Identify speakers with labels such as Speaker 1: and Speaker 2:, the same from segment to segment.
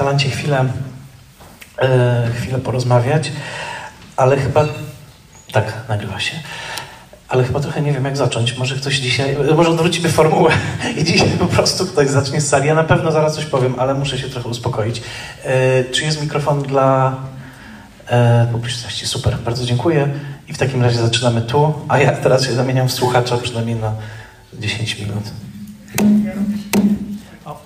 Speaker 1: Atalancie chwilę, e, chwilę porozmawiać, ale chyba tak, nagrywa się. Ale chyba trochę nie wiem, jak zacząć. Może ktoś dzisiaj, może odwrócimy formułę i dzisiaj po prostu ktoś zacznie z sali. Ja na pewno zaraz coś powiem, ale muszę się trochę uspokoić. E, czy jest mikrofon dla e, publiczności? Super, bardzo dziękuję. I w takim razie zaczynamy tu, a ja teraz się zamieniam w słuchacza przynajmniej na 10 minut. O.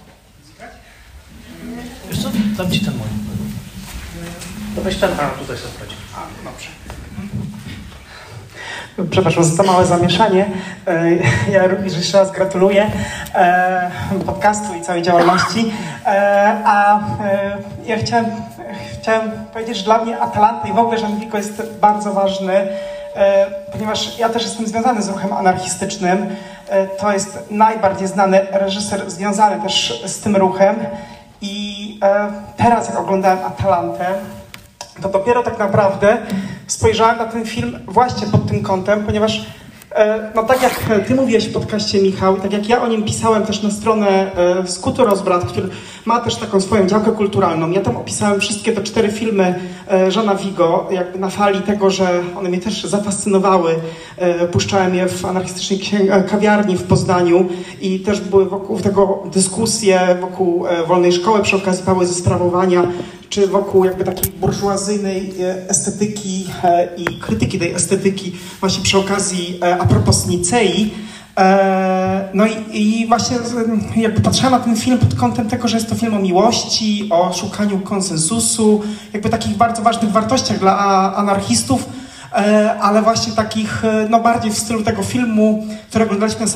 Speaker 1: Wiesz co, dam ci ten mój. To weź ten, a tutaj sobie sprawdzi. A, dobrze.
Speaker 2: Przepraszam za to małe zamieszanie. E, ja również jeszcze raz gratuluję e, podcastu i całej działalności. E, a ja chciałem, chciałem powiedzieć, że dla mnie Atalanta i w ogóle Żanwiko jest bardzo ważny, ponieważ ja też jestem związany z ruchem anarchistycznym. To jest najbardziej znany reżyser związany też z tym ruchem. I teraz, jak oglądałem Atalantę, to dopiero tak naprawdę spojrzałem na ten film właśnie pod tym kątem, ponieważ e, no tak jak ty mówiłeś w podcaście Michał, tak jak ja o nim pisałem też na stronę e, Skutu Rozbrat, który ma też taką swoją działkę kulturalną. Ja tam opisałem wszystkie te cztery filmy e, Żana Vigo, jakby na fali tego, że one mnie też zafascynowały. Puszczałem je w anarchistycznej kawiarni w Poznaniu i też były wokół tego dyskusje wokół Wolnej Szkoły przy okazji Pały ze sprawowania czy wokół jakby takiej burżuazyjnej e, estetyki e, i krytyki tej estetyki właśnie przy okazji e, a propos Nicei. No i, i, właśnie jakby patrzyłem na ten film pod kątem tego, że jest to film o miłości, o szukaniu konsensusu, jakby takich bardzo ważnych wartościach dla anarchistów, ale właśnie takich, no bardziej w stylu tego filmu, który oglądaliśmy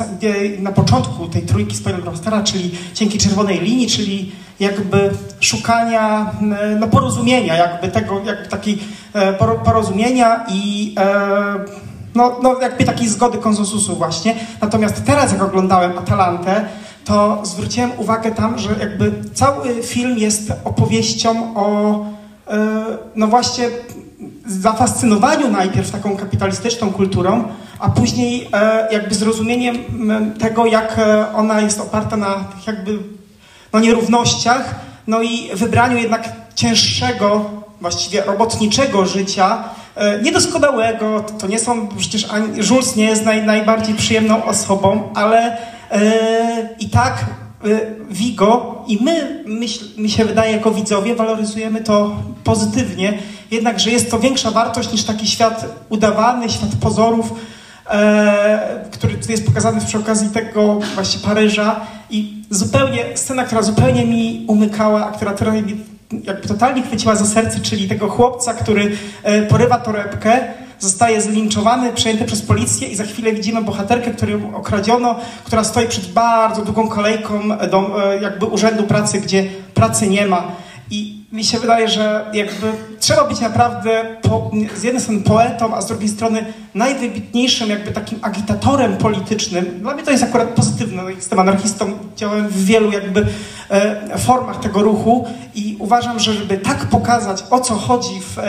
Speaker 2: na, początku tej trójki Spider-Mastera, czyli Cienkiej Czerwonej Linii, czyli jakby szukania no, porozumienia, jakby tego, jakby takiej e, porozumienia i e, no, no, jakby takiej zgody konsensusu właśnie. Natomiast teraz, jak oglądałem Atalantę, to zwróciłem uwagę tam, że jakby cały film jest opowieścią o e, no właśnie zafascynowaniu najpierw taką kapitalistyczną kulturą, a później jakby zrozumieniem tego, jak ona jest oparta na jakby no, nierównościach, no i wybraniu jednak cięższego, właściwie robotniczego życia, e, niedoskonałego, to, nie są przecież ani, Jules nie jest naj, najbardziej przyjemną osobą, ale e, i tak e, Vigo i my, myśl, mi się wydaje, jako widzowie waloryzujemy to pozytywnie, jednakże jest to większa wartość niż taki świat udawany, świat pozorów, e, który jest pokazany przy okazji tego właśnie Paryża i zupełnie, scena, która zupełnie mi umykała, a która teraz jakby totalnie chwyciła za serce, czyli tego chłopca, który e, porywa torebkę, zostaje zlinczowany, przejęty przez policję i za chwilę widzimy bohaterkę, którą okradziono, która stoi przed bardzo długą kolejką do e, jakby urzędu pracy, gdzie pracy nie ma. Mi się wydaje, że jakby trzeba być naprawdę po, z jednej strony poetą, a z drugiej strony najwybitniejszym jakby takim agitatorem politycznym. Dla mnie to jest akurat pozytywne. No, jestem anarchistą, działałem w wielu jakby e, formach tego ruchu i uważam, że żeby tak pokazać o co chodzi w, e,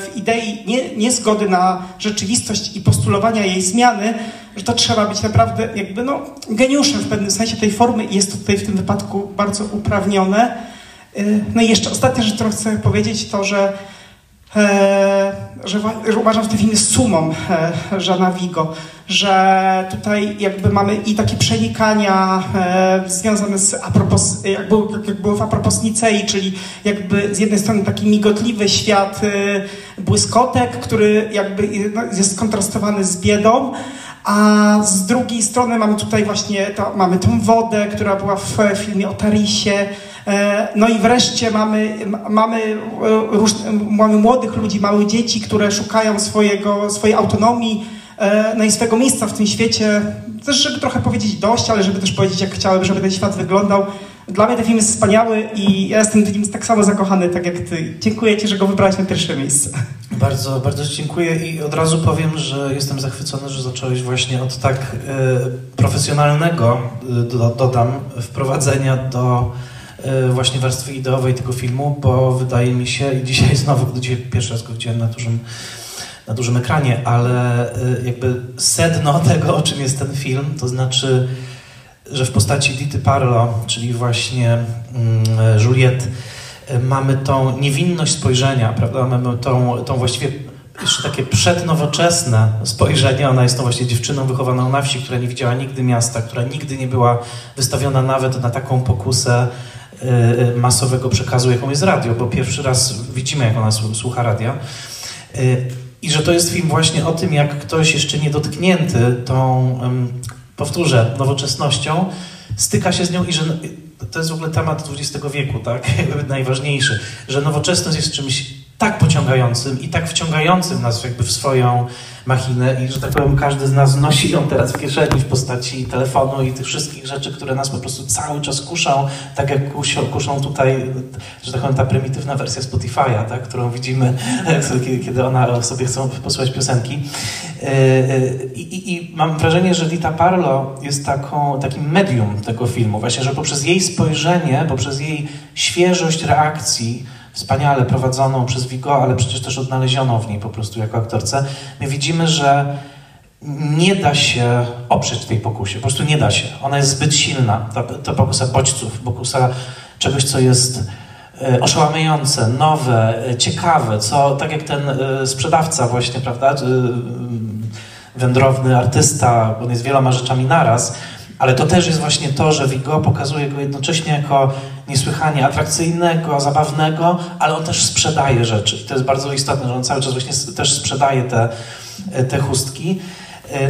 Speaker 2: w idei nie, niezgody na rzeczywistość i postulowania jej zmiany, że to trzeba być naprawdę jakby no, geniuszem w pewnym sensie tej formy i jest to tutaj w tym wypadku bardzo uprawnione. Y, no i jeszcze ostatnia rzecz, którą chcę powiedzieć, to, że, e, że, że uważam, że ten film jest sumą e, Żana Vigo, że tutaj jakby mamy i takie przenikania e, związane z apropos, jak było, jak było w apropos Nicei, czyli jakby z jednej strony taki migotliwy świat błyskotek, który jakby no, jest skontrastowany z biedą, a z drugiej strony mamy tutaj właśnie, to, mamy tą wodę, która była w filmie o Tarisie, E, no i wreszcie mamy, mamy, e, mamy młodych ludzi, małe dzieci, które szukają swojego, swojej autonomii, e, no i swego miejsca w tym świecie. Też, żeby trochę powiedzieć dość, ale żeby też powiedzieć, jak chciałem, żeby ten świat wyglądał. Dla mnie ten film jest wspaniały i ja jestem w nim tak samo zakochany, tak jak ty. Dziękuję ci, że go wybrałeś na pierwsze miejsce.
Speaker 1: Bardzo, bardzo dziękuję i od razu powiem, że jestem zachwycony, że zacząłeś właśnie od tak y, profesjonalnego, y, dodam, wprowadzenia do E, właśnie warstwy ideowej tego filmu, bo wydaje mi się, i dzisiaj znowu, dzisiaj pierwszy raz go widziałem na dużym, na dużym ekranie, ale e, jakby sedno tego, o czym jest ten film, to znaczy że w postaci Dity Parlo, czyli właśnie mm, Juliette, mamy tą niewinność spojrzenia, prawda? Mamy tą, tą właściwie jeszcze takie przednowoczesne spojrzenie. Ona jest tą właśnie dziewczyną wychowaną na wsi, która nie widziała nigdy miasta, która nigdy nie była wystawiona nawet na taką pokusę y, y, masowego przekazu, jaką jest radio, bo pierwszy raz widzimy, jak ona słucha radia. Y, I że to jest film właśnie o tym, jak ktoś jeszcze nie dotknięty tą, powtórzę, nowoczesnością, styka się z nią i że to jest w ogóle temat XX wieku, tak? Najważniejszy, że nowoczesność jest czymś tak pociągającym i tak wciągającym nas jakby w swoją machinę i że tak powiem każdy z nas nosi ją teraz w kieszeni w postaci telefonu i tych wszystkich rzeczy, które nas po prostu cały czas kuszą, tak jak kuszą, kuszą tutaj, że tak powiem ta prymitywna wersja Spotify'a, tak, którą widzimy, kiedy ona sobie chcą posłuchać piosenki. E, e, I, i, I, mam wrażenie, że Dita Parlo jest taką, takim medium tego filmu, właśnie, że poprzez jej spojrzenie, poprzez jej świeżość reakcji, wspaniale prowadzoną przez Vigo, ale przecież też odnalezioną w niej po prostu jako aktorce, my widzimy, że nie da się oprzeć tej pokusie. Po prostu nie da się. Ona jest zbyt silna. Ta, pokusa bodźców, pokusa czegoś, co jest e, oszałamiające, nowe, e, ciekawe, co tak jak ten e, sprzedawca właśnie, prawda, wędrowny artysta, on jest wieloma rzeczami naraz, ale to też jest właśnie to, że Vigo pokazuje go jednocześnie jako niesłychanie atrakcyjnego, zabawnego, ale on też sprzedaje rzeczy. I to jest bardzo istotne, że on cały czas właśnie też sprzedaje te, te chustki.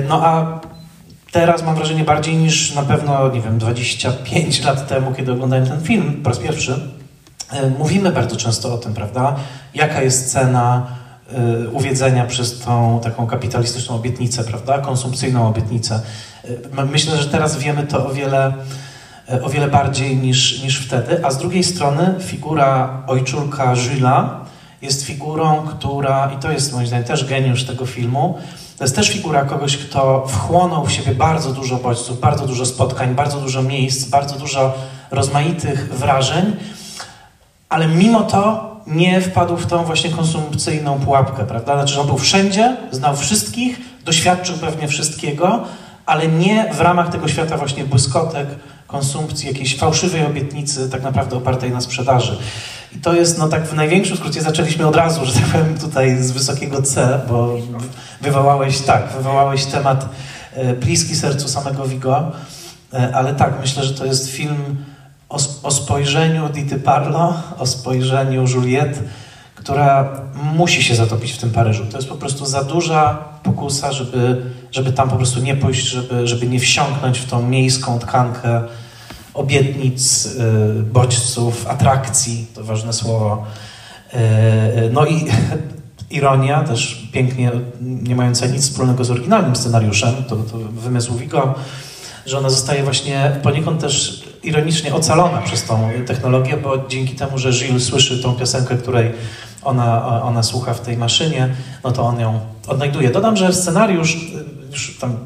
Speaker 1: No a teraz mam wrażenie bardziej niż na pewno, nie wiem, 25 lat temu, kiedy oglądałem ten film po raz pierwszy, mówimy bardzo często o tym, prawda? Jaka jest cena uwiedzenia przez tą taką kapitalistyczną obietnicę, prawda? Konsumpcyjną obietnicę. Myślę, że teraz wiemy to o wiele, o wiele bardziej niż, niż wtedy, a z drugiej strony figura ojczulka Żyla jest figurą, która, i to jest moim zdaniem też geniusz tego filmu, to jest też figura kogoś, kto wchłonął w siebie bardzo dużo bodźców, bardzo dużo spotkań, bardzo dużo miejsc, bardzo dużo rozmaitych wrażeń, ale mimo to nie wpadł w tą właśnie konsumpcyjną pułapkę, prawda? Znaczy, on był wszędzie, znał wszystkich, doświadczył pewnie wszystkiego, ale nie w ramach tego świata właśnie błyskotek, konsumpcji, jakiejś fałszywej obietnicy, tak naprawdę opartej na sprzedaży. I to jest, no tak w największym skrócie, zaczęliśmy od razu, że tak powiem, tutaj z wysokiego C, bo wywołałeś, tak, wywołałeś temat e, bliski sercu samego Vigo, e, ale tak, myślę, że to jest film o, o spojrzeniu Dity Parlo, o spojrzeniu Juliette, która musi się zatopić w tym Paryżu. To jest po prostu za duża pokusa, żeby, żeby tam po prostu nie pójść, żeby, żeby nie wsiąknąć w tą miejską tkankę obietnic, yy, bodźców, atrakcji, to ważne słowo. Yy, no i ironia, też pięknie, nie mająca nic wspólnego z oryginalnym scenariuszem, to, to wymysł Vigo, że ona zostaje właśnie poniekąd też ironicznie ocalona przez tą technologię, bo dzięki temu, że Gilles słyszy tą piosenkę, której ona, ona słucha w tej maszynie, no to on ją odnajduje. Dodam, że scenariusz, już tam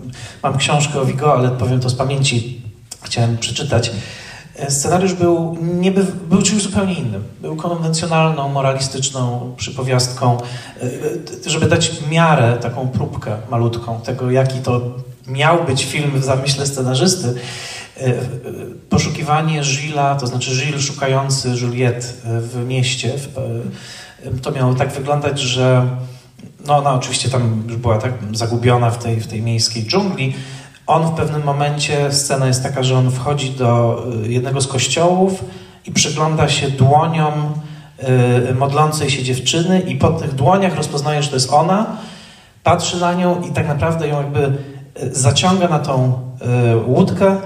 Speaker 1: mam książkę o Vigo, ale powiem to z pamięci, chciałem przeczytać. Scenariusz był, nie by, był czymś zupełnie innym. Był konwencjonalną, moralistyczną przypowiastką, żeby dać miarę, taką próbkę malutką tego, jaki to miał być film w zamyśle scenarzysty. Poszukiwanie Gila, to znaczy Gilles szukający Juliette w mieście, w, to miało tak wyglądać, że no ona oczywiście tam już była tak zagubiona w tej, w tej miejskiej dżungli. On w pewnym momencie, scena jest taka, że on wchodzi do y, jednego z kościołów i przygląda się dłoniom y, modlącej się dziewczyny i po tych dłoniach rozpoznaje, że to jest ona, patrzy na nią i tak naprawdę ją jakby y, zaciąga na tą łódkę,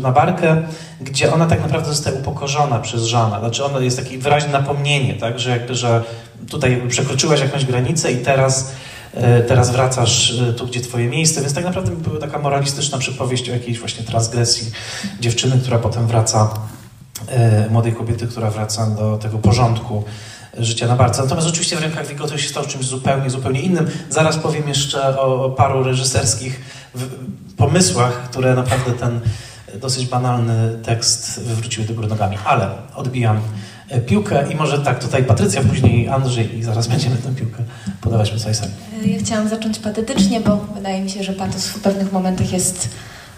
Speaker 1: na barkę, gdzie ona tak naprawdę zostaje upokorzona przez Żana. Znaczy ona jest takie wyraźne napomnienie, tak, że jakby, że tutaj przekroczyłaś jakąś granicę i teraz, e, teraz wracasz e, tu, gdzie twoje miejsce, więc tak naprawdę była taka moralistyczna przypowieść o jakiejś właśnie transgresji dziewczyny, która potem wraca, e, młodej kobiety, która wraca do tego porządku życia na barce. Natomiast oczywiście w rękach Vigo to się stało czymś zupełnie, zupełnie innym. Zaraz powiem jeszcze o paru reżyserskich pomysłach, które naprawdę ten dosyć banalny tekst wywróciły do góry nogami, ale odbijam e, piłkę i może tak, tutaj Patrycja, później Andrzej i zaraz będziemy tę piłkę podawać my sobie sami.
Speaker 3: Ja chciałam zacząć patetycznie, bo wydaje mi się, że patos w pewnych momentach jest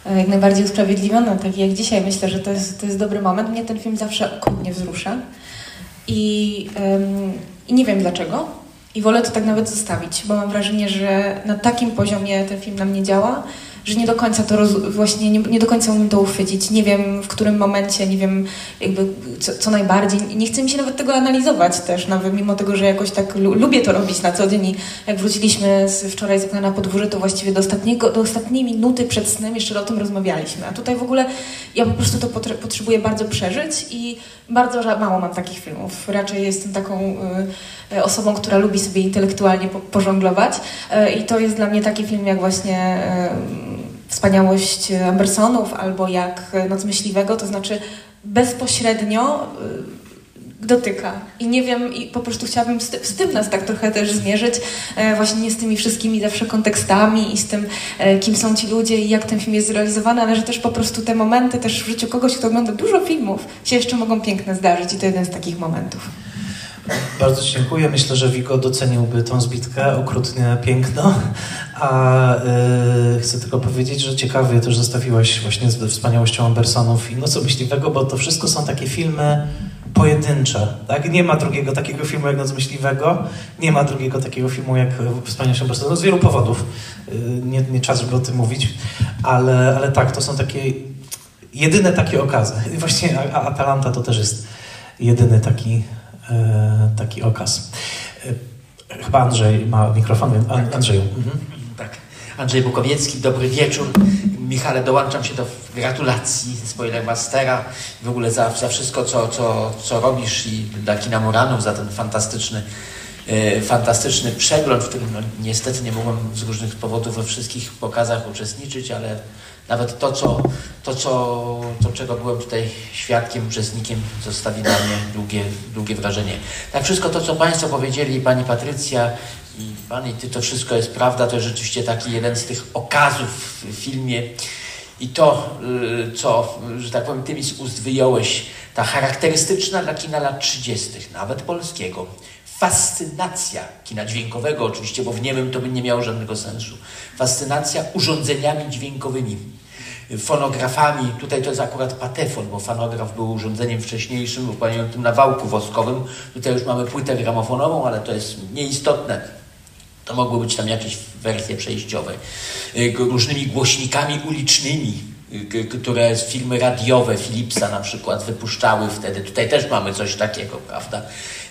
Speaker 3: e, jak najbardziej usprawiedliwiona, tak jak dzisiaj. Myślę, że to jest, to jest dobry moment. Mnie ten film zawsze okrutnie wzrusza. I, um, I nie wiem dlaczego. I wolę to tak nawet zostawić, bo mam wrażenie, że na takim poziomie ten film na mnie działa, że nie do końca to właśnie nie, nie, do końca umiem to uchwycić. Nie wiem w którym momencie, nie wiem jakby co, co, najbardziej. Nie chcę mi się nawet tego analizować też, nawet mimo tego, że jakoś tak lu lubię to robić na co dzień i jak wróciliśmy z wczoraj z na podwórze, to właściwie do, ostatniego, do ostatniej minuty przed snem jeszcze o tym rozmawialiśmy. A tutaj w ogóle ja po prostu to potrzebuję bardzo przeżyć i bardzo mało mam takich filmów. Raczej jestem taką y, osobą, która lubi sobie intelektualnie po pożonglować y, i to jest dla mnie taki film jak właśnie y, Wspaniałość Ambersonów albo jak Noc Myśliwego, to znaczy bezpośrednio y, dotyka. I nie wiem, i po prostu chciałabym z, tym nas tak trochę też zmierzyć, e, właśnie nie z tymi wszystkimi zawsze kontekstami i z tym, e, kim są ci ludzie i jak ten film jest zrealizowany, ale że też po prostu te momenty też w życiu kogoś, kto ogląda dużo filmów, się jeszcze mogą piękne zdarzyć i to jeden z takich momentów.
Speaker 1: Bardzo dziękuję. Myślę, że Wiko doceniłby tą zbitkę, okrutnie piękno. A yy, chcę tylko powiedzieć, że ciekawie też zostawiłeś właśnie z wspaniałością Ambersonów i Nocy Myśliwego, bo to wszystko są takie filmy pojedyncze. Tak? Nie ma drugiego takiego filmu jak Noc Myśliwego, nie ma drugiego takiego filmu jak Wspaniałość Ambersonów z wielu powodów. Yy, nie, nie czas, żeby o tym mówić, ale, ale tak, to są takie jedyne takie okazy. Właśnie Atalanta to też jest jedyny taki taki okaz. E, chyba Andrzej ma mikrofon, więc Andrzeju. Mhm.
Speaker 4: Tak. Andrzej Bukowiecki, dobry wieczór. Michale, dołączam się do gratulacji Spoilermastera, w ogóle za, za wszystko, co, co, co robisz i dla Kina Muranów, za ten fantastyczny, e, fantastyczny przegląd, w którym no, niestety nie mogłem z różnych powodów we wszystkich pokazach uczestniczyć, ale nawet to, co, to, co, to, czego byłem tutaj świadkiem, uczestnikiem, zostawi na mnie długie, długie wrażenie. Tak wszystko to, co Państwo powiedzieli, Pani Patrycja i Pani Ty, to wszystko jest prawda, to jest rzeczywiście taki jeden z tych okazów w filmie. I to, y, co, że tak powiem, Ty mi z ust wyjąłeś, ta charakterystyczna dla kina lat 30., nawet polskiego, fascynacja kina dźwiękowego oczywiście, bo w niemym to by nie miało żadnego sensu. Fascynacja urządzeniami dźwiękowymi, fonografami. Tutaj to jest akurat patefon, bo fonograf był urządzeniem wcześniejszym, układającym na wałku woskowym. Tutaj już mamy płytę gramofonową, ale to jest nieistotne. To mogły być tam jakieś wersje przejściowe. Y, różnymi głośnikami ulicznymi, które filmy radiowe Philipsa na przykład wypuszczały wtedy. Tutaj też mamy coś takiego, prawda?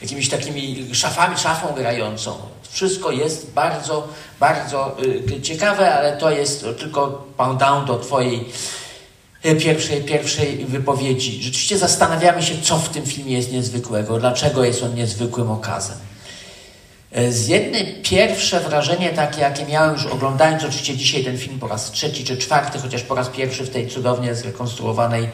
Speaker 4: Jakimiś takimi szafami, szafą grającą. Wszystko jest bardzo, bardzo y, ciekawe, ale to jest tylko down do Twojej y, pierwszej, pierwszej wypowiedzi. Rzeczywiście zastanawiamy się, co w tym filmie jest niezwykłego, dlaczego jest on niezwykłym okazem. E, z jednej pierwsze wrażenie takie, jakie miałem już oglądając oczywiście dzisiaj ten film po raz trzeci czy czwarty, chociaż po raz pierwszy w tej cudownie zrekonstruowanej e,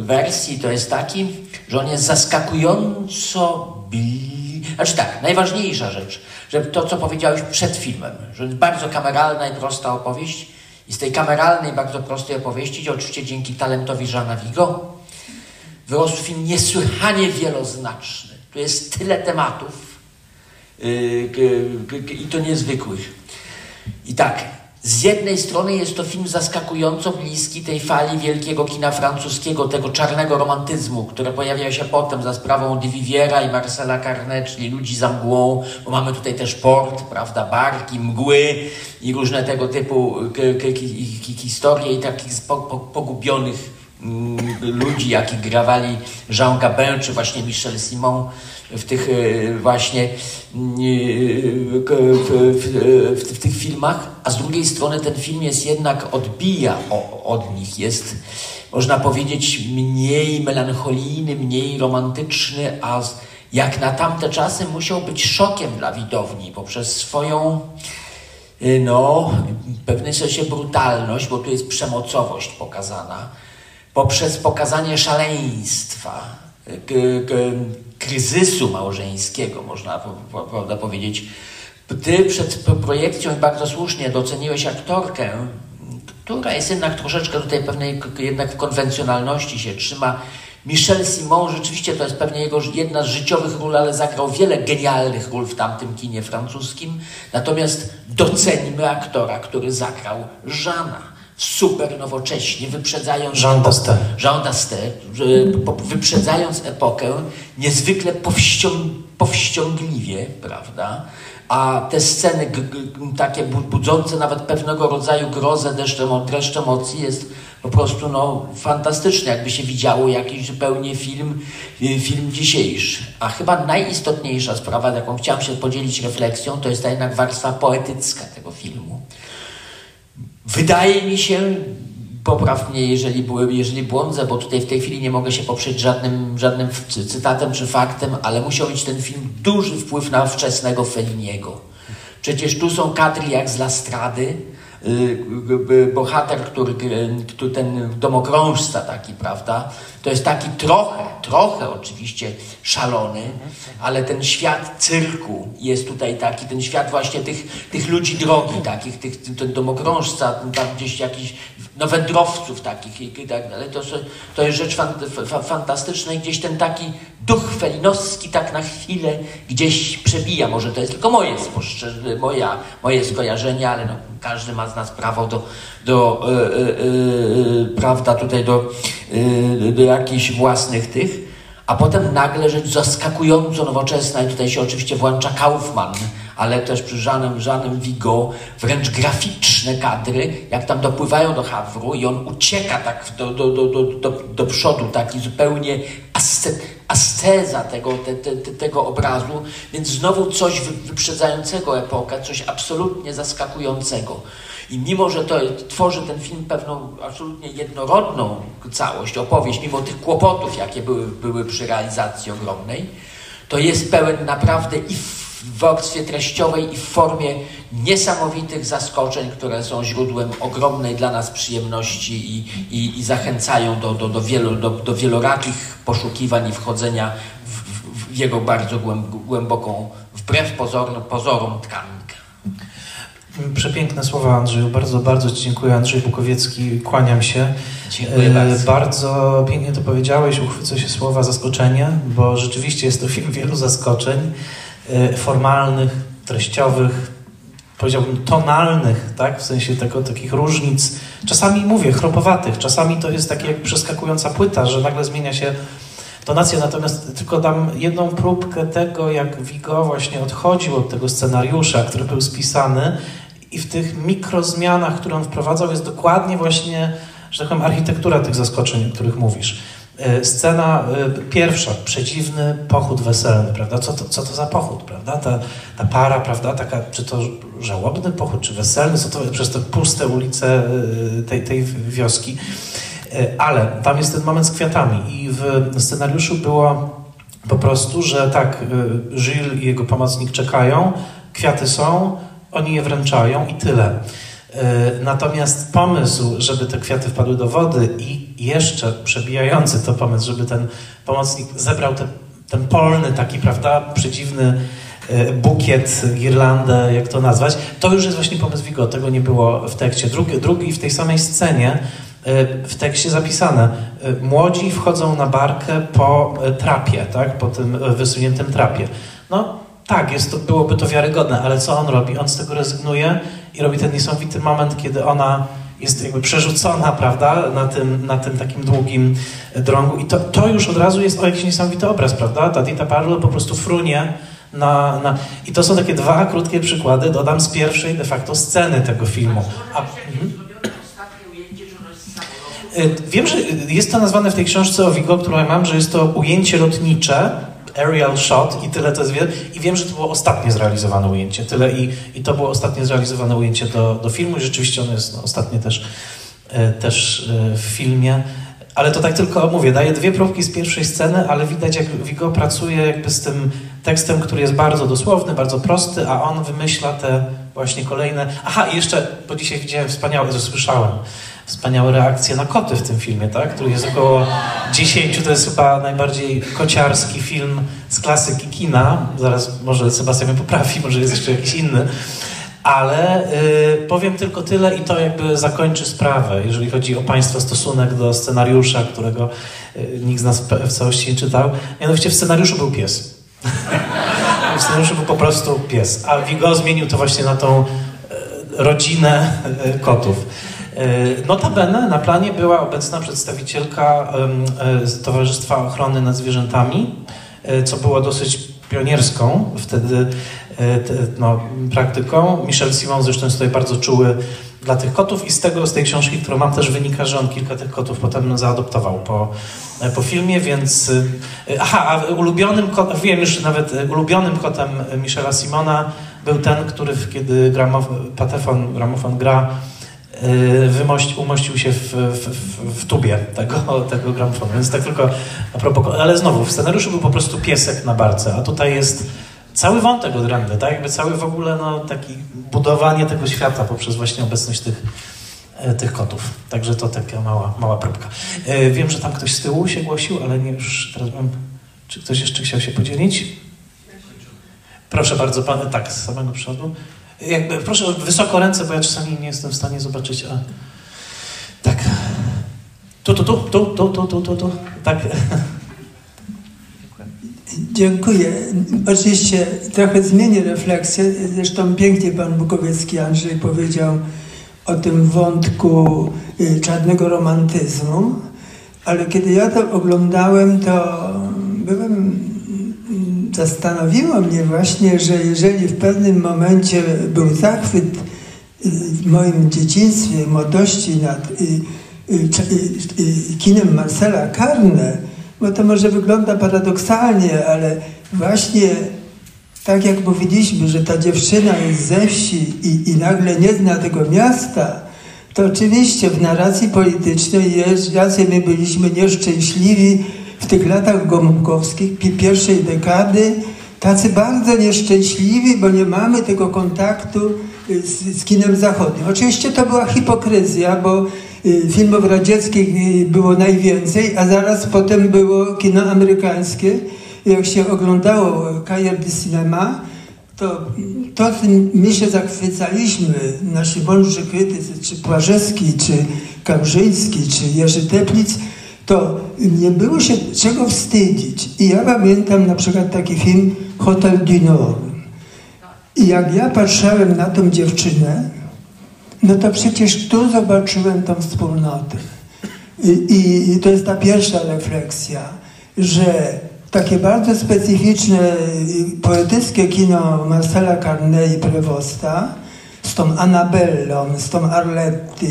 Speaker 4: wersji, to jest taki, że on jest zaskakująco bli... Znaczy tak, najważniejsza rzecz, że to, co powiedziałeś przed filmem, że bardzo kameralna i prosta opowieść i z tej kameralnej, bardzo prostej opowieści, oczywiście dzięki talentowi Żana Vigo, wyrósł film niesłychanie wieloznaczny. Tu jest tyle tematów, i to niezwykłych. I tak, z jednej strony jest to film zaskakująco bliski tej fali wielkiego kina francuskiego, tego czarnego romantyzmu, które pojawia się potem za sprawą de Viviera i Marcela Carnet, czyli ludzi za mgłą, bo mamy tutaj też port, prawda, barki, mgły i różne tego typu historie i takich pogubionych mm, ludzi, jakich grawali Jean Gabin czy właśnie Michel Simon w tych e, właśnie e, w, w, w, tych filmach, a z drugiej strony ten film jest jednak odbija od nich, jest można powiedzieć mniej melancholijny, mniej romantyczny, a jak na tamte czasy musiał być szokiem dla widowni poprzez swoją e, no, w pewnym sensie brutalność, bo tu jest przemocowość pokazana, poprzez pokazanie szaleństwa, kryzysu małżeńskiego, można prawda, powiedzieć. Ty przed projekcją bardzo słusznie doceniłeś aktorkę, która jest jednak troszeczkę tutaj pewnej jednak w konwencjonalności się trzyma. Michel Simon, rzeczywiście to jest pewnie jego jedna z życiowych ról, ale zagrał wiele genialnych ról w tamtym kinie francuskim. Natomiast docenimy aktora, który zagrał Żana super nowocześnie, wyprzedzając
Speaker 1: Jean Dastin.
Speaker 4: Jean wyprzedzając epokę niezwykle powścią, powściągliwie, prawda? A te sceny takie budzące nawet pewnego rodzaju grozę deszczem, dreszcz emocji jest po prostu no, fantastyczne, jakby się widziało jakiś zupełnie film, y, film dzisiejszy. A chyba najistotniejsza sprawa, jaką chciałem się podzielić refleksją, to jest ta jednak warstwa poetycka tego filmu. Wydaje mi się, popraw mnie, jeżeli, jeżeli błądzę, bo tutaj w tej chwili nie mogę się poprzeć żadnym, żadnym cytatem czy faktem, ale musiał mieć ten film duży wpływ na wczesnego Felliniego. Przecież tu są kadry jak z Lastrady, bohater, który, który ten domokrążca taki, prawda, to jest taki trochę, trochę oczywiście szalony, ale ten świat cyrku jest tutaj taki, ten świat właśnie tych, tych ludzi drogi takich, tych, ten domokrążca, tam gdzieś jakiś no wędrowców takich i tak dalej, to, to jest rzecz fantastyczna i gdzieś ten taki duch felinowski tak na chwilę gdzieś przebija. Może to jest tylko moje, moja, moje skojarzenie, ale no, każdy ma z nas prawo do, do yy, yy, prawda, tutaj do, do jakichś własnych tych. A potem nagle rzecz zaskakująco nowoczesna i tutaj się oczywiście włącza Kaufman, ale też przy Żanem, Żanem Vigo, wręcz graficzne kadry, jak tam dopływają do Hawru i on ucieka tak do, do, do, do, do, do przodu, taki zupełnie asceza tego, te, te, tego obrazu, więc znowu coś wyprzedzającego epokę, coś absolutnie zaskakującego. I mimo, że to tworzy ten film pewną absolutnie jednorodną całość, opowieść, mimo tych kłopotów, jakie były, były przy realizacji ogromnej, to jest pełen naprawdę i w warstwie treściowej i w formie niesamowitych zaskoczeń, które są źródłem ogromnej dla nas przyjemności i, i, i zachęcają do, do, do, wielu, do, do wielorakich poszukiwań i wchodzenia w, w, w jego bardzo głęboką, wbrew pozorom, pozorom tkankę.
Speaker 1: Przepiękne słowa Andrzeju, bardzo, bardzo Ci dziękuję. Andrzej Bukowiecki, kłaniam się.
Speaker 4: Dziękuję bardzo.
Speaker 1: Bardzo pięknie to powiedziałeś, uchwycę się słowa zaskoczenie, bo rzeczywiście jest to film wielu zaskoczeń. Y, formalnych, treściowych, powiedziałbym tonalnych, tak? w sensie tego, takich różnic. Czasami mówię chropowatych, czasami to jest takie jak przeskakująca płyta, że nagle zmienia się tonacja. Natomiast tylko dam jedną próbkę tego, jak Vigo właśnie odchodził od tego scenariusza, który był spisany i w tych mikrozmianach, które on wprowadzał, jest dokładnie właśnie, że tak powiem, architektura tych zaskoczeń, o których mówisz. E, scena e, pierwsza, przedziwny pochód weselny, prawda? Co to, co to za pochód, prawda? Ta, ta para, prawda? Taka, czy to żałobny pochód, czy weselny, co to przez te puste ulice e, tej, tej wioski. Ale tam jest ten moment z kwiatami i w scenariuszu było po prostu, że tak, Gilles i jego pomocnik czekają, kwiaty są, oni je wręczają i tyle. E, natomiast pomysł, żeby te kwiaty wpadły do wody i jeszcze przebijający to pomysł, żeby ten pomocnik zebrał te, ten polny taki, prawda, przedziwny e, bukiet, girlandę, jak to nazwać, to już jest właśnie pomysł Vigo, tego nie było w tekście. Drugi, drugi w tej samej scenie e, w tekście zapisane. Młodzi wchodzą na barkę po trapie, tak? po tym wysuniętym trapie. No tak, jest to, byłoby to wiarygodne, ale co on robi? On z tego rezygnuje i robi ten niesamowity moment, kiedy ona jest jakby przerzucona, prawda, na tym, na tym takim długim drągu. I to, to już od razu jest o jakiś niesamowity obraz, prawda? Ta Dita Parlo po prostu frunie na, na... I to są takie dwa krótkie przykłady, dodam z pierwszej de facto sceny tego filmu. A, mhm. Wiem, że jest to nazwane w tej książce o Vigo, którą ja mam, że jest to ujęcie lotnicze, aerial shot i tyle to jest. I wiem, że to było ostatnie zrealizowane ujęcie. Tyle i, i to było ostatnie zrealizowane ujęcie do, do filmu i rzeczywiście ono jest no, ostatnie też, e, też e, w filmie. Ale to tak tylko mówię, daję dwie próbki z pierwszej sceny, ale widać jak Vigo pracuje jakby z tym tekstem, który jest bardzo dosłowny, bardzo prosty, a on wymyśla te właśnie kolejne... Aha, i jeszcze, bo dzisiaj widziałem wspaniałe, słyszałem, wspaniałe reakcje na koty w tym filmie, tak? który jest około 10, to jest chyba najbardziej kociarski film z klasyki kina. Zaraz może Sebastian mnie poprawi, może jest jeszcze jakiś inny. Ale y, powiem tylko tyle i to jakby zakończy sprawę, jeżeli chodzi o Państwa stosunek do scenariusza, którego y, nikt z nas w całości nie czytał. Mianowicie w scenariuszu był pies. w scenariuszu był po prostu pies, a Vigo zmienił to właśnie na tą y, rodzinę y, kotów. Notabene na planie była obecna przedstawicielka Towarzystwa Ochrony nad Zwierzętami, co było dosyć pionierską wtedy no, praktyką. Michel Simon zresztą jest tutaj bardzo czuły dla tych kotów i z tego, z tej książki, którą mam też wynika, że on kilka tych kotów potem zaadoptował po, po filmie, więc aha, a ulubionym kotem, wiem już nawet ulubionym kotem Michela Simona był ten, który kiedy gramof, Patefon, gramofon gra, wymości, umościł się w, w, w, tubie tego, tego gramofonu, więc tak tylko a propos, ale znowu, w scenariuszu był po prostu piesek na barce, a tutaj jest cały wątek odrębny, tak? Jakby cały w ogóle no, taki budowanie tego świata poprzez właśnie obecność tych, e, tych kotów. Także to taka mała, mała próbka. E, wiem, że tam ktoś z tyłu się głosił, ale nie już teraz bym... Czy ktoś jeszcze chciał się podzielić? Proszę bardzo, pan, tak, z samego przodu. Jakby, proszę wysoko ręce, bo ja czasami nie jestem w stanie zobaczyć, a... Tak. Tu, tu, tu, tu, tu, tu, tu, tu, tu. Tak.
Speaker 5: Dziękuję. Oczywiście trochę zmienię refleksję. Zresztą pięknie pan Bukowiecki Andrzej powiedział o tym wątku y, czarnego romantyzmu, ale kiedy ja to oglądałem, to byłem, zastanowiło mnie właśnie, że jeżeli w pewnym momencie był zachwyt y, w moim dzieciństwie, młodości nad y, kinem Marcela Carne, bo to może wygląda paradoksalnie, ale właśnie tak jak mówiliśmy, że ta dziewczyna jest ze wsi i, i nagle nie zna tego miasta, to oczywiście w narracji politycznej jest, jacy my byliśmy nieszczęśliwi w tych latach gomukowskich, pierwszej dekady, tacy bardzo nieszczęśliwi, bo nie mamy tego kontaktu z, z kinem zachodnim. Oczywiście to była hipokryzja, bo Y, filmów radzieckich y, było najwięcej, a zaraz potem było kino amerykańskie. Jak się oglądało Cahiers de Cinema, to, to my się zachwycaliśmy, nasi mądrzy krytycy, czy Płażewski, czy Kamrzyński, czy Jerzy Teplic, to nie było się czego wstydzić. I ja pamiętam na przykład taki film Hotel du Nord. I jak ja patrzyłem na tą dziewczynę, no to przecież tu zobaczyłem tą wspólnotę. I, I, to jest ta pierwsza refleksja, że takie bardzo specyficzne, poetyckie kino Marcela Carnet i Prevosta z tą Annabellą, z tą Arletty,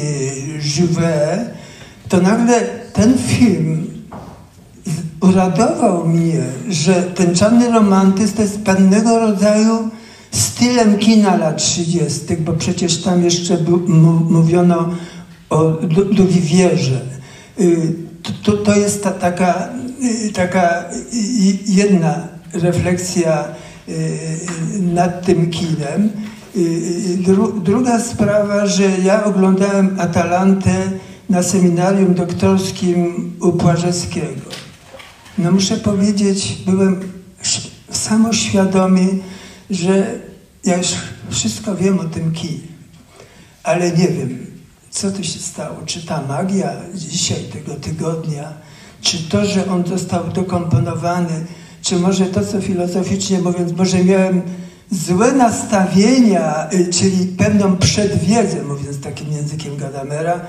Speaker 5: Juvet, to nagle ten film uradował mnie, że ten czarny romantyzm jest pewnego rodzaju stylem kina lat 30., bo przecież tam jeszcze mówiono o Duwivierze. Y, to, to jest ta, taka, y, taka jedna refleksja y, nad tym kinem. Dru, druga sprawa, że ja oglądałem Atalantę na seminarium doktorskim u Płażewskiego. No muszę powiedzieć, byłem samoświadomy, że ja już wszystko wiem o tym kij, ale nie wiem, co tu się stało. Czy ta magia dzisiaj, tego tygodnia, czy to, że on został dokomponowany, czy może to, co filozoficznie mówiąc, może miałem złe nastawienia, y, czyli pewną przedwiedzę, mówiąc takim językiem Gadamera,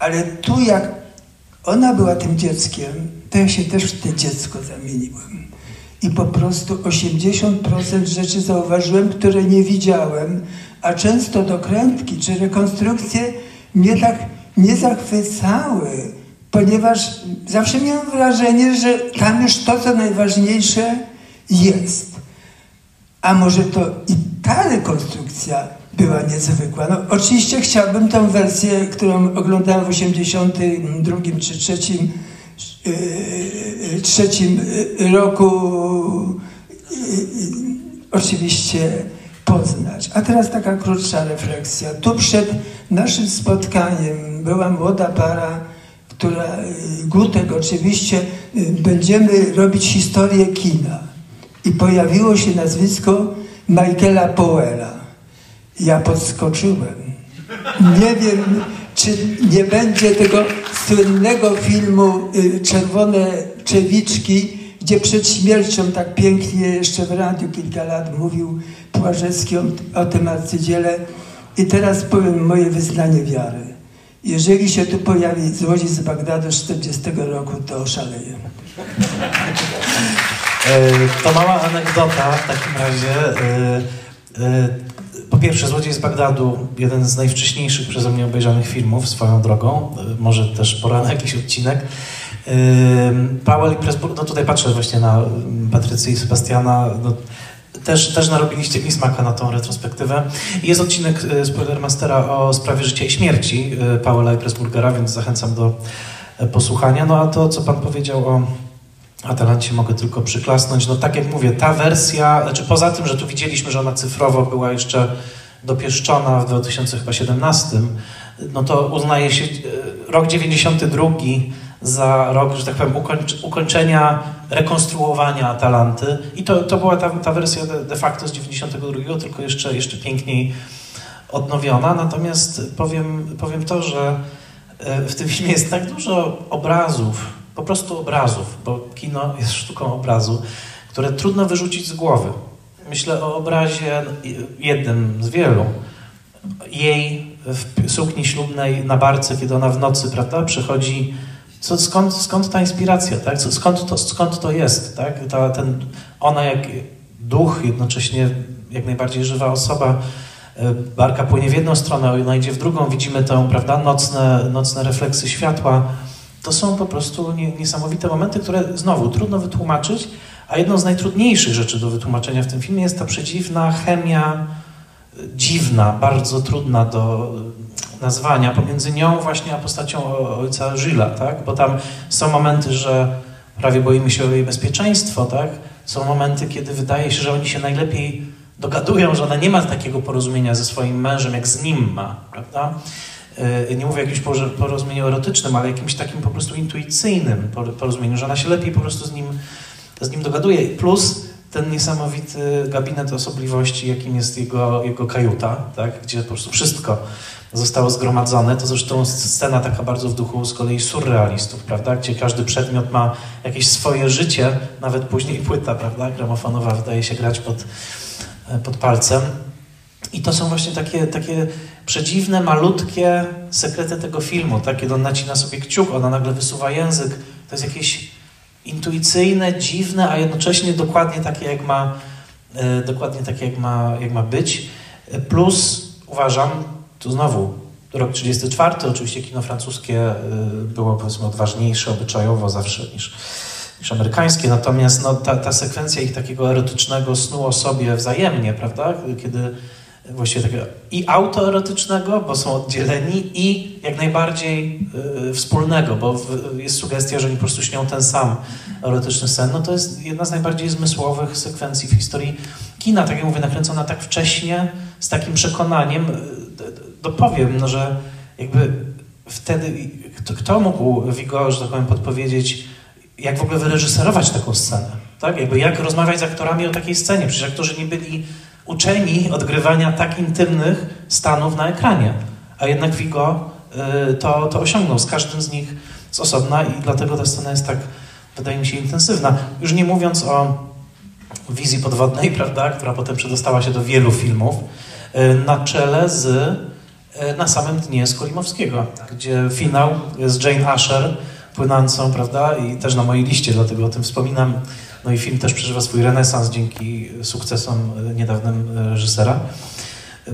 Speaker 5: ale tu jak ona była tym dzieckiem, to ja się też w te dziecko zamieniłem i po prostu 80% rzeczy zauważyłem, które nie widziałem, a często dokrętki czy rekonstrukcje mnie tak nie zachwycały, ponieważ zawsze miałem wrażenie, że tam już to, co najważniejsze jest. A może to i ta rekonstrukcja była niezwykła. No, oczywiście chciałbym tą wersję, którą oglądałem w 82 czy 3 trzecim roku oczywiście poznać. A teraz taka krótsza refleksja. Tu przed naszym spotkaniem była młoda para, która, Gutek oczywiście, będziemy robić historię kina. I pojawiło się nazwisko Michaela Powella. Ja podskoczyłem. Nie wiem, czy nie będzie tego słynnego filmu y, Czerwone Czewiczki, gdzie przed śmiercią tak pięknie jeszcze w radiu kilka lat mówił Płażecki o, o tym arcydziele. I teraz powiem moje wyznanie wiary. Jeżeli się tu pojawi złodziej z Bagdadu z 40 roku, to szaleje.
Speaker 1: E, to mała anegdota w takim razie. E, e, po pierwsze, Złodziej z Bagdadu, jeden z najwcześniejszych przeze mnie obejrzanych filmów swoją drogą. Może też pora na jakiś odcinek. Powell i Pressburg, no tutaj patrzę właśnie na Patrycję i Sebastiana. No, też, też narobiliście mi smaka na tą retrospektywę. Jest odcinek Spoilermastera o sprawie życia i śmierci Powella i Pressburgera, więc zachęcam do posłuchania. No a to, co pan powiedział o Atalancie mogę tylko przyklasnąć. No tak jak mówię, ta wersja, znaczy poza tym, że tu widzieliśmy, że ona cyfrowo była jeszcze dopieszczona w 2017, no to uznaje się e, rok 92 za rok, że tak powiem, ukończenia rekonstruowania Atalanty. I to, to była ta, ta wersja de, facto z 92, tylko jeszcze, jeszcze piękniej odnowiona. Natomiast powiem, powiem to, że e, w tym filmie jest tak dużo obrazów, po prostu obrazów, bo kino jest sztuką obrazu, które trudno wyrzucić z głowy. Myślę o obrazie jednym z wielu. Jej w sukni ślubnej na barce, kiedy ona w nocy, prawda, przychodzi. Co, skąd, skąd ta inspiracja, tak? Skąd to, skąd to jest, tak? Ta, ten, ona jak duch, jednocześnie jak najbardziej żywa osoba, e, barka płynie w jedną stronę, ona idzie w drugą, widzimy tę, prawda, nocne, nocne refleksy światła, to są po prostu niesamowite momenty, które znowu trudno wytłumaczyć, a jedną z najtrudniejszych rzeczy do wytłumaczenia w tym filmie jest ta przedziwna chemia, dziwna, bardzo trudna do nazwania pomiędzy nią właśnie a postacią ojca Żyla, tak? Bo tam są momenty, że prawie boimy się o jej bezpieczeństwo, tak? Są momenty, kiedy wydaje się, że oni się najlepiej dogadują, że ona nie ma takiego porozumienia ze swoim mężem, jak z nim ma, prawda? E, nie mówię jakimś porozumieniu erotycznym, ale jakimś takim po prostu intuicyjnym porozumieniu, że ona się lepiej po prostu z nim, z nim dogaduje. Plus ten niesamowity gabinet osobliwości, jakim jest jego, jego kajuta, tak? gdzie po prostu wszystko zostało zgromadzone. To zresztą scena taka bardzo w duchu z kolei surrealistów, prawda? gdzie każdy przedmiot ma jakieś swoje życie, nawet później płyta prawda? gramofonowa wydaje się grać pod, e, pod palcem. I to są właśnie takie, takie przedziwne, malutkie sekrety tego filmu, tak? Kiedy on nacina sobie kciuk, ona nagle wysuwa język. To jest jakieś intuicyjne, dziwne, a jednocześnie dokładnie takie, jak ma, e, dokładnie takie, jak ma, jak ma być. Plus uważam, tu znowu rok 34, oczywiście kino francuskie e, było powiedzmy odważniejsze obyczajowo zawsze niż, niż amerykańskie, natomiast no, ta, ta sekwencja ich takiego erotycznego snu o sobie wzajemnie, prawda? Kiedy właściwie takiego i autoerotycznego, bo są oddzieleni, i jak najbardziej y, wspólnego, bo w, jest sugestia, że oni po prostu śnią ten sam erotyczny sen. No to jest jedna z najbardziej zmysłowych sekwencji w historii kina, tak jak mówię, nakręcona tak wcześnie, z takim przekonaniem. Dopowiem, no, że jakby wtedy kto, kto mógł Vigo, że tak powiem, podpowiedzieć, jak w ogóle wyreżyserować taką scenę, tak? Jakby jak rozmawiać z aktorami o takiej scenie, przecież aktorzy nie byli uczeni odgrywania tak intymnych stanów na ekranie. A jednak Vigo y, to, to osiągnął z każdym z nich z osobna i dlatego ta scena jest tak, wydaje mi się, intensywna. Już nie mówiąc o wizji podwodnej, prawda, która potem przedostała się do wielu filmów, y, na czele z y, na samym dnie Skolimowskiego, gdzie finał z Jane Asher płynącą, prawda, i też na mojej liście, dlatego o tym wspominam, no i film też przeżywa swój renesans dzięki sukcesom niedawnym reżysera.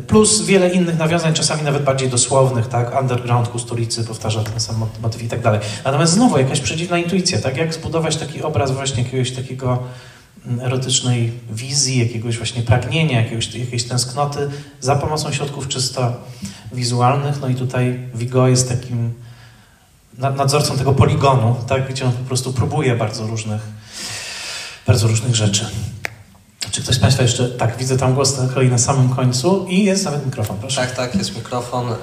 Speaker 1: Plus wiele innych nawiązań, czasami nawet bardziej dosłownych, tak? Underground ku stolicy powtarza ten sam motyw i tak dalej. Natomiast znowu jakaś przedziwna intuicja, tak? Jak zbudować taki obraz właśnie jakiegoś takiego mm, erotycznej wizji, jakiegoś właśnie pragnienia, jakiegoś, jakiejś tęsknoty za pomocą środków czysto wizualnych. No i tutaj Vigo jest takim nadzorcą tego poligonu, tak? Gdzie on po prostu próbuje bardzo różnych bardzo różnych rzeczy. Czy ktoś z Państwa jeszcze... Tak, widzę tam głos na kolei na samym końcu i jest nawet mikrofon, proszę.
Speaker 6: Tak, tak, jest mikrofon.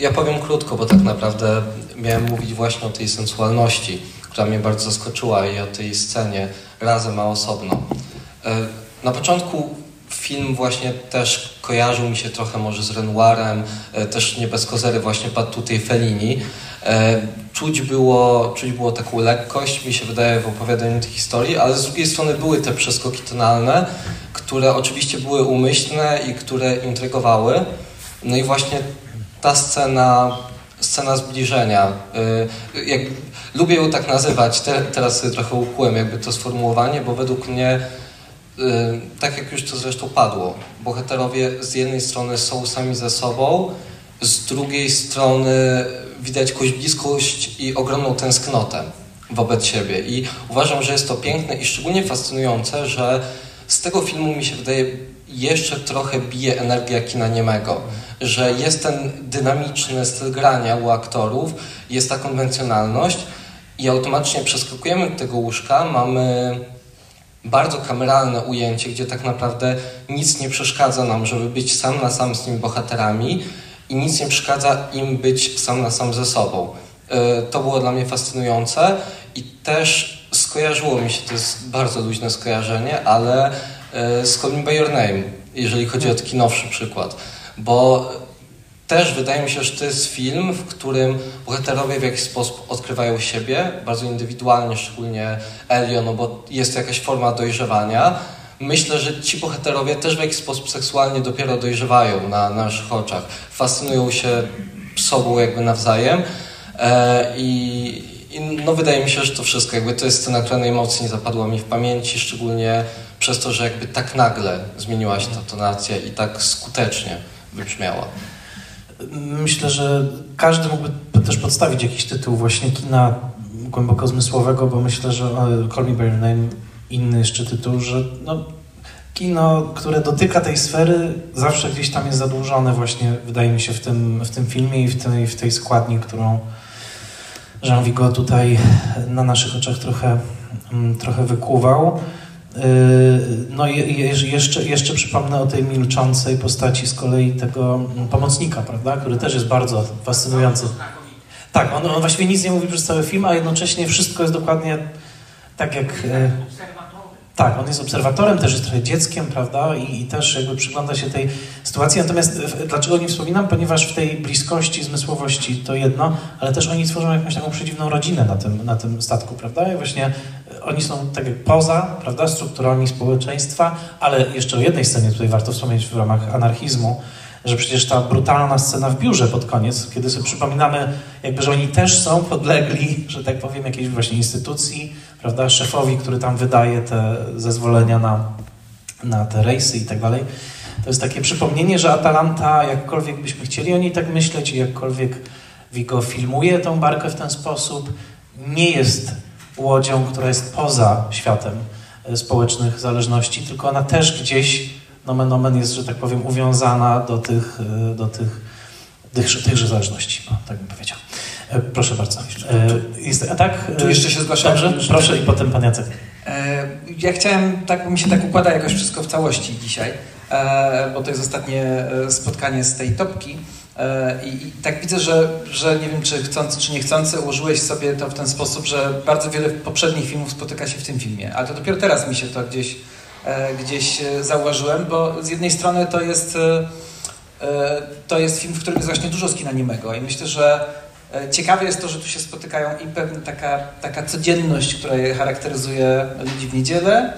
Speaker 6: Ja powiem krótko, bo tak naprawdę miałem mówić właśnie o tej sensualności, która mnie bardzo zaskoczyła i o tej scenie razem, a osobno. Na początku film właśnie też kojarzył mi się trochę może z Renoirem, e, też nie bez kozery właśnie padł tutaj Fellini. E, czuć było, czuć było taką lekkość, mi się wydaje, w opowiadaniu tej historii, ale z drugiej strony były te przeskoki tonalne, które oczywiście były umyślne i które intrygowały. No i właśnie ta scena scena zbliżenia. Jak, lubię ją tak nazywać, te, teraz trochę ukułem jakby to sformułowanie, bo według mnie, y, tak jak już to zresztą padło, bohaterowie z jednej strony są sami ze sobą, z drugiej strony widać bliskość i ogromną tęsknotę wobec siebie. I uważam, że jest to piękne i szczególnie fascynujące, że z tego filmu mi się wydaje jeszcze trochę bije energia kina niemego, że jest ten dynamiczny styl grania u aktorów, jest ta konwencjonalność i automatycznie przeskakujemy do tego łóżka, mamy bardzo kameralne ujęcie, gdzie tak naprawdę nic nie przeszkadza nam, żeby być sam na sam z tymi bohaterami i nic nie przeszkadza im być sam na sam ze sobą. E, to było dla mnie fascynujące i też skojarzyło mi się, to jest bardzo luźne skojarzenie, ale e, z Call Me By Your Name, jeżeli chodzi o taki nowszy przykład. Bo też wydaje mi się, że to jest film, w którym bohaterowie w jakiś sposób odkrywają siebie, bardzo indywidualnie, szczególnie Elio, no bo jest to jakaś forma dojrzewania. Myślę, że ci bohaterowie też w jakiś sposób seksualnie dopiero dojrzewają na, na naszych oczach. Fascynują się sobą jakby nawzajem e, i, i no wydaje mi się, że to wszystko, jakby to jest scena, która najmocniej zapadła mi w pamięci, szczególnie przez to, że jakby tak nagle zmieniła się ta tonacja i tak skutecznie wybrzmiała.
Speaker 1: Myślę, że każdy mógłby też podstawić jakiś tytuł właśnie kina głęboko zmysłowego, bo myślę, że Call Me By Your Name inny jeszcze tytuł, że no, kino, które dotyka tej sfery, zawsze gdzieś tam jest zadłużone właśnie, wydaje mi się, w tym, w tym filmie i w tej, w tej składni, którą Jean Vigo tutaj na naszych oczach trochę, mm, trochę wykuwał. Yy, no jeszcze, jeszcze przypomnę o tej milczącej postaci z kolei tego mm, pomocnika, prawda, który też jest bardzo fascynujący. Tak, on, on właściwie nic nie mówi przez cały film, a jednocześnie wszystko jest dokładnie tak jak... Tak, on jest obserwatorem, też jest trochę dzieckiem, prawda, I, i, też jakby przygląda się tej sytuacji. Natomiast dlaczego nie wspominam? Ponieważ w tej bliskości, zmysłowości to jedno, ale też oni tworzą jakąś taką przedziwną rodzinę na tym, na tym statku, prawda? I właśnie e, oni są tak jak poza, prawda, strukturami społeczeństwa, ale jeszcze o jednej scenie tutaj warto wspomnieć w ramach anarchizmu, że przecież ta brutalna scena w biurze pod koniec, kiedy sobie przypominamy, jakby, że oni też są podlegli, że tak powiem, jakiejś właśnie instytucji, prawda, szefowi, który tam wydaje te zezwolenia na, na te rejsy i tak dalej. To jest takie przypomnienie, że Atalanta, jakkolwiek byśmy chcieli o niej tak myśleć i jakkolwiek Vigo filmuje tą barkę w ten sposób, nie jest łodzią, która jest poza światem e, społecznych zależności, tylko ona też gdzieś nomen omen jest, że tak powiem, uwiązana do tych, e, do tych, tych tychże zależności, no, tak bym powiedział. E, proszę bardzo. E, jest, a tak?
Speaker 7: Tu jeszcze się zgłaszam.
Speaker 1: Dobrze, proszę i potem pan Jacek.
Speaker 7: Ja chciałem, tak mi się tak układa jakoś wszystko w całości dzisiaj, bo to jest ostatnie spotkanie z tej topki. I, I, tak widzę, że, że nie wiem, czy chcący, czy niechcący ułożyłeś sobie to w ten sposób, że bardzo wiele poprzednich filmów spotyka się w tym filmie, ale to dopiero teraz mi się to gdzieś E, gdzieś e, zauważyłem, bo z jednej strony to jest, e, to jest film, w którym jest właśnie dużo z kina niemego i myślę, że ciekawe jest to, że tu się spotykają i pewna taka, taka codzienność, która charakteryzuje ludzi w niedzielę,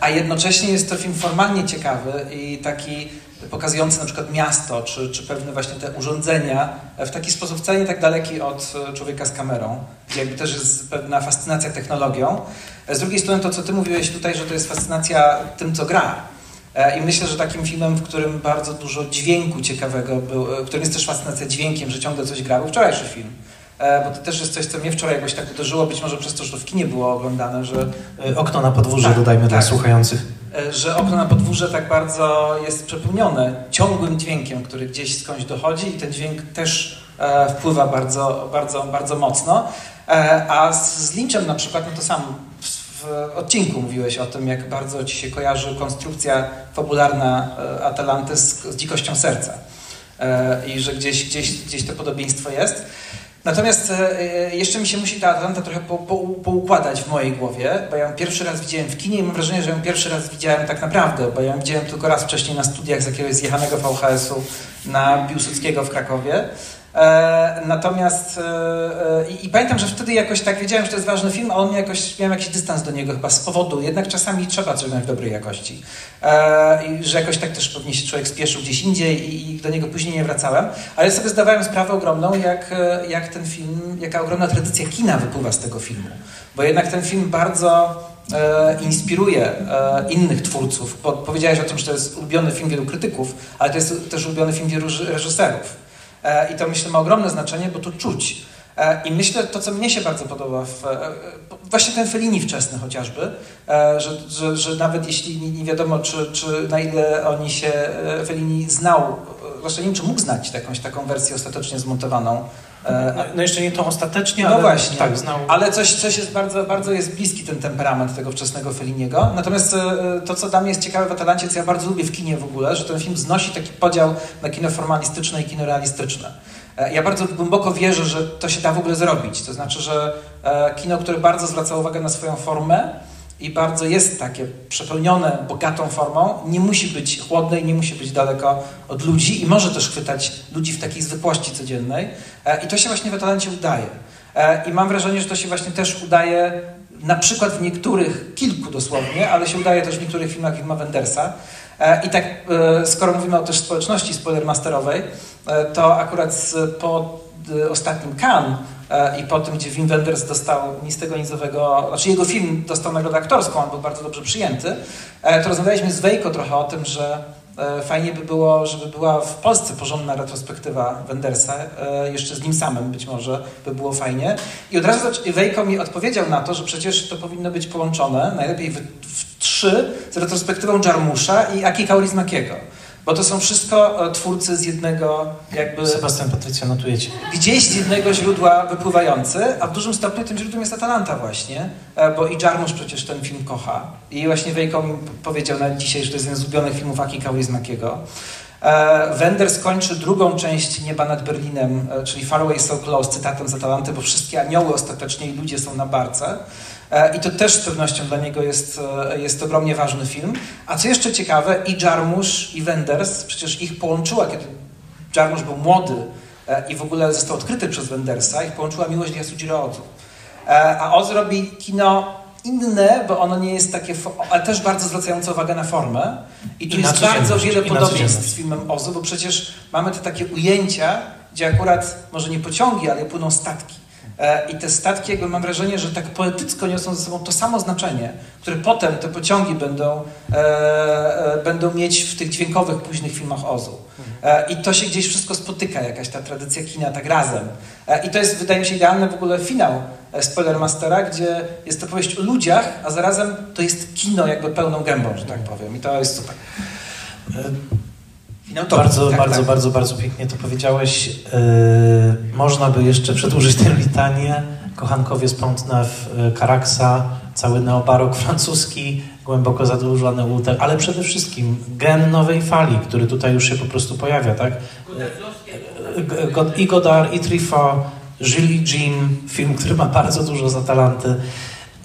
Speaker 7: a jednocześnie jest to film formalnie ciekawy i taki pokazujący na przykład miasto, czy, czy pewne właśnie te urządzenia w taki sposób wcale nie tak daleki od człowieka z kamerą, gdzie jakby też jest pewna fascynacja technologią. Z drugiej strony to, co ty mówiłeś tutaj, że to jest fascynacja tym, co gra. E, I myślę, że takim filmem, w którym bardzo dużo dźwięku ciekawego był, e, w którym jest też fascynacja dźwiękiem, że ciągle coś gra, był wczorajszy film. E, bo to też jest coś, co mnie wczoraj jakoś tak uderzyło, być może przez to, że to w kinie było oglądane, że...
Speaker 1: Okno na podwórze, tak, dodajmy tak, dla słuchających.
Speaker 7: Że okno na podwórze tak bardzo jest przepełnione ciągłym dźwiękiem, który gdzieś skądś dochodzi i ten dźwięk też wpływa bardzo, bardzo, bardzo mocno. A z Lynchem na przykład, no to sam w odcinku mówiłeś o tym, jak bardzo ci się kojarzy konstrukcja fabularna e, Atalanty z, z dzikością serca e, i że gdzieś, gdzieś, gdzieś to podobieństwo jest. Natomiast e, jeszcze mi się musi ta Atalanta trochę po, po, poukładać w mojej głowie, bo ja ją pierwszy raz widziałem w kinie i mam wrażenie, że ją pierwszy raz widziałem tak naprawdę, bo ja ją widziałem tylko raz wcześniej na studiach z jakiegoś zjechanego VHS-u na Piłsudskiego w Krakowie. E, natomiast e, e, i, i pamiętam, że wtedy jakoś tak wiedziałem, że to jest ważny film, a on jakoś, miałem jakiś dystans do niego chyba z powodu, jednak czasami trzeba coś w dobrej jakości. I że jakoś tak też pewnie się człowiek spieszył gdzieś indziej i, i do niego później nie wracałem, ale sobie zdawałem sprawę ogromną, jak, jak ten film, jaka ogromna tradycja kina wypływa z tego filmu. Bo jednak ten film bardzo inspiruje innych twórców. Bo powiedziałeś o tym, że to jest ulubiony film wielu krytyków, ale to jest też ulubiony film wielu reż- reżyserów. E, I to myślę ma ogromne znaczenie, bo to czuć. E, I myślę, to co mnie się bardzo podoba, w, e, właśnie ten Fellini wczesny chociażby, że, że, że nawet jeśli nie, wiadomo, czy, czy na ile oni się, Fellini znał, e, zwłaszcza nie wiem, czy mógł znać jakąś taką wersję ostatecznie zmontowaną. E,
Speaker 1: No, jeszcze nie tą ostatecznie,
Speaker 7: no
Speaker 1: ale
Speaker 7: właśnie.
Speaker 1: tak, znał.
Speaker 7: Ale coś, coś jest bardzo, bardzo jest bliski ten temperament tego wczesnego Felliniego. Natomiast e, to, co dla mnie jest ciekawe w Atalancie, co ja bardzo lubię w kinie w ogóle, że ten film znosi taki podział na kino formalistyczne i kino realistyczne. E, Ja bardzo głęboko wierzę, że to się da w ogóle zrobić. To znaczy, że e, kino, które bardzo zwraca uwagę na swoją formę i bardzo jest takie przepełnione bogatą formą, nie musi być chłodne i nie musi być daleko od ludzi i może też chwytać ludzi w takiej zwykłości codziennej. E, I to się właśnie w Atalancie udaje. E, I mam wrażenie, że to się właśnie też udaje na przykład w niektórych, kilku dosłownie, ale się udaje też w niektórych filmach Wima Wendersa. E, I tak, skoro mówimy o też społeczności spoilermasterowej, to akurat po ostatnim Cannes e, i po tym, gdzie Wim Wenders dostał nic tego nizowego, znaczy jego film dostał nagrodę aktorską, on był bardzo dobrze przyjęty, e, to rozmawialiśmy z Wejko trochę o tym, że e, fajnie by było, żeby była w Polsce porządna retrospektywa Wendersa, jeszcze z nim samym być może by było fajnie. I od razu Wejko mi odpowiedział na to, że przecież to powinno być połączone, najlepiej w, w trzy, z retrospektywą Jarmusza i Aki Kaurismakiego. Bo to są wszystko e, twórcy z jednego jakby
Speaker 1: Sebastian Patrycja, notujecie.
Speaker 7: gdzieś z jednego źródła wypływający, a w dużym stopniu tym źródłem jest Atalanta właśnie, e, bo i Jarmusz przecież ten film kocha. I właśnie Wejko mi powiedział nawet dzisiaj, że to jest jeden z ulubionych filmów Aki Kaurismakiego. E, Wenders kończy drugą część Nieba nad Berlinem, czyli Far Away So Close, cytatem z Atalanty, bo wszystkie anioły ostatecznie i ludzie są na barce. E, I to też z pewnością dla niego jest, e, jest ogromnie ważny film. A co jeszcze ciekawe, i Jarmusz, i Wenders, przecież ich połączyła, kiedy Jarmusz był młody e, i w ogóle został odkryty przez Wendersa, ich połączyła miłość do Yasujiro Ozu. A Oz robi kino inne, bo ono nie jest takie, ale też bardzo zwracające uwagę na formę. I tu
Speaker 1: I
Speaker 7: jest bardzo wiele podobieństw z filmem Ozu, bo przecież mamy te takie ujęcia, gdzie akurat może nie pociągi, ale płyną statki. E, I te statki, jakby mam wrażenie, że tak poetycko niosą ze sobą to samo znaczenie, które potem te pociągi będą, e, e, będą mieć w tych dźwiękowych, późnych filmach Ozu. E, I to się gdzieś wszystko spotyka, jakaś ta tradycja kina tak razem. E, I to jest, wydaje mi się, idealny w ogóle finał e, Spoilermastera, gdzie jest to powieść o ludziach, a zarazem to jest kino jakby pełną gębą, że tak powiem. I to jest super. Finał to
Speaker 1: Bardzo,
Speaker 7: tak,
Speaker 1: bardzo,
Speaker 7: tak.
Speaker 1: bardzo, bardzo pięknie to powiedziałeś. Yy, można by jeszcze przedłużyć tę litanię. Kochankowie z Pont-Neuf, yy, Caraksa, cały neobarok francuski, głęboko zadłużony Ulter, ale przede wszystkim gen nowej fali, który tutaj już się po prostu pojawia, tak? Yy, Go- I Godard, i Truffaut, Julie Jean, film, który ma bardzo dużo z Atalanty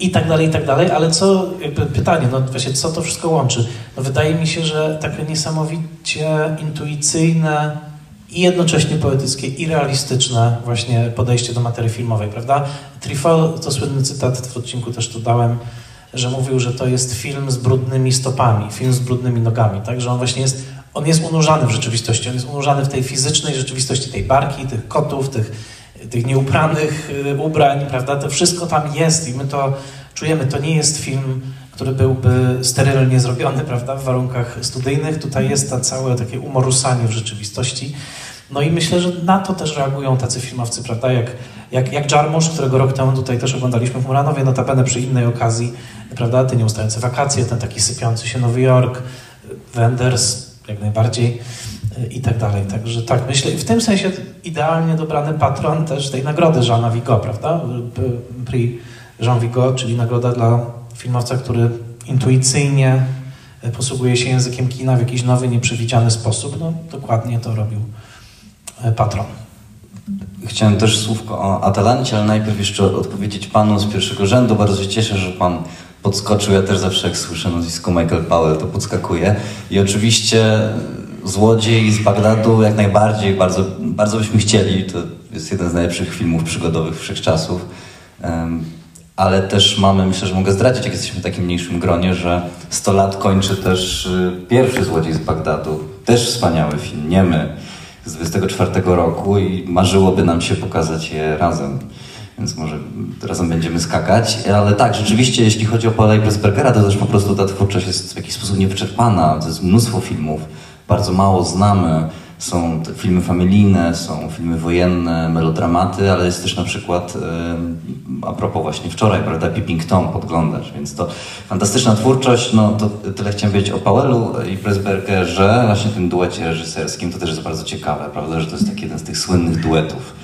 Speaker 1: i tak dalej, i tak dalej, ale co, pytanie, no właśnie, co to wszystko łączy? No wydaje mi się, że takie niesamowicie intuicyjne i jednocześnie poetyckie i realistyczne właśnie podejście do materii filmowej, prawda? Truffaut, to słynny cytat, w odcinku też to dałem, że mówił, że to jest film z brudnymi stopami, film z brudnymi nogami, tak? Że on właśnie jest, on jest unurzany w rzeczywistości, on jest unurzany w tej fizycznej rzeczywistości tej barki, tych kotów, tych, tych nieupranych y, ubrań, prawda? To wszystko tam jest i my to czujemy. To nie jest film, który byłby sterylnie zrobiony, prawda? W warunkach studyjnych. Tutaj jest to całe takie umorusanie w rzeczywistości. No i myślę, że na to też reagują tacy filmowcy, prawda? Jak, jak, jak Jarmusz, którego rok temu tutaj też oglądaliśmy w Muranowie, notabene przy innej okazji, prawda? Te nieustające wakacje, ten taki sypiący się Nowy Jork, Wenders, jak najbardziej i tak dalej. Także tak, myślę, w tym sensie idealnie dobrany patron też tej nagrody Jeana Vigo, prawda? Prix Jean Vigo, czyli nagroda dla filmowca, który intuicyjnie y, posługuje się językiem kina w jakiś nowy, nieprzewidziany sposób. No, dokładnie to robił y, patron.
Speaker 8: Chciałem też słówko o Atalancie, ale najpierw jeszcze odpowiedzieć panu z pierwszego rzędu. Bardzo się cieszę, że pan podskoczył. Ja też zawsze jak słyszę nazwisko Michael Powell, to podskakuję. I oczywiście Złodziej z Bagdadu jak najbardziej, bardzo, bardzo byśmy chcieli. To jest jeden z najlepszych filmów przygodowych wszechczasów. Em, ale też mamy, myślę, że mogę zdradzić, jak jesteśmy w takim mniejszym gronie, że 100 lat kończy też y, pierwszy Złodziej z Bagdadu. Też wspaniały film, niemy, z 24 roku i marzyłoby nam się pokazać je razem. Więc może razem będziemy skakać. Ale tak, rzeczywiście, jeśli chodzi o Paula Ibrasbergera, to też po prostu ta twórczość jest w jakiś sposób niewyczerpana. To jest mnóstwo filmów, bardzo mało znamy. Są filmy familijne, są filmy wojenne, melodramaty, ale jest też na przykład, a propos właśnie wczoraj, prawda, Peeping Tom podglądasz, więc to fantastyczna twórczość, no to tyle chciałem powiedzieć o Pauelu i Pressbergerze, właśnie tym duecie reżyserskim, to też jest bardzo ciekawe, prawda, że to jest taki jeden z tych słynnych duetów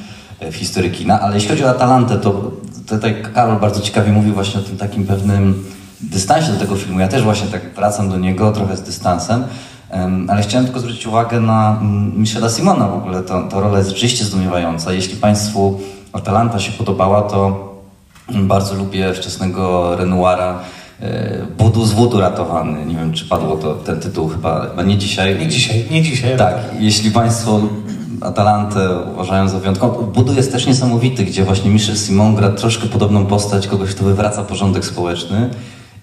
Speaker 8: e, w historii kina, ale jeśli chodzi o Atalantę, to tutaj Karol bardzo ciekawie mówił właśnie o tym takim pewnym dystansie do tego filmu, ja też właśnie tak wracam do niego trochę z dystansem, Em, Ale chciałem tylko zwrócić uwagę na mm, Michela Simona w ogóle. To, to rola jest rzeczywiście zdumiewająca. Jeśli Państwu Atalanta się podobała, to mm, bardzo lubię wczesnego Renoira e, Budu z Wudu ratowany. Nie wiem, czy padło to ten tytuł chyba, chyba nie dzisiaj.
Speaker 1: Nie dzisiaj, nie dzisiaj.
Speaker 8: Tak, jeśli Państwo Atalantę uważają za wyjątkową. Budu jest też niesamowity, gdzie właśnie Michel Simon gra troszkę podobną postać kogoś, kto wywraca porządek społeczny.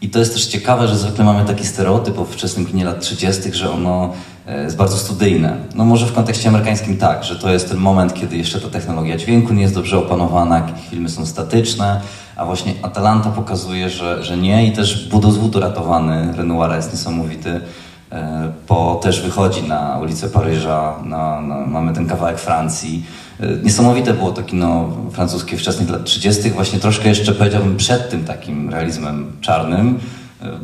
Speaker 8: I to jest też ciekawe, że zwykle mamy taki stereotyp o wczesnym kinie lat 30., że ono e, jest bardzo studyjne. No może w kontekście amerykańskim tak, że to jest ten moment, kiedy jeszcze ta technologia dźwięku nie jest dobrze opanowana, filmy są statyczne, a właśnie Atalanta pokazuje, że, że nie i też Budo z Wudu ratowany Renoira jest niesamowity, e, bo też wychodzi na ulicę Paryża, na, na, mamy ten kawałek Francji. E, Niesamowite było to kino francuskie wczesnych lat 30., właśnie troszkę jeszcze powiedziałbym przed tym takim realizmem czarnym. E,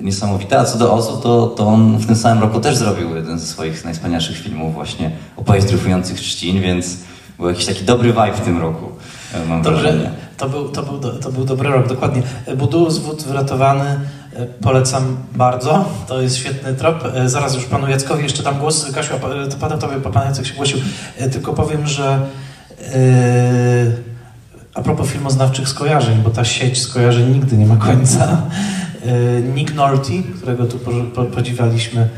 Speaker 8: Niesamowite, a co do Ozu, to, to on w tym samym roku też zrobił jeden ze swoich najwspanialszych filmów właśnie Opowieść triumfujących trzcin, więc był jakiś taki dobry vibe w tym roku, e, mam
Speaker 1: Dobrze,
Speaker 8: wrażenie.
Speaker 1: to był, to, był, to był dobry rok, dokładnie. Budu z wód wyratowany, polecam bardzo, to jest świetny trop. E, Zaraz już panu Jackowi jeszcze dam głos. Kasiu, e, to potem tobie pan Jacek się głosił. E, Tylko powiem, że a propos filmoznawczych skojarzeń, bo ta sieć skojarzeń nigdy nie ma końca. Nick Nolte, którego tu po, po, podziwialiśmy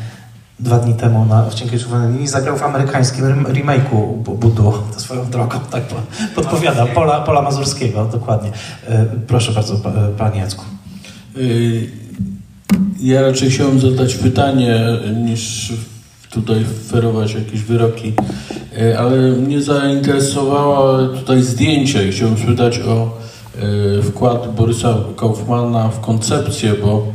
Speaker 1: dwa dni temu na w Cienkiej Czerwonej Linii, zagrał w amerykańskim rem- remake'u Bu- Budu, to swoją drogą, tak po- podpowiadam, Pola, Pola Mazurskiego, dokładnie. Proszę bardzo, pa- panie Jacku.
Speaker 9: Ja raczej chciałem zadać pytanie, niż tutaj ferować jakieś wyroki, Y, ale mnie zainteresowało tutaj zdjęcie i chciałem spytać o y, wkład Borysa Kaufmana w koncepcję, bo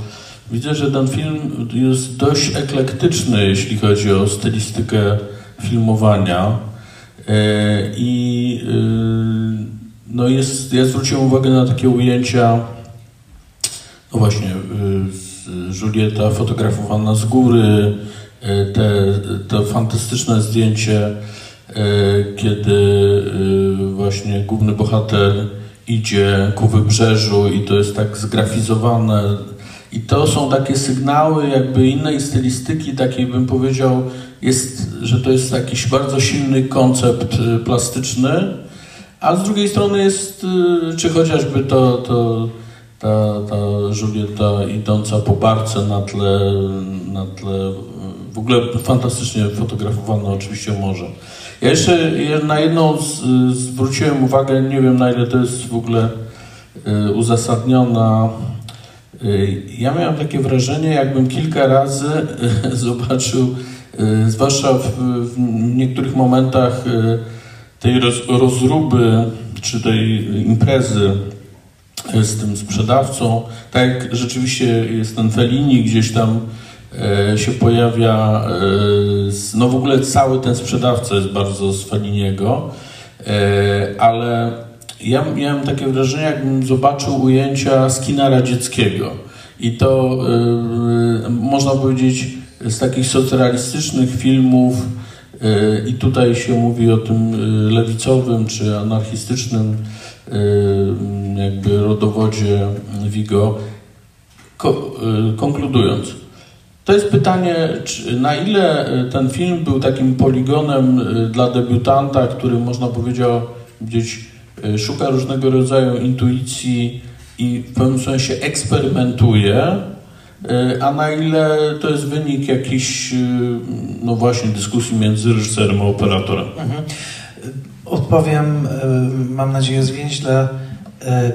Speaker 9: widzę, że ten film jest dość eklektyczny, jeśli chodzi o stylistykę filmowania Y, i no jest, ja zwróciłem uwagę na takie ujęcia no właśnie, Julieta fotografowana z góry, y, te, to fantastyczne zdjęcie, y, kiedy y, właśnie główny bohater idzie ku wybrzeżu i to jest tak zgrafizowane. I to są takie sygnały jakby innej stylistyki, takiej bym powiedział, jest, że to jest jakiś bardzo silny koncept plastyczny, a z drugiej strony jest, czy chociażby to, to ta, ta Julieta idąca po barce na tle, na tle w ogóle fantastycznie fotografowane oczywiście morze. Ja jeszcze je- na jedną z, zwróciłem uwagę, nie wiem na ile to jest w ogóle y, uzasadniona. Y, Ja miałem takie wrażenie, jakbym kilka razy y, zobaczył, zwłaszcza w, w niektórych momentach tej roz, rozruby czy tej imprezy z tym sprzedawcą. Tak rzeczywiście jest ten Fellini, gdzieś tam e, się pojawia, e, z, no w ogóle cały ten sprzedawca jest bardzo z Felliniego, e, ale ja miałem takie wrażenie, jakbym zobaczył ujęcia z kina radzieckiego. I to e, można powiedzieć z takich socrealistycznych filmów, e, i tutaj się mówi o tym e, lewicowym czy anarchistycznym jakby rodowodzie Vigo. Ko, y, konkludując, to jest pytanie, czy, na ile y, ten film był takim poligonem y, dla debiutanta, który można powiedzieć, y, szuka różnego rodzaju intuicji i w pewnym sensie eksperymentuje, a na ile to jest wynik jakiś, e, no właśnie, dyskusji między reżyserem a operatorem?
Speaker 1: Mhm. Odpowiem, e, mam nadzieję, zwięźle. E,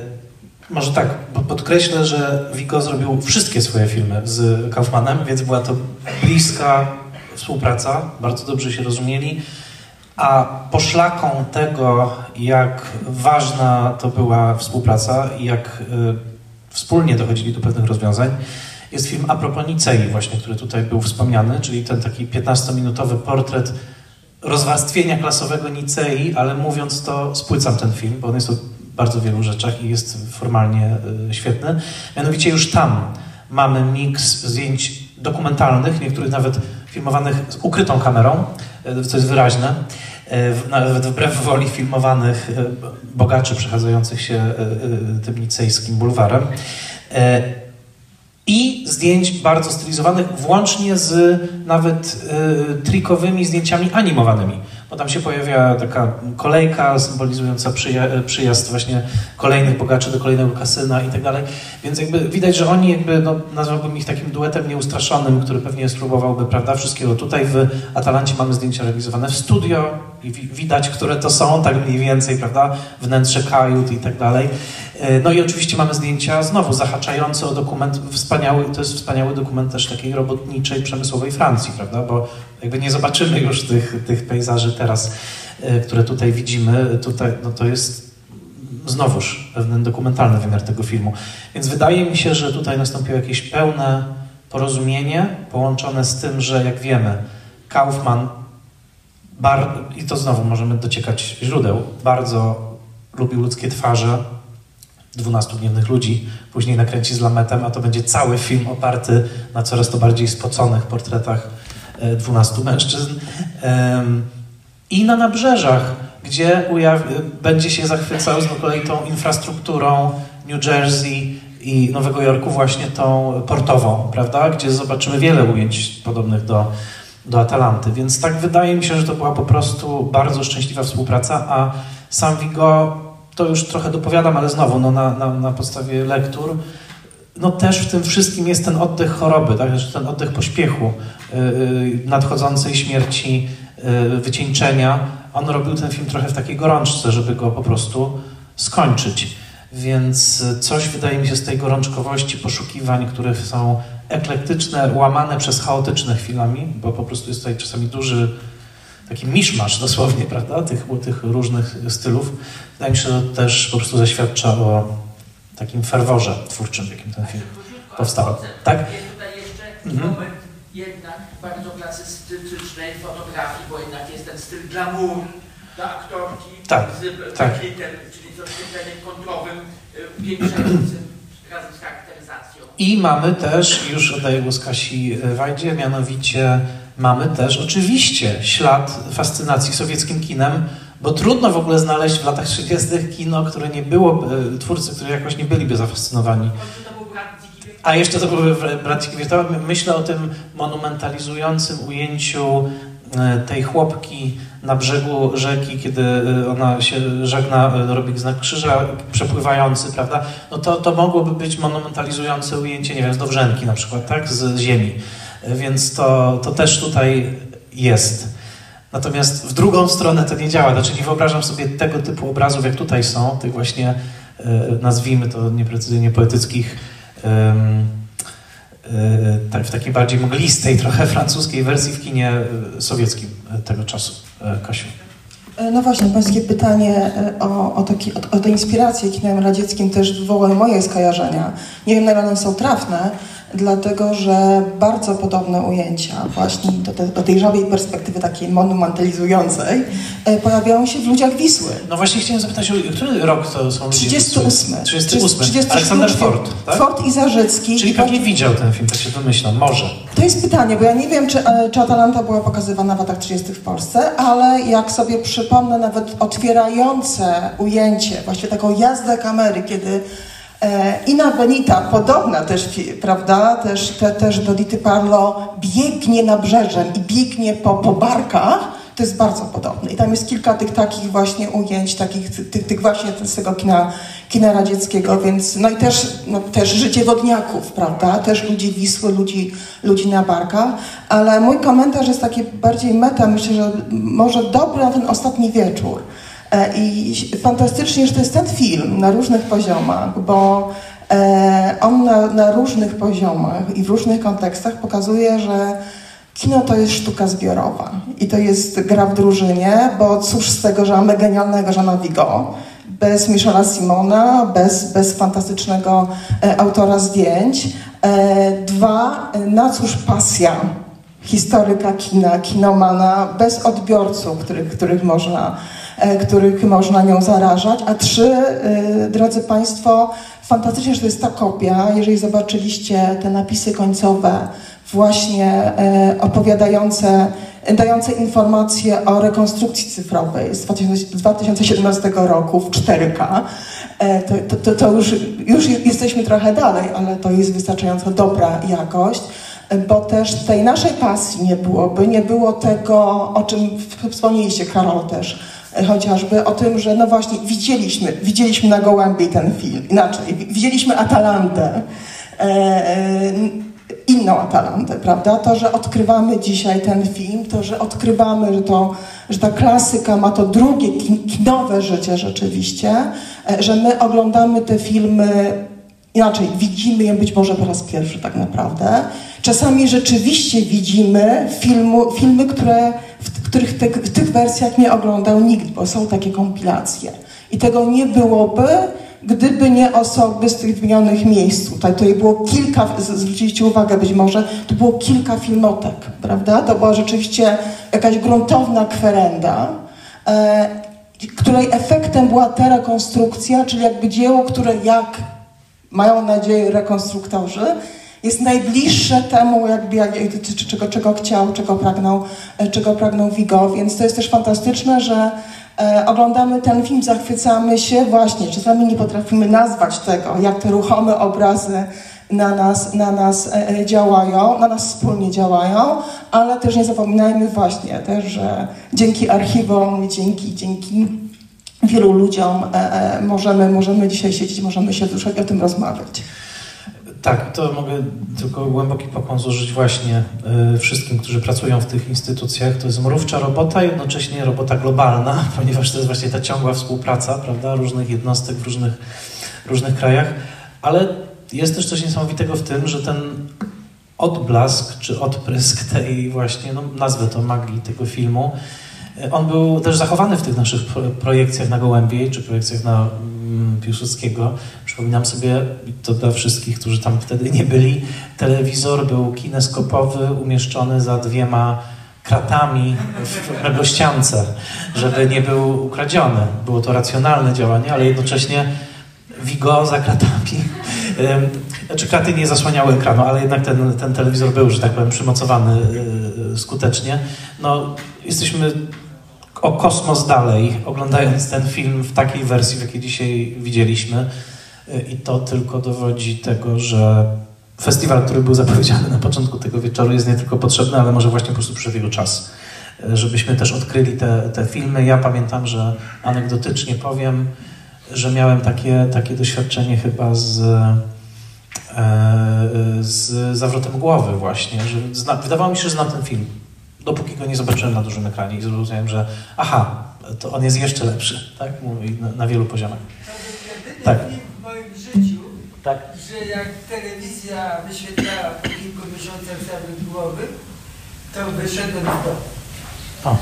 Speaker 1: Może tak, podkreślę, że Vigo zrobił wszystkie swoje filmy z Kaufmanem, więc była to bliska współpraca, bardzo dobrze się rozumieli. A poszlaką tego, jak ważna to była współpraca i jak y, wspólnie dochodzili do pewnych rozwiązań, jest film A propos Nicei właśnie, który tutaj był wspomniany, czyli ten taki 15-minutowy portret rozwarstwienia klasowego Nicei, ale mówiąc to, spłycam ten film, bo on jest o bardzo wielu rzeczach i jest formalnie y, świetny. Mianowicie już tam mamy miks zdjęć dokumentalnych, niektórych nawet filmowanych z ukrytą kamerą, y, co jest wyraźne, y, nawet wbrew woli filmowanych bogaczy przechadzających się tym nicejskim bulwarem. I zdjęć bardzo stylizowanych, włącznie z nawet y, trikowymi zdjęciami animowanymi. Bo tam się pojawia taka kolejka symbolizująca przyja- przyjazd właśnie kolejnych bogaczy do kolejnego kasyna i tak dalej. Więc jakby widać, że oni jakby, no, nazwałbym ich takim duetem nieustraszonym, który pewnie spróbowałby, prawda, wszystkiego. Tutaj w Atalancie mamy zdjęcia realizowane w studio i wi- widać, które to są, tak mniej więcej, prawda, wnętrze kajut i tak dalej. E, No i oczywiście mamy zdjęcia znowu zahaczające o dokument, wspaniały, to jest wspaniały dokument też takiej robotniczej, przemysłowej Francji, prawda, bo jakby nie zobaczymy już tych, tych pejzaży teraz, e, które tutaj widzimy, tutaj, no to jest znowuż pewien dokumentalny wymiar tego filmu. Więc wydaje mi się, że tutaj nastąpiło jakieś pełne porozumienie połączone z tym, że jak wiemy, Kaufman, bar, i to znowu możemy dociekać źródeł, bardzo lubił ludzkie twarze, 12 gniewnych ludzi, później nakręci z Lametem, a to będzie cały film oparty na coraz to bardziej spoconych portretach 12 mężczyzn. I na nabrzeżach, gdzie będzie się zachwycał z kolei tą infrastrukturą New Jersey i Nowego Jorku, właśnie tą portową, prawda? Gdzie zobaczymy wiele ujęć podobnych do, do Atalanty. Więc tak wydaje mi się, że to była po prostu bardzo szczęśliwa współpraca, a sam Vigo, to już trochę dopowiadam, ale znowu no, na, na, na podstawie lektur, no też w tym wszystkim jest ten oddech choroby, tak? Znaczy ten oddech pośpiechu, nadchodzącej śmierci, yy, wycieńczenia. On robił ten film trochę w takiej gorączce, żeby go po prostu skończyć. Więc y, coś wydaje mi się z tej gorączkowości poszukiwań, które są eklektyczne, łamane przez chaotyczne chwilami, bo po prostu jest tutaj czasami duży taki miszmasz dosłownie, prawda, tych, tych różnych stylów. Wydaje mi się, że to też po prostu zaświadcza o takim ferworze twórczym, w jakim ten film powstał. Tak?
Speaker 4: Jest tutaj jeszcze
Speaker 1: Mhm.
Speaker 4: moment jednak bardzo klasystycznej fotografii, bo jednak jest ten styl glamour dla aktorki
Speaker 1: Tak,
Speaker 4: z
Speaker 1: tak.
Speaker 4: czyli z oświetleniem kontrowym, y, upiększającym razem z charakteryzacją.
Speaker 1: I mamy też, już oddaję głos Kasi Wajdzie, mianowicie mamy też oczywiście ślad fascynacji sowieckim kinem, bo trudno w ogóle znaleźć w latach 30. kino, które nie było, e, twórcy, którzy jakoś nie byliby zafascynowani.
Speaker 4: To był brat dziki
Speaker 1: A jeszcze to Bratki Wirtualne. Myślę o tym monumentalizującym ujęciu e, tej chłopki na brzegu rzeki, kiedy e, ona się żegna, e, robi znak krzyża przepływający, prawda? No to, to mogłoby być monumentalizujące ujęcie, nie wiem, z Dowrzenki na przykład, tak? Z ziemi. Więc to, to też tutaj jest. Natomiast w drugą stronę to nie działa. Znaczy nie wyobrażam sobie tego typu obrazów, jak tutaj są, tych właśnie, nazwijmy to nieprecyzyjnie poetyckich, w takiej bardziej mglistej, trochę francuskiej wersji w kinie e, sowieckim e, tego czasu. E, Kasiu.
Speaker 10: E, No właśnie, pańskie pytanie e, o, o, taki, o, o tę inspirację kinem radzieckim też wywołały moje skojarzenia. Nie wiem, na ile one są trafne, dlatego że bardzo podobne ujęcia właśnie do, te, do tej żabiej perspektywy takiej monumentalizującej e, pojawiają się w Ludziach Wisły.
Speaker 1: No właśnie chciałem zapytać, który rok to są ludzie
Speaker 10: 38.
Speaker 1: 38.
Speaker 10: 37.
Speaker 1: Aleksander Ford, tak?
Speaker 10: Ford i Zarzycki.
Speaker 1: Czyli
Speaker 10: I
Speaker 1: pewnie widział ten film, tak się domyślam, może.
Speaker 10: To jest pytanie, bo ja nie wiem, czy, e, czy Atalanta była pokazywana w latach 30. w Polsce, ale jak sobie przypomnę nawet otwierające ujęcie, właściwie taką jazdę kamery, kiedy Ina Benita, podobna też, prawda, też, te, też do Dity Parlo, biegnie nabrzeżem i biegnie po, po barkach, to jest bardzo podobne. I tam jest kilka tych takich właśnie ujęć, takich tych, tych właśnie z tego kina, kina radzieckiego, więc no i też, no, też życie wodniaków, prawda? Też ludzi Wisły, ludzi, ludzi na barkach. Ale mój komentarz jest taki bardziej meta, myślę, że może dobry na ten ostatni wieczór. E, I fantastycznie, że to jest ten film na różnych poziomach, bo e, on na, na różnych poziomach i w różnych kontekstach pokazuje, że Kino to jest sztuka zbiorowa i to jest gra w drużynie, bo cóż z tego, że mamy genialnego Żana Vigo, bez Michela Simona, bez, bez fantastycznego e, autora zdjęć. Dwa, na cóż pasja historyka kina, kinomana, bez odbiorców, których, których, można, których można nią zarażać. A trzy, e, drodzy Państwo, fantastycznie, że to jest ta kopia. Jeżeli zobaczyliście te napisy końcowe, właśnie e, opowiadające, dające informacje o rekonstrukcji cyfrowej z 2017 roku w 4K. E, to, to, to już, już jesteśmy trochę dalej, ale to jest wystarczająco dobra jakość bo też tej naszej pasji nie byłoby, nie było tego, o czym wspomnieliście, Karol też, e, chociażby o tym, że no właśnie widzieliśmy, widzieliśmy na Gołębie ten film, inaczej, widzieliśmy Atalantę, inną Atalantę, prawda? To, że odkrywamy dzisiaj ten film, to, że odkrywamy, że, to, że ta klasyka ma to drugie kinowe życie rzeczywiście, e, że my oglądamy te filmy inaczej, widzimy je być może po raz pierwszy tak naprawdę. Czasami rzeczywiście widzimy filmu, filmy, które, w których te, w tych wersjach nie oglądał nikt, bo są takie kompilacje. I tego nie byłoby, gdyby nie osoby z tych wymienionych miejsc. Tutaj, tutaj było kilka, zwróciliście uwagę być może, to było kilka filmotek, prawda? To była rzeczywiście jakaś gruntowna kwerenda, e, której efektem była ta rekonstrukcja, czyli jakby dzieło, które jak mają nadzieję rekonstruktorzy, jest najbliższe temu, jakby, jak, czego, czego chciał, czego pragnął, e, czego pragnął Vigo, więc to jest też fantastyczne, że E, oglądamy ten film, zachwycamy się właśnie, czasami nie potrafimy nazwać tego, jak te ruchome obrazy na nas, na nas e, działają, na nas wspólnie działają, ale też nie zapominajmy właśnie też, że dzięki archiwom, dzięki, dzięki wielu ludziom możemy, możemy dzisiaj siedzieć, możemy się o tym rozmawiać.
Speaker 1: Tak, to mogę tylko głęboki pokłon złożyć właśnie y, wszystkim, którzy pracują w tych instytucjach. To jest mrówcza robota, jednocześnie robota globalna, ponieważ to jest właśnie ta ciągła współpraca, prawda, różnych jednostek w różnych, różnych krajach, ale jest też coś niesamowitego w tym, że ten odblask czy odprysk tej właśnie, no nazwę to magii tego filmu, y, on był też zachowany w tych naszych projekcjach na Gołębiej, czy projekcjach na Piłsudskiego. Przypominam sobie, to dla wszystkich, którzy tam wtedy nie byli, telewizor był kineskopowy, umieszczony za dwiema kratami w meblościance, żeby nie był ukradziony. Było to racjonalne działanie, ale jednocześnie Vigo za kratami. Znaczy kraty nie zasłaniały ekranu, ale jednak ten, ten telewizor był, że tak powiem, przymocowany y, skutecznie. No, jesteśmy o kosmos dalej, oglądając ten film w takiej wersji, w jakiej dzisiaj widzieliśmy. I to tylko dowodzi tego, że festiwal, który był zapowiedziany na początku tego wieczoru jest nie tylko potrzebny, ale może właśnie po prostu przyszedł czas, żebyśmy też odkryli te, te filmy. Ja pamiętam, że anegdotycznie powiem, że miałem takie, takie doświadczenie chyba z, e, z zawrotem głowy właśnie, że zna, wydawało mi się, że znam ten film, dopóki go nie zobaczyłem na dużym ekranie i zrozumiałem, że aha, to on jest jeszcze lepszy, tak? Na, na wielu poziomach. Tak
Speaker 11: życiu, tak. że jak telewizja wyświetlała po kilku miesiącach zawrót głowy, to wyszedłem w dom. O.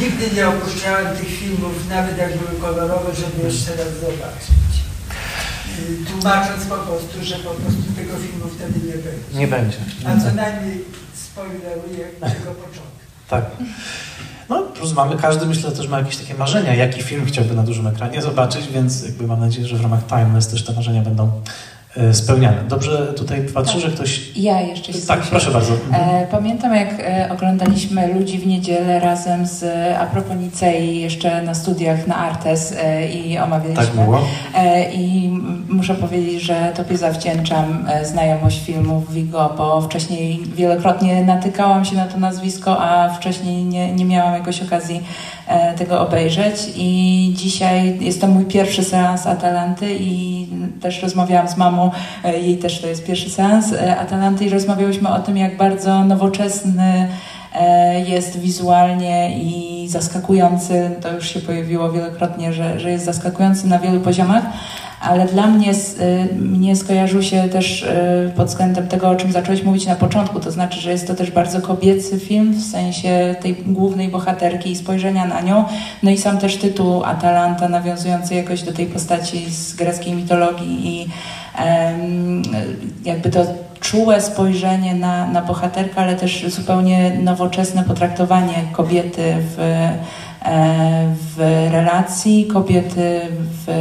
Speaker 11: Nigdy nie opuszczałem tych filmów, nawet jak były kolorowe, żeby jeszcze raz zobaczyć. Tłumacząc po prostu, że po prostu tego filmu wtedy nie będzie.
Speaker 1: Nie będzie.
Speaker 11: A co najmniej spoileruję tego początku.
Speaker 1: Tak. No, plus mamy, każdy myślę też ma jakieś takie marzenia, jaki film chciałby na dużym ekranie zobaczyć, więc jakby mam nadzieję, że w ramach Timeless też te marzenia będą spełniane. Dobrze tutaj patrzę,
Speaker 12: tak.
Speaker 1: że ktoś...
Speaker 12: Ja jeszcze się
Speaker 1: Tak, proszę bardzo.
Speaker 12: E, pamiętam, jak e, oglądaliśmy Ludzi w niedzielę razem z a propos Nicei jeszcze na studiach na Artes e, i omawialiśmy.
Speaker 1: Tak było.
Speaker 12: E, I muszę powiedzieć, że Tobie zawdzięczam e, znajomość filmów Vigo, bo wcześniej wielokrotnie natykałam się na to nazwisko, a wcześniej nie, nie miałam jakoś okazji e, tego obejrzeć. I dzisiaj jest to mój pierwszy seans Atalanty i też rozmawiałam z mamą, e, jej też to jest pierwszy seans e, Atalanty i rozmawiałyśmy o tym, jak bardzo nowoczesny e, jest wizualnie i zaskakujący. To już się pojawiło wielokrotnie, że, że jest zaskakujący na wielu poziomach. Ale dla mnie, y, mnie skojarzył się też y, pod względem tego, o czym zacząłeś mówić na początku, to znaczy, że jest to też bardzo kobiecy film w sensie tej głównej bohaterki i spojrzenia na nią. No i sam też tytuł Atalanta nawiązujący jakoś do tej postaci z greckiej mitologii i jakby to czułe spojrzenie na, na bohaterkę, ale też zupełnie nowoczesne potraktowanie kobiety w, e, w relacji, kobiety w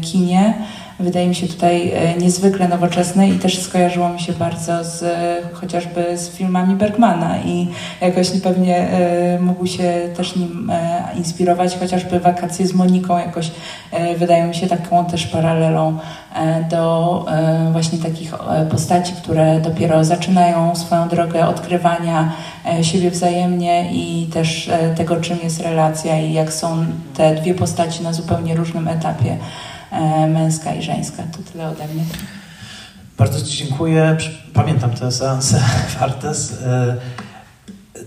Speaker 12: kinie. Wydaje mi się tutaj e, niezwykle nowoczesne i też skojarzyło mi się bardzo z chociażby z filmami Bergmana i jakoś pewnie e, mógł się też nim e, inspirować, chociażby Wakacje z Moniką jakoś e, wydają mi się taką też paralelą e, do e, właśnie takich e, postaci, które dopiero zaczynają swoją drogę odkrywania e, siebie wzajemnie i też e, tego, czym jest relacja i jak są te dwie postaci na zupełnie różnym etapie, e, męska i żeńska. To tyle ode mnie.
Speaker 1: Bardzo Ci dziękuję. Pamiętam te seanse w Artes. E,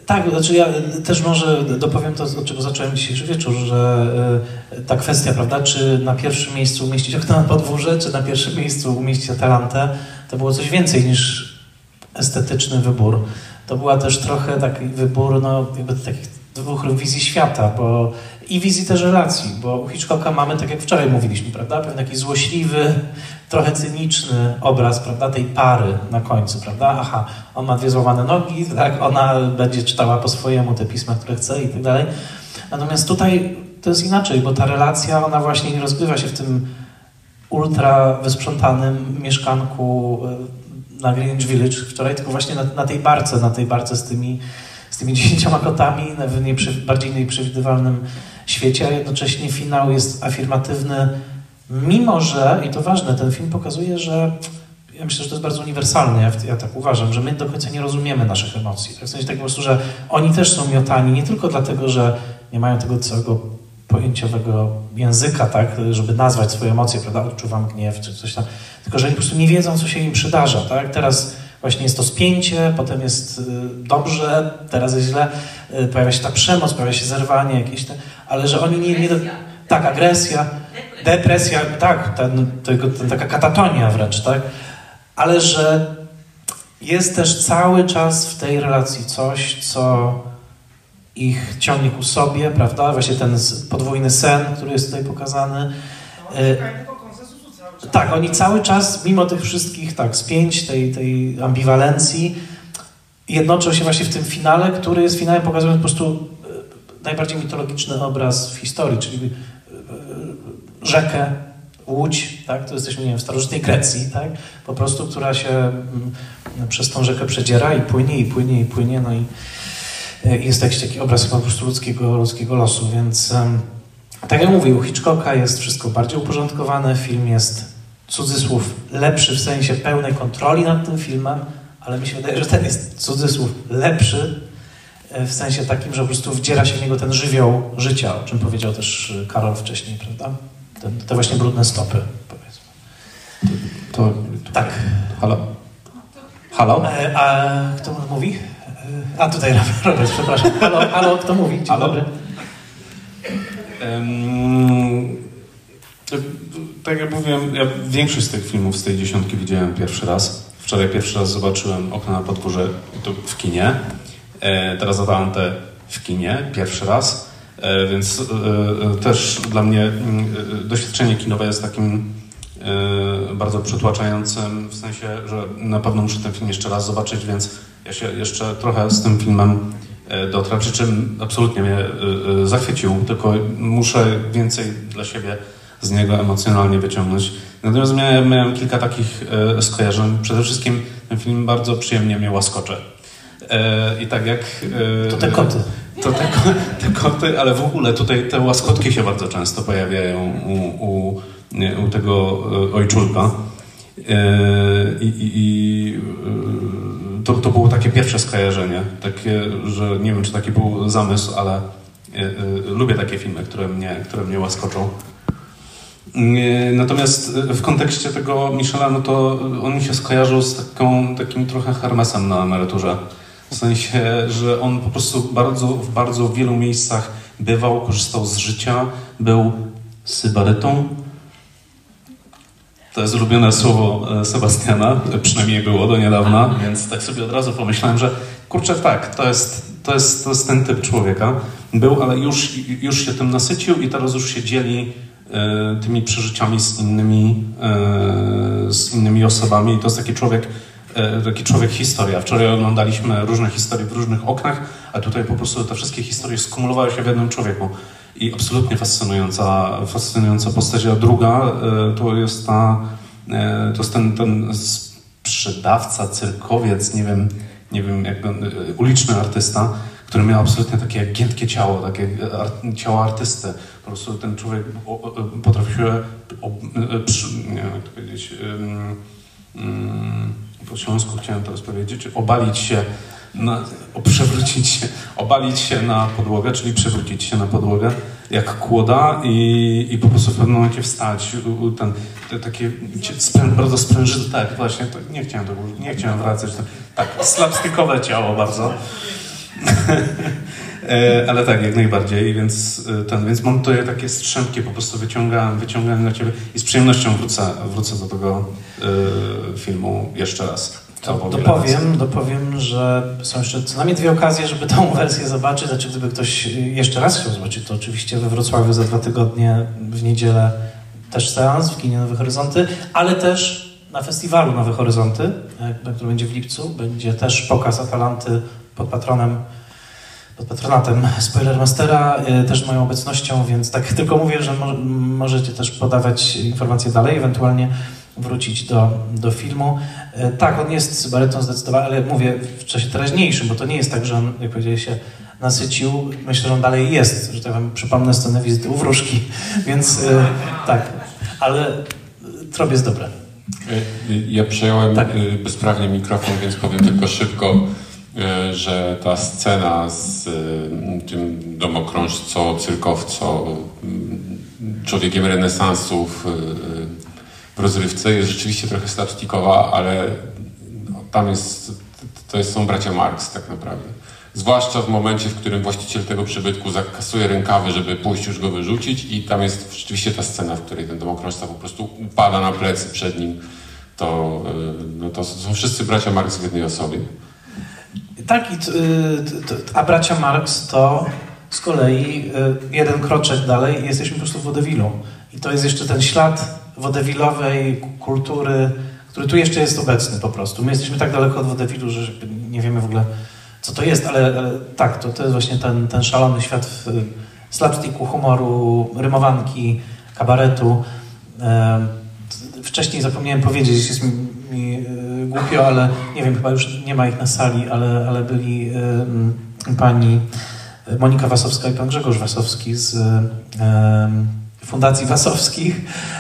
Speaker 1: Tak, znaczy ja też może dopowiem to, od czego zacząłem dzisiejszy wieczór, że e, ta kwestia, prawda, czy na pierwszym miejscu umieścić okno na podwórze, czy na pierwszym miejscu umieścić Atalantę, to było coś więcej niż estetyczny wybór. To była też trochę taki wybór, no, jakby takich dwóch wizji świata, bo i wizji też relacji, bo u Hitchcocka mamy, tak jak wczoraj mówiliśmy, prawda, pewien taki złośliwy, trochę cyniczny obraz, prawda, tej pary na końcu, prawda, aha, on ma dwie złamane nogi, tak, ona będzie czytała po swojemu te pisma, które chce i tak dalej. Natomiast tutaj to jest inaczej, bo ta relacja, ona właśnie nie rozgrywa się w tym ultra wysprzątanym mieszkanku e, na Greenwich Village wczoraj, tylko właśnie na, na tej barce, na tej barce z tymi, z tymi dziesięcioma kotami w nieprzy, bardziej nieprzewidywalnym świecie, a jednocześnie finał jest afirmatywny, mimo że, i to ważne, ten film pokazuje, że ja myślę, że to jest bardzo uniwersalne, ja, ja tak uważam, że my do końca nie rozumiemy naszych emocji. Tak? W sensie tak po prostu, że oni też są miotani nie tylko dlatego, że nie mają tego całego pojęciowego języka, tak, żeby nazwać swoje emocje, prawda, odczuwam gniew czy coś tam, tylko że oni po prostu nie wiedzą, co się im przydarza, tak. Teraz właśnie jest to spięcie, potem jest y, dobrze, teraz jest źle, y, pojawia się ta przemoc, pojawia się zerwanie jakieś, te, ale że oni nie... nie do, tak, agresja, depresja, tak, ten, tego, ten, taka katatonia wręcz, tak, ale że jest też cały czas w tej relacji coś, co ich ciągnie ku sobie, prawda? Właśnie ten podwójny sen, który jest tutaj pokazany. E, tak, oni cały czas, mimo tych wszystkich tak, spięć, tej, tej ambiwalencji, jednoczą się właśnie w tym finale, który jest finałem pokazując po prostu e, najbardziej mitologiczny obraz w historii, czyli e, rzekę, łódź, tak? To jesteśmy, nie wiem, w starożytnej Grecji, tak? Po prostu, która się mm, przez tą rzekę przedziera i płynie, i płynie, i płynie, no i jest jakiś taki obraz po prostu ludzkiego, ludzkiego losu, więc tak jak mówię, u Hitchcocka jest wszystko bardziej uporządkowane, film jest cudzysłów lepszy w sensie pełnej kontroli nad tym filmem, ale mi się wydaje, że ten jest cudzysłów lepszy w sensie takim, że po prostu wdziera się w niego ten żywioł życia, o czym powiedział też Karol wcześniej, prawda? Te, te właśnie brudne stopy, powiedzmy.
Speaker 13: To, to,
Speaker 1: tak.
Speaker 13: Halo? Halo?
Speaker 1: E, a kto mówi? A tutaj Robert, przepraszam. Halo, halo kto mówi? Dzień
Speaker 13: halo?
Speaker 1: dobry.
Speaker 13: Um, tak jak mówiłem, ja większość z tych filmów z tej dziesiątki widziałem pierwszy raz. Wczoraj pierwszy raz zobaczyłem Okno na podwórze w kinie. E, teraz Atalantę w kinie, pierwszy raz. E, więc e, też dla mnie doświadczenie kinowe jest takim bardzo przytłaczającym, w sensie, że na pewno muszę ten film jeszcze raz zobaczyć, więc ja się jeszcze trochę z tym filmem dotrę, przy czym absolutnie mnie zachwycił, tylko muszę więcej dla siebie z niego emocjonalnie wyciągnąć. Natomiast miałem, miałem kilka takich e, skojarzeń. Przede wszystkim ten film bardzo przyjemnie mnie łaskocze. E, I tak jak...
Speaker 1: E, to te koty.
Speaker 13: To te, te, koty, ale w ogóle tutaj te łaskotki się bardzo często pojawiają u, u, u tego e, ojczulka. E, I, i, i e, to, to było takie pierwsze skojarzenie, takie, że nie wiem, czy taki był zamysł, ale lubię takie filmy, które mnie, które mnie łaskoczą. Natomiast w kontekście tego Michela, no to on mi się skojarzył z taką, takim trochę Hermesem na emeryturze. W sensie, że on po prostu bardzo, w bardzo wielu miejscach bywał, korzystał z życia, był sybarytą. To jest ulubione słowo e, Sebastiana, przynajmniej było do niedawna, więc tak sobie od razu pomyślałem, że kurczę, tak, to jest, to jest, to jest ten typ człowieka. Był, ale już, już się tym nasycił i teraz już się dzieli tymi przeżyciami z innymi, e, z innymi osobami. I to jest taki człowiek, E, taki człowiek historia. Wczoraj oglądaliśmy różne historie w różnych oknach, a tutaj po prostu te wszystkie historie skumulowały się w jednym człowieku. I absolutnie fascynująca, fascynująca postać. A druga e, to jest ta, e, to jest ten, ten sprzedawca, cyrkowiec, nie wiem, nie wiem, jak uliczny artysta, który miał absolutnie takie giętkie ciało, takie ciało artysty. Po prostu ten człowiek potrafił się, wiem jak to powiedzieć, po śląsku chciałem teraz powiedzieć, obalić się, na, przewrócić się, obalić się na podłogę, czyli przewrócić się na podłogę jak kłoda i, i po prostu w pewnym momencie wstać. Ten, te, takie sprę, bardzo sprężyste, tak właśnie, to, nie chciałem to, nie chciałem wracać. Tak, slapstickowe ciało bardzo. E, ale tak, jak najbardziej, więc, e, ten, więc mam takie strzępki, po prostu wyciągam, wyciągam na ciebie i z przyjemnością wrócę, wrócę do tego y, filmu jeszcze raz.
Speaker 1: To dopowiem, dopowiem, że są jeszcze co najmniej dwie okazje, żeby tą wersję zobaczyć. Znaczy, gdyby ktoś jeszcze raz chciał zobaczyć, to oczywiście we Wrocławiu za dwa tygodnie w niedzielę też seans w kinie Nowe Horyzonty, ale też na festiwalu Nowe Horyzonty, który będzie w lipcu, będzie też pokaz Atalanty pod patronem pod patronatem Spoilermastera, y, też moją obecnością, więc tak tylko mówię, że mo możecie też podawać informacje dalej, ewentualnie wrócić do, do filmu. Y, tak, on jest sybarytą zdecydowanie, ale mówię w czasie teraźniejszym, bo to nie jest tak, że on, jak powiedziałeś, się nasycił. Myślę, że on dalej jest, że tak powiem, przypomnę scenę wizyty u wróżki, więc y, tak, ale trop jest dobre.
Speaker 14: Ja przejąłem tak. bezprawnie mikrofon, więc powiem tylko szybko. E, że ta scena z e, tym domokrążco, cyrkowco, mm, człowiekiem renesansów e, w rozrywce jest rzeczywiście trochę slapstickowa, ale no, tam jest, to jest, są bracia Marx tak naprawdę. Zwłaszcza w momencie, w którym właściciel tego przybytku zakasuje rękawy, żeby pójść już go wyrzucić i tam jest rzeczywiście ta scena, w której ten domokrążca po prostu upada na plecy przed nim. To, no to są wszyscy bracia Marx w jednej osobie.
Speaker 1: Tak, i a bracia Marx to z kolei y, jeden kroczek dalej jesteśmy po prostu w wodewilu. I to jest jeszcze ten ślad wodewilowej kultury, który tu jeszcze jest obecny po prostu. My jesteśmy tak daleko od wodewilu, że nie wiemy w ogóle, co to jest, ale, tak, to, to jest właśnie ten, ten szalony świat w, slapsticku, humoru, rymowanki, kabaretu. Wcześniej zapomniałem powiedzieć, jest głupio, ale nie wiem, chyba już nie ma ich na sali, ale, ale byli y, pani Monika Wasowska i pan Grzegorz Wasowski z y, Fundacji Wasowskich.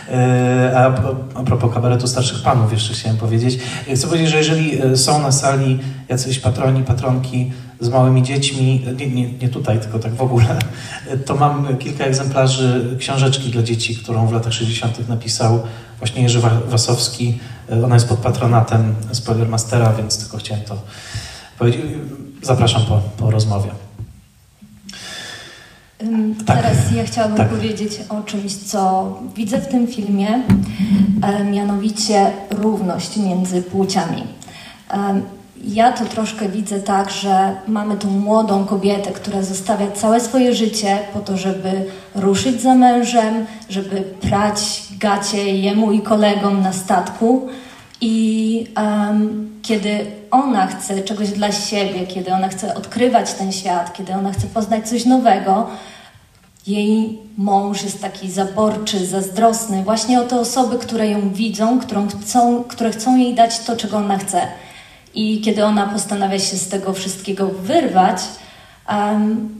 Speaker 1: Y, a, a propos kabaretu starszych panów jeszcze chciałem powiedzieć. Chcę powiedzieć, że jeżeli są na sali jacyś patroni, patronki z małymi dziećmi, nie, nie, nie tutaj, tylko tak w ogóle, to mam kilka egzemplarzy książeczki dla dzieci, którą w latach 60. napisał właśnie Jerzy Wasowski. Ona jest pod patronatem Spoilermastera, więc tylko chciałem to powiedzieć. Zapraszam po, po rozmowie.
Speaker 15: Tak. Teraz ja chciałabym tak. powiedzieć o czymś, co widzę w tym filmie, mianowicie równość między płciami. Ja to troszkę widzę tak, że mamy tu młodą kobietę, która zostawia całe swoje życie po to, żeby ruszyć za mężem, żeby prać gacie jemu i kolegom na statku. I um, kiedy ona chce czegoś dla siebie, kiedy ona chce odkrywać ten świat, kiedy ona chce poznać coś nowego, jej mąż jest taki zaborczy, zazdrosny, właśnie o te osoby, które ją widzą, którą chcą, które chcą jej dać to, czego ona chce. I kiedy ona postanawia się z tego wszystkiego wyrwać,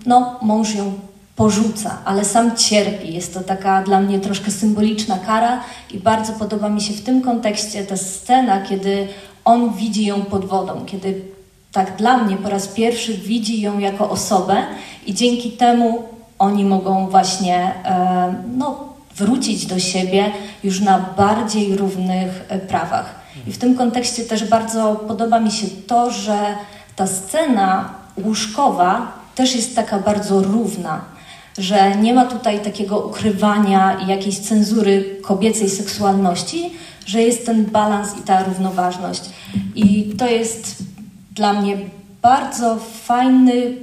Speaker 15: no, mąż ją porzuca, ale sam cierpi. Jest to taka dla mnie troszkę symboliczna kara i bardzo podoba mi się w tym kontekście ta scena, kiedy on widzi ją pod wodą, kiedy tak dla mnie po raz pierwszy widzi ją jako osobę i dzięki temu oni mogą właśnie no, wrócić do siebie już na bardziej równych e, prawach. I w tym kontekście też bardzo podoba mi się to, że ta scena łóżkowa też jest taka bardzo równa, że nie ma tutaj takiego ukrywania i jakiejś cenzury kobiecej seksualności, że jest ten balans i ta równoważność. I to jest dla mnie bardzo fajny,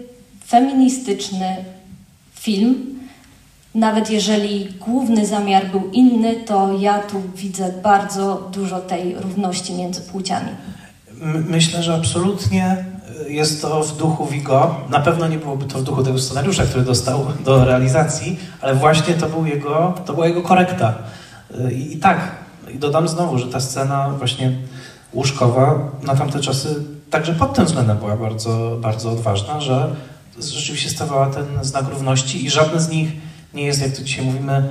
Speaker 15: feministyczny film. Nawet jeżeli główny zamiar był inny, to ja tu widzę bardzo dużo tej równości między płciami.
Speaker 1: Myślę, że absolutnie jest to w duchu Vigo. Na pewno nie byłoby to w duchu tego scenariusza, który dostał do realizacji, ale właśnie to, był jego, to była jego korekta. I, I tak, i dodam znowu, że ta scena właśnie łóżkowa na tamte czasy także pod tym względem była bardzo, bardzo odważna, że rzeczywiście stawała ten znak równości i żadne z nich nie jest, jak to dzisiaj mówimy,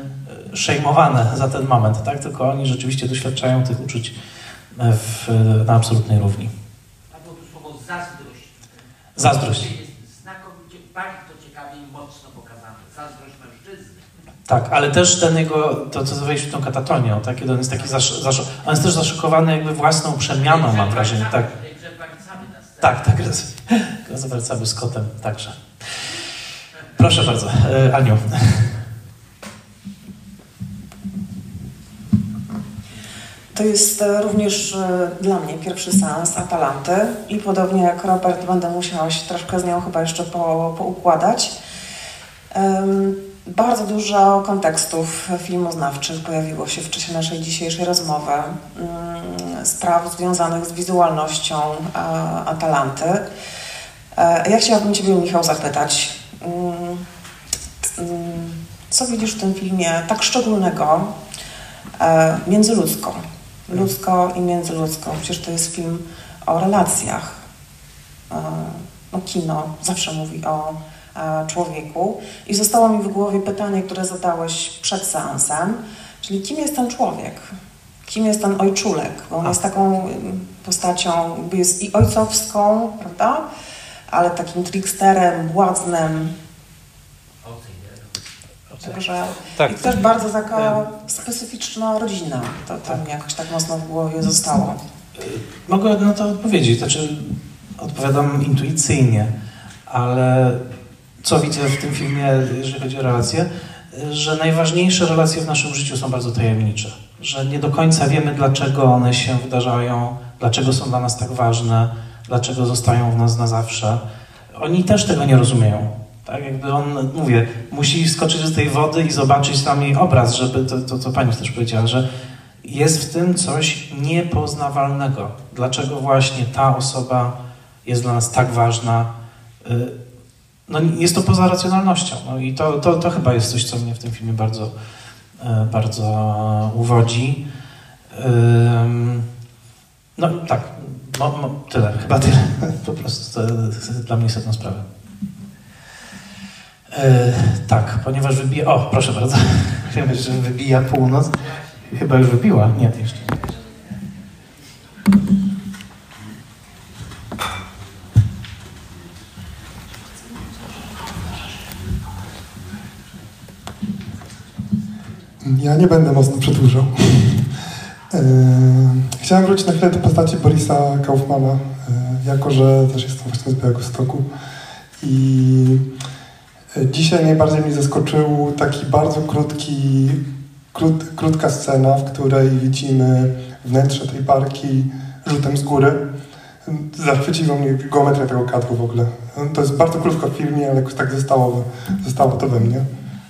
Speaker 1: szejmowane za ten moment, tak? tylko oni rzeczywiście doświadczają tych uczuć w, na absolutnej równi.
Speaker 16: Padło tu słowo zazdrość.
Speaker 1: Zazdrość.
Speaker 16: Jest znakomicie, bardzo ciekawie i mocno pokazane. Zazdrość mężczyzny.
Speaker 1: Tak, ale też ten jego, to co w tą katatonię, tak? Kiedy on jest taki, zasz, zasz, on jest też zaszokowany jakby własną przemianą, mam wrażenie, tak. Tak, tak, zawracamy z kotem także. Proszę bardzo, e, Aniu.
Speaker 17: To jest e, również e, dla mnie pierwszy seans Atalanty i podobnie jak Robert będę musiała się troszkę z nią chyba jeszcze po, poukładać. Um, bardzo dużo kontekstów filmoznawczych pojawiło się w czasie naszej dzisiejszej rozmowy. Um, spraw związanych z wizualnością Atalanty. Ja chciałabym Ciebie, Michał, zapytać, co widzisz w tym filmie tak szczególnego międzyludzko? ludzko i międzyludzką. Przecież to jest film o relacjach. No, kino zawsze mówi o człowieku. I zostało mi w głowie pytanie, które zadałeś przed seansem, czyli kim jest ten człowiek? Kim jest ten ojczulek? Bo on jest taką postacią, jest i ojcowską, prawda? Ale takim tricksterem, błaznem, Także tak. i też bardzo taka specyficzna rodzina. To tam tak. jakoś tak mocno w głowie zostało.
Speaker 1: Mogę na to odpowiedzieć, znaczy odpowiadam intuicyjnie, ale co widzę w tym filmie, jeżeli chodzi o relacje, że najważniejsze relacje w naszym życiu są bardzo tajemnicze. Że nie do końca wiemy, dlaczego one się wydarzają, dlaczego są dla nas tak ważne, dlaczego zostają w nas na zawsze. Oni też tego nie rozumieją. Tak, jakby on, mówię, musi skoczyć z tej wody i zobaczyć tam jej obraz, żeby to, to co pani też powiedziała, że jest w tym coś niepoznawalnego. Dlaczego właśnie ta osoba jest dla nas tak ważna? Y, no, jest to poza racjonalnością. No i to, to, to chyba jest coś, co mnie w tym filmie bardzo, y, bardzo uwodzi. No tak, tyle, chyba tyle. Po prostu to jest dla mnie istotna sprawa. E, tak, ponieważ wybija... O, proszę bardzo. Wiemy, że wybija północ. Chyba już wybiła. Nie, jeszcze
Speaker 18: Ja nie będę mocno przedłużał. E, chciałem wrócić na chwilę do postaci Borisa Kaufmana, e, jako że też jestem właśnie z Białegostoku. I Dzisiaj najbardziej mnie zaskoczył taki bardzo krótki, krót, krótka scena, w której widzimy wnętrze tej parki rzutem z góry. Zachwyciło mnie geometria tego kadru w ogóle. To jest bardzo krótko w filmie, ale jakoś tak zostało, zostało to we mnie.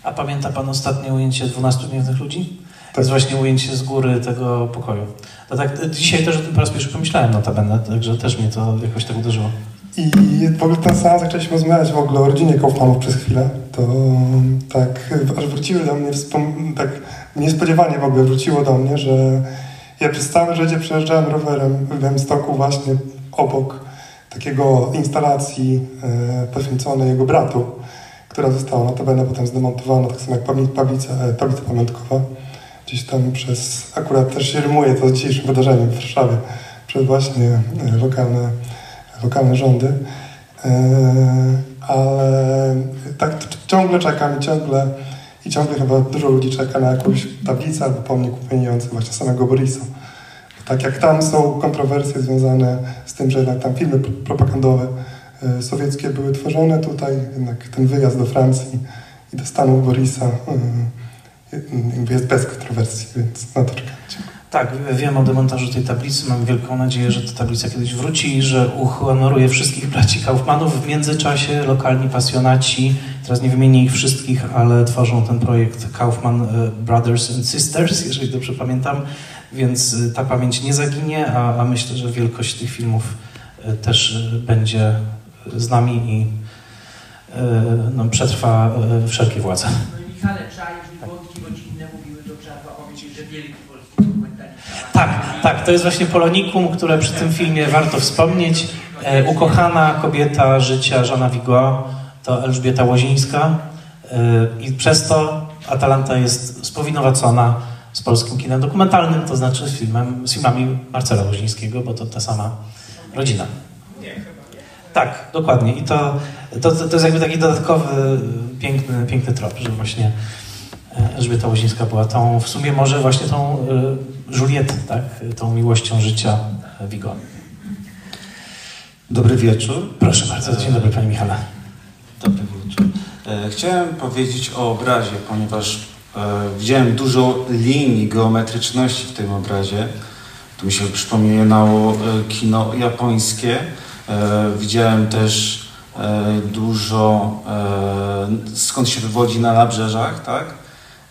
Speaker 1: A pamięta Pan ostatnie ujęcie 12 gniewnych ludzi? To jest właśnie ujęcie z góry tego pokoju. To tak, dzisiaj też o tym po raz pierwszy pomyślałem notabene, także też mnie to jakoś tak uderzyło.
Speaker 18: I w ogóle ten seans zaczęliśmy rozmawiać w ogóle o rodzinie Kaufmanów przez chwilę. To tak, aż wróciły do mnie, tak niespodziewanie w ogóle wróciło do mnie, że ja przez całe życie przejeżdżałem rowerem w Białymstoku właśnie obok takiego instalacji e, poświęconej jego bratu, która została notabene potem zdemontowana, tak samo jak tablica, e, tablica pamiątkowa. Gdzieś tam przez, akurat też się rymuje to dzisiejszym wydarzeniem w Warszawie, przez właśnie e, lokalne, lokalne rządy. E, ale tak ciągle czekam ciągle, i ciągle chyba dużo ludzi czeka na jakąś tablicę albo pomnik upamiętniający właśnie samego Borisa. Tak jak tam są kontrowersje związane z tym, że jednak tam filmy pro- propagandowe e, sowieckie były tworzone, tutaj jednak ten wyjazd do Francji i do Stanów Borisa jakby jest bez kontrowersji, więc na to czekam.
Speaker 1: Tak, wiem o demontażu tej tablicy. Mam wielką nadzieję, że ta tablica kiedyś wróci i że uhonoruje wszystkich braci Kaufmanów. W międzyczasie lokalni pasjonaci, teraz nie wymienię ich wszystkich, ale tworzą ten projekt Kaufman e, Brothers and Sisters, jeżeli dobrze pamiętam, więc e, ta pamięć nie zaginie, a, a myślę, że wielkość tych filmów e, też będzie z nami i no, przetrwa wszelkie władze.
Speaker 16: No i Michale, trzeba, jeżeli wątki rodzinne mówiły, to trzeba powiedzieć, że wielki polski dokumentalista.
Speaker 1: Tak, tak, to jest właśnie Polonikum, które przy tym filmie warto wspomnieć. E, ukochana kobieta życia Żana Vigo to Elżbieta Łozińska e, i przez to Atalanta jest spowinowacona z polskim kinem dokumentalnym, to znaczy z, filmem, z filmami Marcela Łozińskiego, bo to ta sama rodzina. Tak, dokładnie. I to, to, to jest jakby taki dodatkowy, piękny, piękny trop, że właśnie Elżbieta Łozińska była tą, w sumie może właśnie tą y, Julietę, tak? Tą miłością życia e, Vigo.
Speaker 19: Dobry wieczór.
Speaker 1: Proszę bardzo, dzień dobry Panie Michale.
Speaker 19: Dobry wieczór. E, Chciałem powiedzieć o obrazie, ponieważ e, widziałem dużo linii, geometryczności w tym obrazie. Tu mi się przypominało e, kino japońskie. E, Widziałem też e, dużo, e, skąd się wywodzi na nabrzeżach, tak?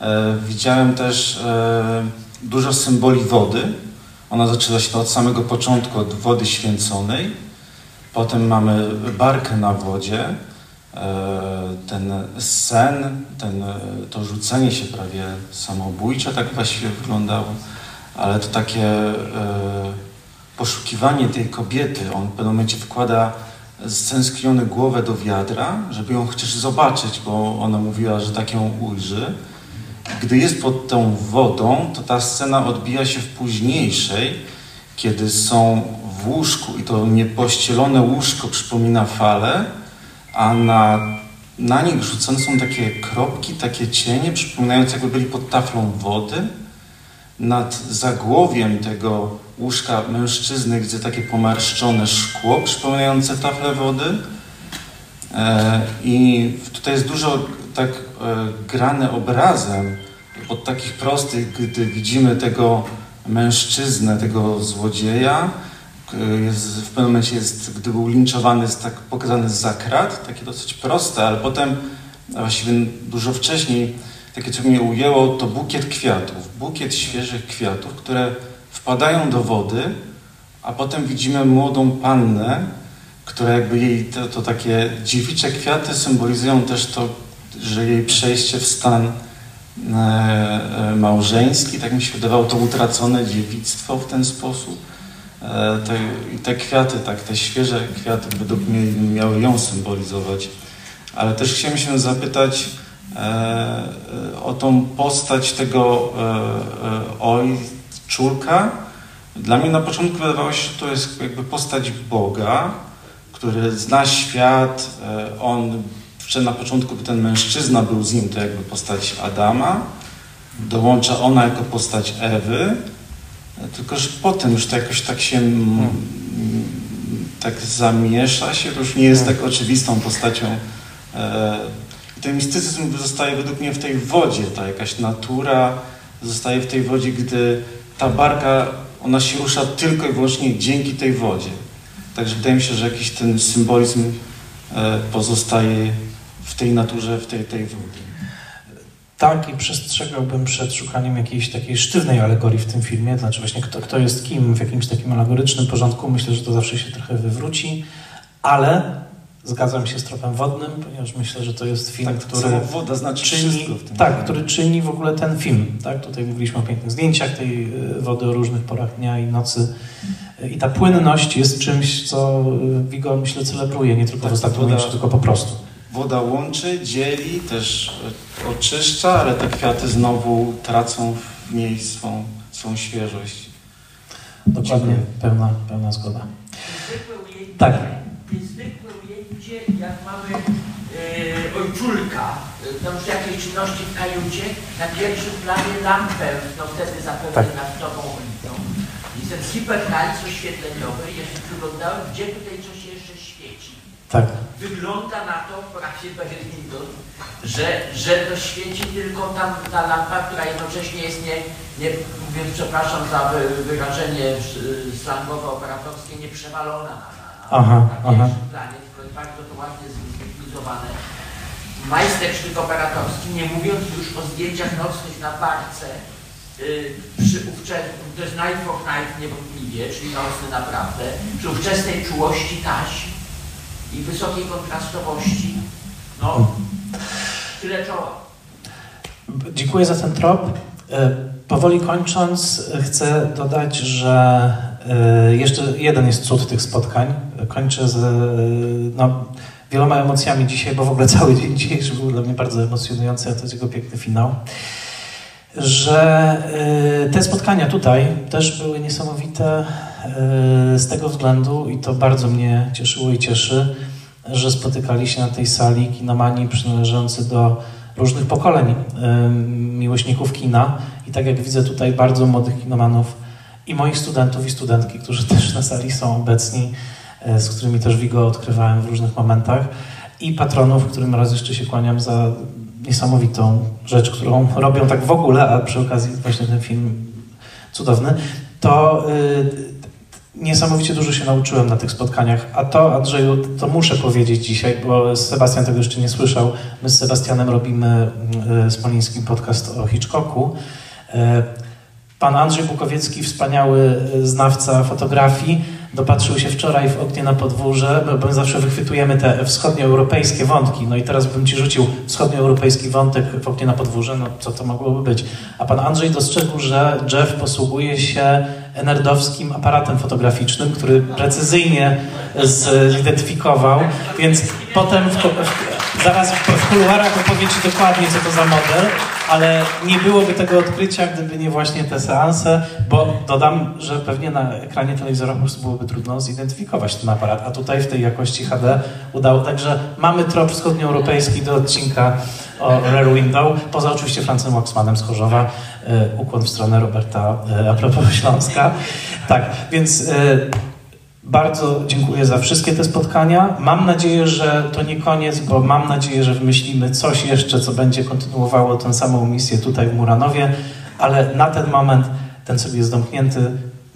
Speaker 19: E, Widziałem też e, dużo symboli wody. Ona zaczyna się od samego początku, od wody święconej. Potem mamy barkę na wodzie, e, ten sen, ten, to rzucenie się prawie samobójcze tak właściwie wyglądało, ale to takie poszukiwanie tej kobiety. On w pewnym momencie wkłada stęskniony głowę do wiadra, żeby ją chociaż zobaczyć, bo ona mówiła, że tak ją ujrzy. Gdy jest pod tą wodą, to ta scena odbija się w późniejszej, kiedy są w łóżku i to niepościelone łóżko przypomina falę, a na, na nich rzucone są takie kropki, takie cienie, przypominające jakby byli pod taflą wody. Nad zagłowiem tego łóżka mężczyzny widzę takie pomarszczone szkło przypominające taflę wody. E, I tutaj jest dużo tak e, grane obrazem, od takich prostych, gdy widzimy tego mężczyznę, tego złodzieja, jest, w pewnym momencie jest, gdy był linczowany, jest tak pokazany z krat, takie dosyć proste, ale potem, a właściwie dużo wcześniej, takie co mnie ujęło, to bukiet kwiatów, bukiet świeżych kwiatów, które wpadają do wody, a potem widzimy młodą pannę, która jakby jej, to, to takie dziewicze kwiaty symbolizują też to, że jej przejście w stan e, e, małżeński, tak mi się wydawało, to utracone dziewictwo w ten sposób. E, te, te kwiaty, tak, te świeże kwiaty według mnie miały ją symbolizować. Ale też chciałem się zapytać o tą postać tego ojczulka. Dla mnie na początku wydawało się, że to jest jakby postać Boga, który zna świat, on jeszcze na początku ten mężczyzna był z nim, to jakby postać Adama, dołącza ona jako postać Ewy, tylko że potem już to jakoś tak się mm, tak zamiesza się, to już nie jest tak oczywistą postacią. E, I ten mistycyzm zostaje według mnie w tej wodzie, ta jakaś natura zostaje w tej wodzie, gdy ta barka, ona się rusza tylko i wyłącznie dzięki tej wodzie. Także wydaje mi się, że jakiś ten symbolizm e, pozostaje w tej naturze, w tej, tej wody.
Speaker 1: Tak, i przestrzegałbym przed szukaniem jakiejś takiej sztywnej alegorii w tym filmie, znaczy właśnie kto, kto jest kim w jakimś takim alegorycznym porządku. Myślę, że to zawsze się trochę wywróci,
Speaker 20: ale zgadzam się z tropem wodnym, ponieważ myślę, że to jest film,
Speaker 19: Tak,
Speaker 20: który
Speaker 19: woda znaczy
Speaker 20: czyni, tak,
Speaker 19: filmie.
Speaker 20: który czyni w ogóle ten film. Tak? Tutaj mówiliśmy o pięknych zdjęciach tej y, wody o różnych porach dnia i nocy. Y, I ta płynność jest czymś, co Vigo myślę celebruje, nie tylko w ostatnim momencie, tylko po prostu.
Speaker 19: Woda łączy, dzieli, też oczyszcza, ale te kwiaty znowu tracą w niej swą, swą świeżość.
Speaker 20: Dokładnie, pełna, pełna zgoda.
Speaker 16: Niezwykłe ujęcie,
Speaker 20: Tak.
Speaker 16: niezwykłe ujęcie, jak mamy e, ojczulka, tam przy jakiejś czynności w kajucie, na pierwszym planie lampę, no wtedy zapewne
Speaker 20: Tak.
Speaker 16: naftową ulicą. I ten hiperrealizm oświetleniowy, jeszcze przyglądałem, gdzie tutaj.
Speaker 20: Tak.
Speaker 16: Wygląda na to w prasie Berlington, że, że to świeci tylko tam ta lampa, która jednocześnie jest nie, nie mówiąc przepraszam za wy, wyrażenie slangowe operatorskie, nie przewalona na, na,
Speaker 20: Aha,
Speaker 16: na
Speaker 20: aha.
Speaker 16: pierwszym planie, tylko jest bardzo to ładnie zlikwidowane. Majstersztyk operatorski, nie mówiąc już o zdjęciach nocnych na barce, y, przy ówczesnym, to jest Night for Night niewątpliwie, czyli nocny naprawdę, przy ówczesnej czułości taśm i wysokiej kontrastowości, no, tyle czoła.
Speaker 20: Dziękuję za ten trop. E, Powoli kończąc, chcę dodać, że e, jeszcze jeden jest cud tych spotkań. Kończę z e, no, wieloma emocjami dzisiaj, bo w ogóle cały dzień dzisiejszy był dla mnie bardzo emocjonujący, a to jest jego piękny finał. Że te spotkania tutaj też były niesamowite z tego względu, i to bardzo mnie cieszyło i cieszy, że spotykali się na tej sali kinomani przynależący do różnych pokoleń miłośników kina. I tak jak widzę tutaj bardzo młodych kinomanów i moich studentów i studentki, którzy też na sali są obecni, e, z którymi też Vigo odkrywałem w różnych momentach. I patronów, którym raz jeszcze się kłaniam za niesamowitą rzecz, którą robią tak w ogóle, a przy okazji właśnie ten film cudowny, to y, niesamowicie dużo się nauczyłem na tych spotkaniach. A to, Andrzeju, to muszę powiedzieć dzisiaj, bo Sebastian tego jeszcze nie słyszał. My z Sebastianem robimy z Polińskim podcast o Hitchcocku. Y, Pan Andrzej Bukowiecki, wspaniały y, znawca fotografii, dopatrzył się wczoraj w oknie na podwórze, bo- my zawsze wychwytujemy te wschodnioeuropejskie wątki. No i teraz bym ci rzucił wschodnioeuropejski wątek w oknie na podwórze, no co to mogłoby być? A pan Andrzej dostrzegł, że Jeff posługuje się nerdowskim aparatem fotograficznym, który precyzyjnie zidentyfikował, więc potem w, w, zaraz w, kuluarach opowie ci dokładnie, co to za model, ale nie byłoby tego odkrycia, gdyby nie właśnie te seanse, bo dodam, że pewnie na ekranie telewizora po prostu byłoby trudno zidentyfikować ten aparat, a tutaj w tej jakości HD udało. Także mamy trop wschodnioeuropejski do odcinka o Rare Window, poza oczywiście Francem Waxmanem z Chorzowa, e, ukłon w stronę Roberta e, a propos Śląska. Tak, więc e, bardzo dziękuję za wszystkie te spotkania. Mam nadzieję, że to nie koniec, bo mam nadzieję, że wymyślimy coś jeszcze, co będzie kontynuowało tę samą misję tutaj w Muranowie, ale na ten moment ten sobie jest zamknięty.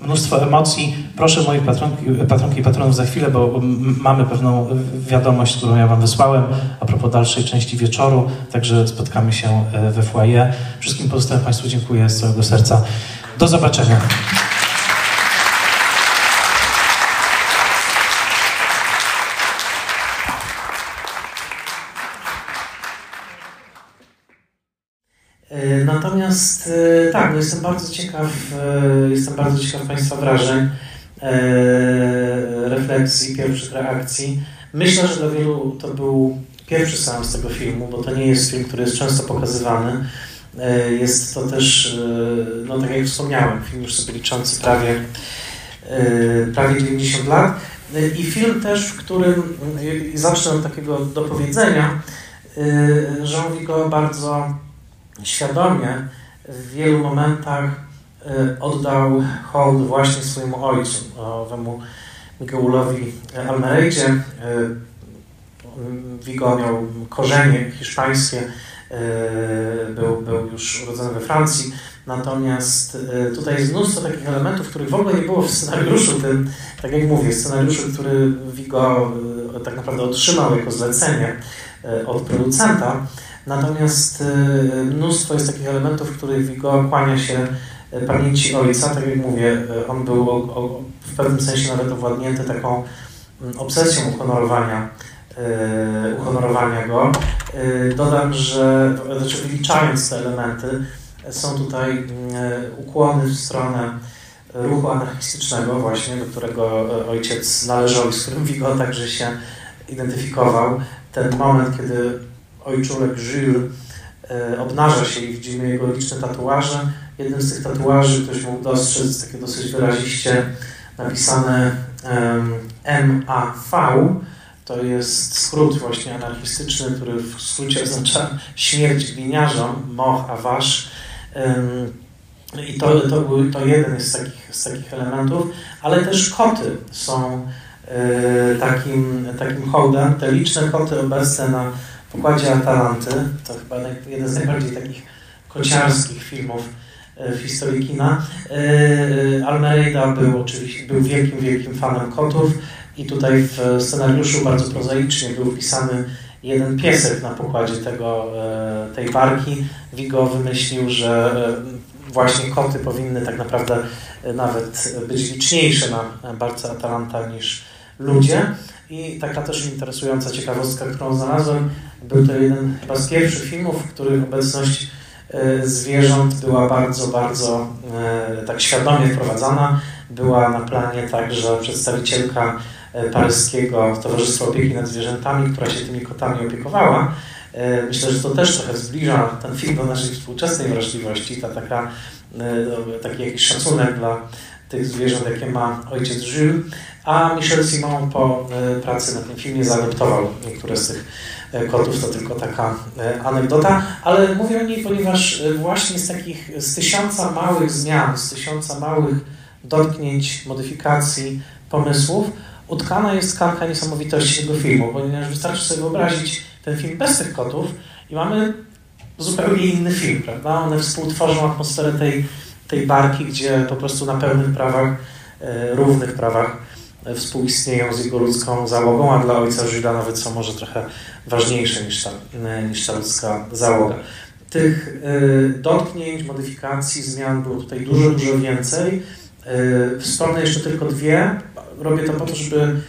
Speaker 20: Mnóstwo emocji. Proszę moich patronki, patronki i patronów za chwilę, bo mamy pewną wiadomość, którą ja Wam wysłałem a propos dalszej części wieczoru, także spotkamy się e, we foyer. Wszystkim pozostałym Państwu dziękuję z całego serca. Do zobaczenia. E, Natomiast e, tak, no jestem bardzo ciekaw, e, jestem bardzo ciekaw Państwa wrażeń, e, refleksji, pierwszych reakcji. Myślę, że dla wielu to był pierwszy seans tego filmu, bo to nie jest film, który jest często pokazywany. Jest to też, no tak jak wspomniałem, film już sobie liczący prawie, prawie 90 lat. I film też, w którym, i zacznę od takiego dopowiedzenia, że mówi go bardzo świadomie w wielu momentach e, oddał hołd właśnie swojemu ojcu, owemu Miguelowi Almerejdzie. E, Vigo miał korzenie hiszpańskie, e, był, był już urodzony we Francji, natomiast tutaj jest mnóstwo takich elementów, których w ogóle nie było w scenariuszu tym, tak jak mówię, scenariuszu, który Vigo tak naprawdę otrzymał jako zlecenie od producenta, Natomiast e, mnóstwo jest takich elementów, w których Vigo kłania się e, pamięci ojca. Tak jak mówię, e, on był w pewnym sensie nawet owładnięty taką
Speaker 1: mm, obsesją uhonorowania, uhonorowania go. Dodam, że znaczy wyliczając te elementy, są tutaj ukłony w stronę ruchu anarchistycznego właśnie, do którego ojciec należał i z którym Vigo także się identyfikował. Ten moment, kiedy ojczulek Jules obnaża się i widzimy jego liczne tatuaże. Jednym z tych tatuaży ktoś mógł dostrzec takie dosyć wyraziście napisane MAV. To jest skrót właśnie anarchistyczny, który w skrócie oznacza śmierć gliniarzom, moch awasz. I to, to, był, to jeden z takich, z takich elementów, ale też koty są e, takim, takim hołdem. Te liczne koty obecne na pokładzie Atalanty, to chyba jeden z najbardziej takich kociarskich filmów e, w historii kina. E, Almeida był oczywiście był wielkim, wielkim fanem kotów i tutaj w scenariuszu bardzo prozaicznie był wpisany jeden piesek na pokładzie tego, tej barki. Vigo wymyślił, że właśnie koty powinny tak naprawdę e, nawet być liczniejsze na barce Atalanta niż ludzie. I taka też interesująca ciekawostka, którą znalazłem, był to jeden chyba z pierwszych filmów, w których obecność e, zwierząt była bardzo, bardzo e, tak świadomie wprowadzana. Była na planie także przedstawicielka paryskiego Towarzystwa Opieki nad Zwierzętami, która się tymi kotami opiekowała. E, myślę, że to też trochę zbliża ten film do naszej współczesnej wrażliwości, ta taka, e, taki jakiś szacunek dla tych zwierząt, jakie ma ojciec Jules. A Michel Simon po e, pracy na tym filmie zaadoptował niektóre z tych kotów, to tylko taka anegdota, ale mówię o niej, ponieważ właśnie z takich, z tysiąca małych zmian, z tysiąca małych dotknięć, modyfikacji, pomysłów, utkana jest tkanka niesamowitości tego filmu, ponieważ wystarczy sobie wyobrazić ten film bez tych kotów i mamy zupełnie inny film, prawda? One współtworzą atmosferę tej, tej barki, gdzie po prostu na pełnych prawach, e, równych prawach e, współistnieją z jego ludzką załogą, a dla ojca Żyda nawet są może trochę ważniejsze niż ta, niż ta ludzka załoga. Tych dotknięć, modyfikacji, zmian było tutaj dużo, dużo więcej. Wspomnę jeszcze tylko dwie. Robię to po to, żeby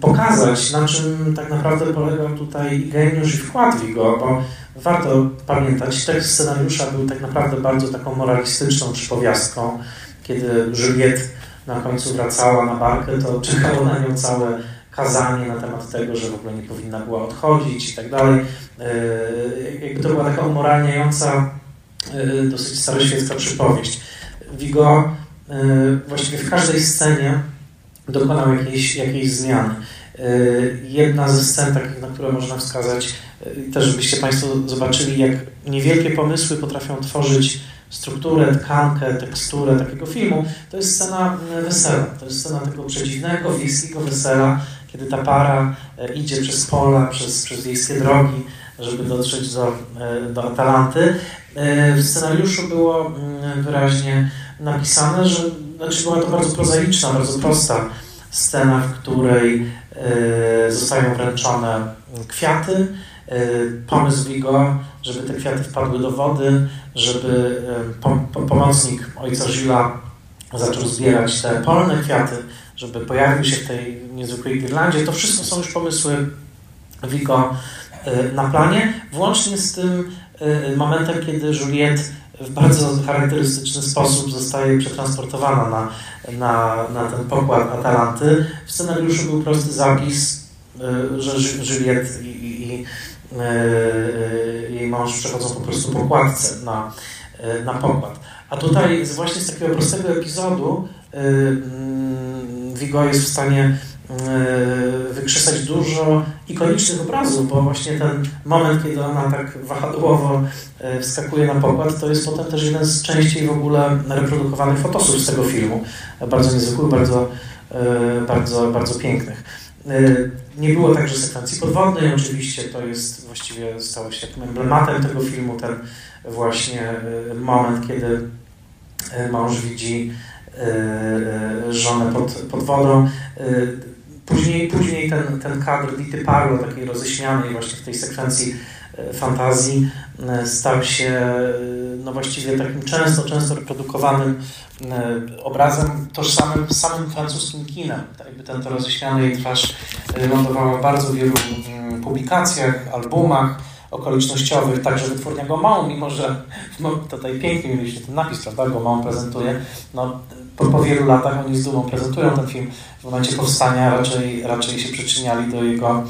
Speaker 1: pokazać, na czym tak naprawdę polegał tutaj geniusz i wkład Vigo, bo warto pamiętać, tekst scenariusza był tak naprawdę bardzo taką moralistyczną przypowiastką. Kiedy Juliette na końcu wracała na barkę, to czekało na nią całe kazanie na temat tego, że w ogóle nie powinna była odchodzić i tak dalej. E, jakby to była taka umoralniająca, e, dosyć staroświecka przypowieść. Vigo e, właściwie w każdej scenie dokonał jakiejś, jakiejś zmiany. Jedna ze scen, takich, na które można wskazać, też żebyście Państwo zobaczyli, jak niewielkie pomysły potrafią tworzyć strukturę, tkankę, teksturę takiego filmu, to jest scena y, wesela. To jest scena tego przedziwnego, wiejskiego wesela, kiedy ta para idzie przez pola, przez, przez wiejskie drogi, żeby dotrzeć do, do Atalanty. W scenariuszu było mm, wyraźnie napisane, że znaczy była to bardzo prozaiczna, bardzo prosta scena, w której e, zostają wręczone kwiaty. E, pomysł Vigo, żeby te kwiaty wpadły do wody, żeby e, pomocnik ojca Żila zaczął zbierać te polne kwiaty, żeby pojawił się w tej niezwykłej Irlandzie. To wszystko są już pomysły Vigo na planie, włącznie z tym momentem, kiedy Juliette w bardzo charakterystyczny sposób zostaje przetransportowana na, na, na ten pokład Atalanty. W scenariuszu był prosty zapis, e, że Juliet i, i, e, jej mąż przechodzą po prostu pokładce na, e, na pokład. A tutaj właśnie z takiego prostego epizodu Vigo jest w stanie E, wykrzesać dużo ikonicznych obrazów, bo właśnie ten moment, kiedy ona tak wahadłowo e, wskakuje na pokład, to jest potem też jeden z częściej w ogóle reprodukowanych fotosów z tego filmu. Bardzo niezwykłych, bardzo, e, bardzo, bardzo pięknych. Nie było także sekwencji podwodnej, oczywiście to jest właściwie stało się takim emblematem tego filmu, ten właśnie moment, kiedy mąż widzi żonę pod, pod wodą. Później, później ten, ten kadr Dity Parlo, takiej roześmianej właśnie w tej sekwencji e, fantazji, e, stał się e, no właściwie takim często, często reprodukowanym obrazem tożsamym z samym francuskim kinem. Tak jakby ten to roześmiany jej twarz lądowała w bardzo wielu mm, publikacjach, albumach okolicznościowych, także wytwórnia Gaumont, mimo że no, tutaj pięknie mieliście ten napis, prawda, Gaumont prezentuje, no, po, po wielu latach oni z dumą prezentują ten film. W momencie powstania raczej, raczej się przyczyniali do jego, e,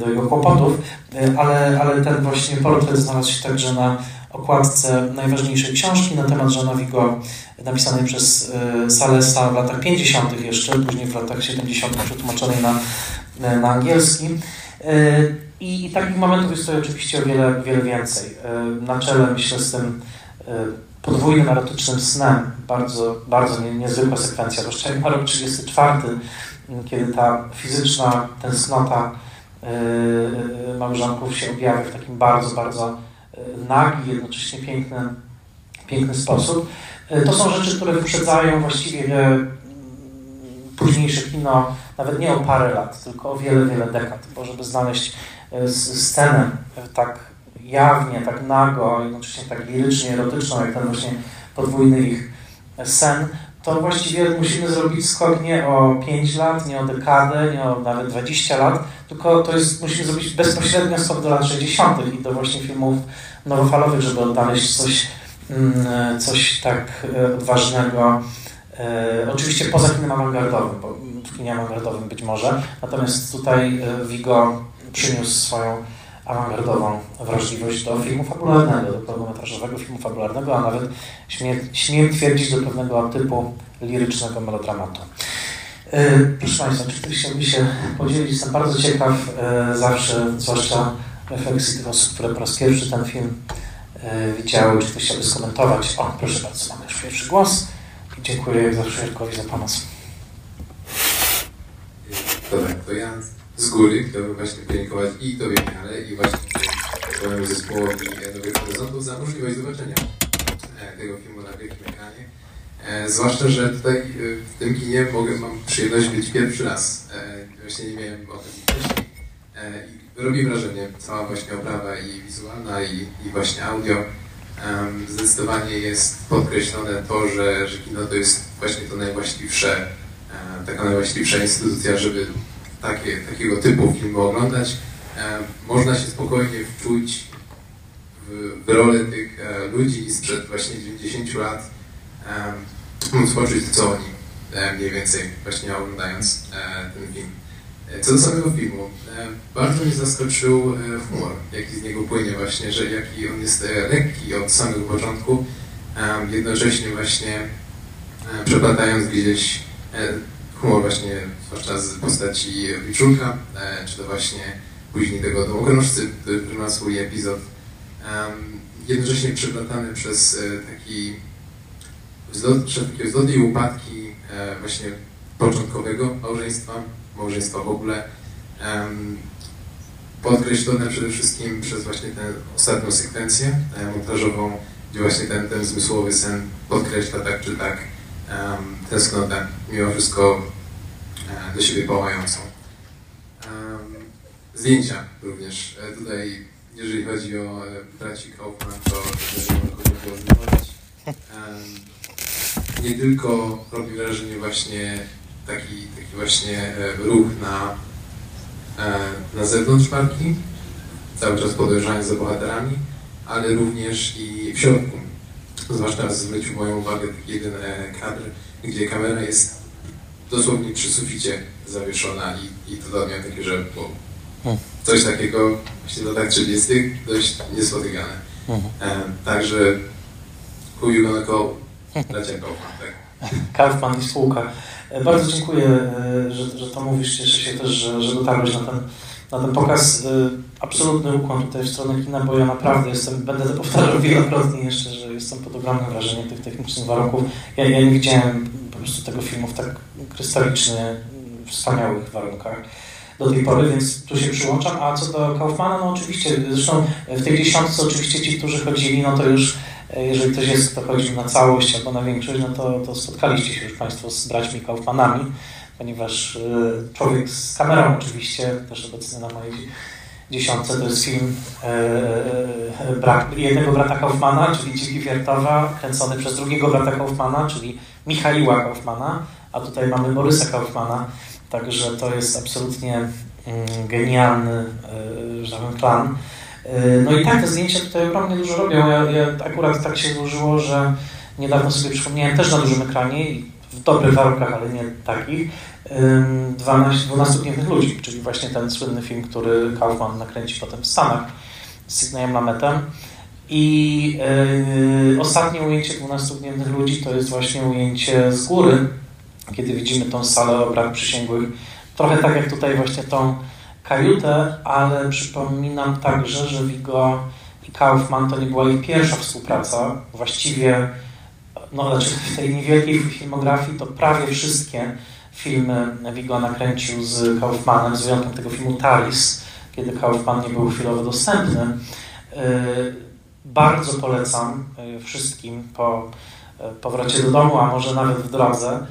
Speaker 1: do jego kłopotów, e, ale, ale ten właśnie portret znalazł się także na okładce najważniejszej książki na temat Jeana Vigo, napisanej przez e, Salesa w latach 50. jeszcze, później w latach 70. przetłumaczonej na, na angielski. I, takich momentów jest tutaj oczywiście o wiele, wiele więcej. Na czele myślę z tym podwójnym erotycznym snem. Bardzo, bardzo nie, niezwykła sekwencja. Ma rok 34, kiedy ta fizyczna tęsknota yy, małżonków się objawia w takim bardzo, bardzo nagi, jednocześnie piękny, piękny sposób. To są rzeczy, które wyprzedzają właściwie późniejsze kino, nawet nie o parę lat, tylko o wiele, wiele dekad, bo żeby znaleźć scenę tak jawnie, tak nago, jednocześnie tak lirycznie, erotyczną, jak ten właśnie podwójny ich sen, to właściwie musimy zrobić skok nie o 5 lat, nie o dekadę, nie o nawet 20 lat, tylko to jest, musimy zrobić bezpośrednio skok do lat 60. i do właśnie filmów nowofalowych, żeby odnaleźć coś, mm, coś tak e, odważnego. E, oczywiście poza kinem awangardowym, bo w kinie awangardowym być może, natomiast tutaj e, Vigo przyniósł swoją awangardową wrażliwość do filmu fabularnego, do pełnometrażowego filmu fabularnego, a nawet śmiem, twierdzić do pewnego typu lirycznego melodramatu. E, proszę Państwa, czy ktoś chciałby się podzielić? Jestem bardzo ciekaw e, zawsze, zwłaszcza refleksji tych osób, które po raz pierwszy ten film e, widziały, czy ktoś chciałby skomentować. O, proszę bardzo, mamy już pierwszy głos i dziękuję jak zawsze Jarkowi za pomoc.
Speaker 21: Dobra, to ja z góry chciałbym właśnie podziękować i Tobie, Michale, i właśnie swojemu zespołowi Nowych Horyzontów za możliwość zobaczenia e, tego filmu na wielkim ekranie. E, zwłaszcza, że tutaj e, w tym kinie mogę, mam przyjemność być pierwszy raz. Właśnie nie miałem o tym wcześniej. I robi wrażenie cała właśnie oprawa i wizualna, i, i właśnie audio. Zdecydowanie jest podkreślone to, że, że kino to jest właśnie to najwłaściwsze, taka najwłaściwsza instytucja, żeby takie, takiego typu filmu oglądać, e, można się spokojnie wczuć w, w rolę tych e, ludzi sprzed właśnie 90 lat, e, móc poczuć co oni mniej więcej właśnie oglądając ten film. Co do samego filmu, bardzo mnie zaskoczył humor, jaki z niego płynie właśnie, że jaki on jest lekki od samego początku, jednocześnie właśnie przeplatając gdzieś humor właśnie, zwłaszcza z postaci Wiczulka, e, czy to właśnie później tego domokrążcy, który ma swój epizod, jednocześnie przeplatany przez e, taki wzlot, takie wzloty i upadki e, właśnie początkowego małżeństwa, małżeństwa w ogóle, podkreślone przede wszystkim przez właśnie tę ostatnią sekwencję montażową, gdzie właśnie ten, ten zmysłowy sen podkreśla tak czy tak um, tęsknotę, mimo wszystko do siebie pałającą. Zdjęcia również. E, tutaj, jeżeli chodzi o e, braci Kaufman, to też mogę nie tylko robi wrażenie właśnie taki, taki właśnie ruch na, na zewnątrz parki, cały czas podążając za bohaterami, ale również i w środku Zwłaszcza zwrócił moją uwagę taki jeden e, kadr, gdzie kamera jest dosłownie przy suficie zawieszona i, i to dla mnie takie, że bo coś takiego właśnie w latach 30. dość niespotykane. E, także who you gonna call? Bracia Kaufman, tak.
Speaker 1: Kaufman i spółka. E, bardzo dziękuję, e, że, że to mówisz. Cieszę się też, że, że dotarłeś na ten na ten pokaz y, absolutny ukłon tutaj w stronę kina, bo ja naprawdę jestem, będę to powtarzał wielokrotnie jeszcze, że jestem pod ogromnym wrażeniem tych technicznych warunków. Ja, ja nie widziałem prostu tego filmu w tak krystalicznie wspaniałych warunkach do tej pory, więc tu się przyłączam. A co do Kaufmana, no oczywiście, zresztą w tej dziesiątce oczywiście ci, którzy chodzili, no to już e, jeżeli ktoś jest, kto chodzi na całość albo na większość, no to, to spotkaliście się już Państwo z braćmi Kaufmanami ponieważ e, Człowiek z kamerą oczywiście, też obecny na mojej dziesiątce, to jest film e, e, brat, jednego brata Kaufmana, czyli Dziki Wiertowa, kręcony przez drugiego brata Kaufmana, czyli Michaiła Kaufmana, a tutaj mamy Borysa Kaufmana, Także to jest absolutnie mm, genialny, y, że tak powiem, plan. Y, no i tak, te zdjęcia tutaj ogromnie dużo robią. Ja, ja akurat tak się złożyło, że niedawno sobie przypomniałem też na dużym ekranie, w dobrych warunkach, ale nie takich, 12, 12 pięknych ludzi, czyli właśnie ten słynny film, który Kaufman nakręci potem w Stanach z Sydneyem Lametem. I yy, ostatnie ujęcie 12 gniewnych ludzi to jest właśnie ujęcie z góry, kiedy widzimy tą salę obrad przysięgłych. Trochę tak jak tutaj właśnie tą kajutę, ale przypominam także, że Vigo i Kaufman to nie była ich pierwsza współpraca. Właściwie no, znaczy w tej niewielkiej filmografii to prawie wszystkie filmy Vigo nakręcił z Kaufmanem, z wyjątkiem tego filmu Talis, kiedy Kaufman nie był chwilowo dostępny. Yy, bardzo polecam y, wszystkim po y, powrocie do domu, a może nawet w drodze,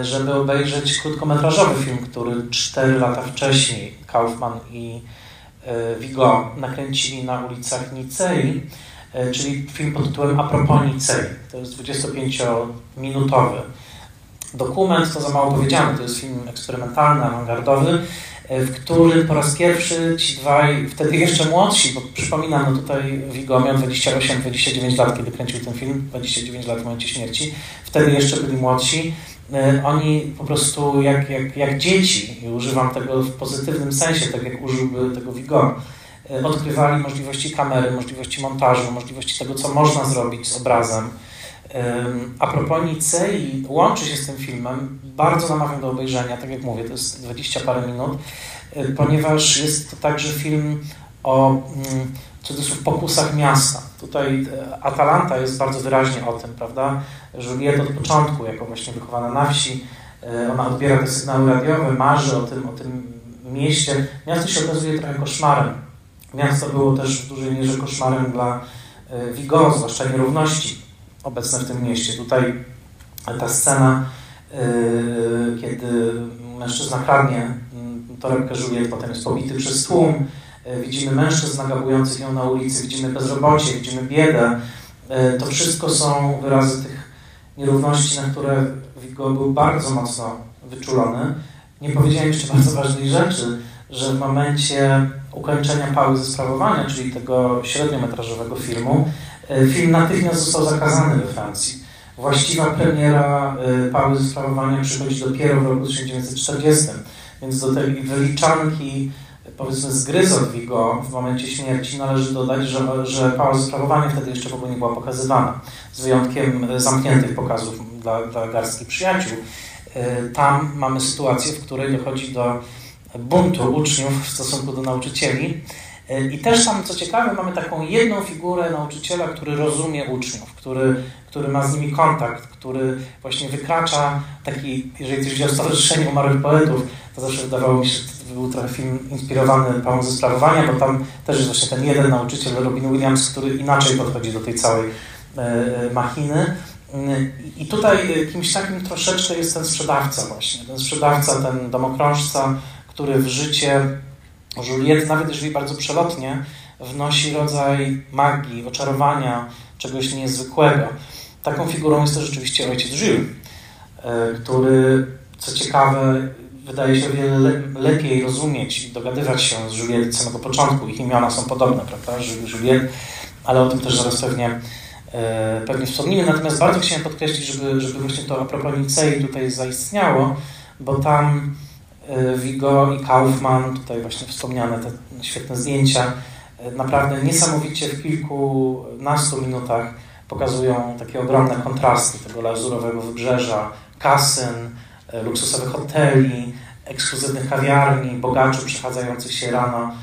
Speaker 1: y, żeby obejrzeć krótkometrażowy film, który 4 lata wcześniej Kaufman i Vigo nakręcili na ulicach Nicei, czyli film pod tytułem A propos Nicei. To jest 25-minutowy dokument, to za mało powiedziane, to jest film eksperymentalny, awangardowy, w którym po raz pierwszy ci dwaj, wtedy jeszcze młodsi, bo przypominam, no tutaj Vigo miał 28-29 lat, kiedy kręcił ten film, 29 lat w momencie śmierci, wtedy jeszcze byli młodsi, e, oni po prostu jak, jak, jak dzieci, i używam tego w pozytywnym sensie, tak jak użyłby tego Vigo, e, odkrywali możliwości kamery, możliwości montażu, możliwości tego, co można zrobić z obrazem, a propos Nicei, łączy się z tym filmem, bardzo namawiam do obejrzenia, tak jak mówię, to jest 20 parę minut, ponieważ jest to także film o mm, cudzysłów pokusach miasta. Tutaj e, Atalanta jest bardzo wyraźnie o tym, prawda? Juliet od początku, jako właśnie wychowana na wsi, e, ona odbiera te sygnały radiowe, marzy o tym, o tym mieście. Miasto się okazuje trochę koszmarem. Miasto było też w dużej mierze koszmarem dla e, Vigo, zwłaszcza nierówności obecne w tym mieście. Tutaj ta scena, yy, kiedy mężczyzna kradnie mm, torebkę Juliet, potem jest pobity przez tłum, yy, widzimy mężczyzn nagabujących ją na ulicy, widzimy bezrobocie, widzimy biedę. Yy, to wszystko są wyrazy tych nierówności, na które Vigo był bardzo mocno wyczulony. Nie powiedziałem jeszcze bardzo ważnej rzeczy, że w momencie ukończenia pały ze sprawowania, czyli tego średniometrażowego filmu, film natychmiast został zakazany we Francji. Właściwa premiera e, Pały ze sprawowania przychodzi dopiero w roku 1940, więc do tej wyliczanki powiedzmy zgryzot Vigo w momencie śmierci należy dodać, że, że Pała ze sprawowania wtedy jeszcze w ogóle nie była pokazywana, z wyjątkiem e, zamkniętych pokazów dla, dla garstki przyjaciół. Tam mamy sytuację, w której dochodzi do buntu uczniów w stosunku do nauczycieli i też tam, co ciekawe, mamy taką jedną figurę nauczyciela, który rozumie uczniów, który, który ma z nimi kontakt, który właśnie wykracza taki, jeżeli ktoś widział Stowarzyszenie Umarłych Poetów, to zawsze wydawało mi się, że był trochę film inspirowany Pałą ze sprawowania, bo tam też jest właśnie ten jeden nauczyciel, Robin Williams, który inaczej podchodzi do tej całej e, e, machiny. I tutaj kimś takim troszeczkę jest ten sprzedawca właśnie, ten sprzedawca, ten domokrążca, który w życie Juliet, nawet jeżeli bardzo przelotnie, wnosi rodzaj magii, oczarowania, czegoś niezwykłego. Taką figurą jest to rzeczywiście ojciec Jules, który, co ciekawe, wydaje się o wiele lepiej rozumieć i dogadywać się z Juliet od samego początku. Ich imiona są podobne, prawda? Juliet, ale o tym też zaraz pewnie, e, pewnie wspomnimy. Natomiast bardzo chciałem podkreślić, żeby, żeby właśnie to a propos Nicei tutaj zaistniało, bo tam Vigo i Kaufman, tutaj właśnie wspomniane te świetne zdjęcia, naprawdę niesamowicie w kilkunastu minutach pokazują takie ogromne kontrasty tego lazurowego wybrzeża, kasyn, luksusowych hoteli, ekskluzywnych kawiarni, bogaczy przechadzających się rano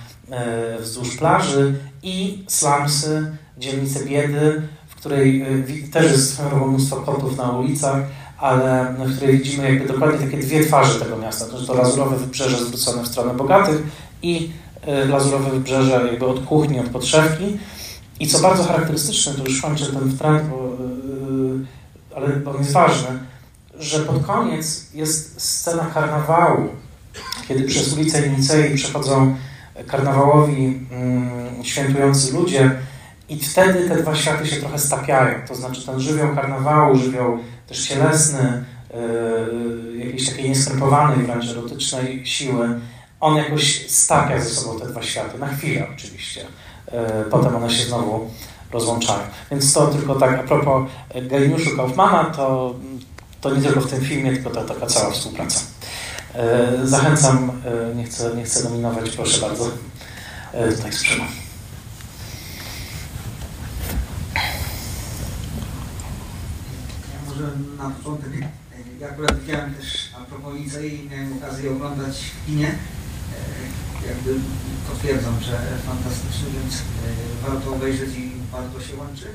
Speaker 1: wzdłuż plaży i slumsy, dzielnice biedy, w której też jest mnóstwo kotów na ulicach, ale w której widzimy jakby dokładnie takie dwie twarze tego miasta. To to lazurowe wybrzeże zwrócone w stronę bogatych i y, lazurowe wybrzeże jakby od kuchni, od podszewki. I co bardzo charakterystyczne, to już kończę ten trend, bo, yy, ale on jest ważny, że pod koniec jest scena karnawału, kiedy przez ulicę Nicei przechodzą karnawałowi yy, świętujący ludzie i wtedy te dwa światy się trochę stapiają. To znaczy ten żywioł karnawału, żywioł też cielesny, yy, jakiejś takiej nieskrępowanej, wręcz erotycznej siły, on jakoś stapia ze sobą te dwa światy, na chwilę oczywiście. Yy, potem one się znowu rozłączają. Więc to tylko tak a propos geniuszu Kaufmana, to, to nie tylko w tym filmie, tylko to taka cała współpraca. Yy, zachęcam, yy, nie, chcę, nie chcę dominować, proszę bardzo, yy, tutaj z przodu.
Speaker 22: może na początek, e, ja akurat widziałem też a propos Izei, miałem okazję oglądać w kinie. E, jakby potwierdzam, że fantastyczny, więc e, warto obejrzeć i bardzo się łączy.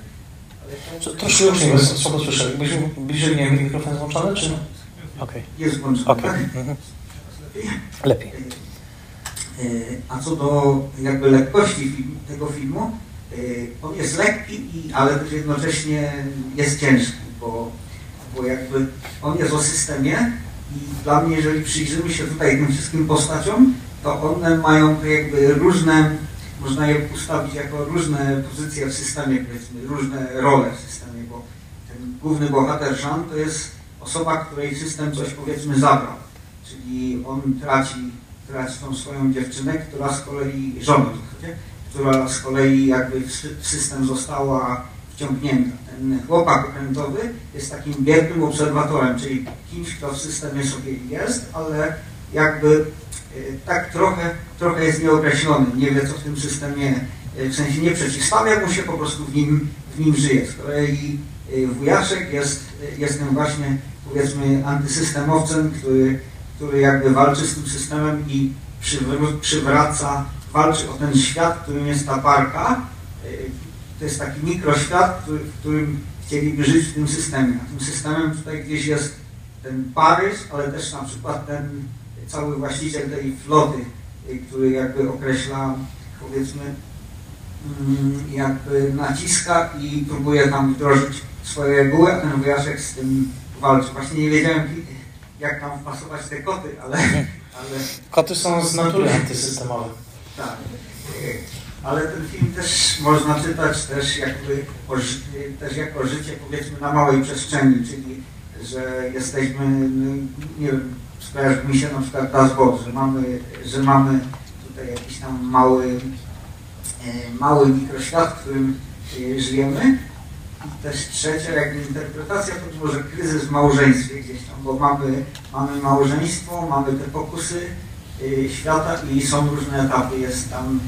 Speaker 1: Ale Troszkę już nie słabo słyszę. Jakbyś bliżej nie mikrofon włączony, czy? Okej.
Speaker 22: Jest włączony,
Speaker 1: okay.
Speaker 22: tak?
Speaker 1: Mhm.
Speaker 22: Lepiej.
Speaker 1: Lepiej.
Speaker 22: A co do jakby lekkości tego filmu, on jest lekki, ale też jednocześnie jest ciężki, bo bo jakby on jest o systemie i dla mnie, jeżeli przyjrzymy się tutaj tym wszystkim postaciom, to one mają jakby różne, można je ustawić jako różne pozycje w systemie, powiedzmy, różne role w systemie, bo ten główny bohater Jean to jest osoba, której system coś powiedzmy zabrał, czyli on traci, traci tą swoją dziewczynę, która z kolei, żonę, która z kolei jakby w system została wciągnięta. Chłopak okrętowy jest takim biednym obserwatorem, czyli kimś, kto w systemie sobie jest, ale jakby e, tak trochę, trochę jest nieokreślony, nie wie co w tym systemie, e, w sensie nie przeciwstawia mu się, po prostu w nim, w nim żyje. Z kolei e, wujaszek jest, jest tym właśnie powiedzmy antysystemowcem, który, który jakby walczy z tym systemem i przywraca, walczy o ten świat, którym jest ta parka, to jest taki mikroświat, który, w którym chcieliby żyć w tym systemie. A tym systemem tutaj gdzieś jest ten Paryż, ale też na przykład ten cały właściciel tej floty, y, który jakby określa, powiedzmy, mm, jakby naciska i próbuje tam wdrożyć swoje reguły, a ten wujaszek z tym walczy. Właśnie nie wiedziałem, jak tam wpasować te koty, ale... ale...
Speaker 1: Koty są z natury antysystemowe.
Speaker 22: Tak ale ten film też można czytać też jakby też jako życie powiedzmy na małej przestrzeni, czyli że jesteśmy, no, nie wiem, skojarzy mi się na przykład Das Box, że mamy, że mamy tutaj jakiś tam mały, e, mały mikroświat, w którym e, żyjemy. I też trzecia jakby interpretacja to może kryzys w małżeństwie gdzieś tam, bo mamy, mamy małżeństwo, mamy te pokusy świata i są różne etapy. Jest tam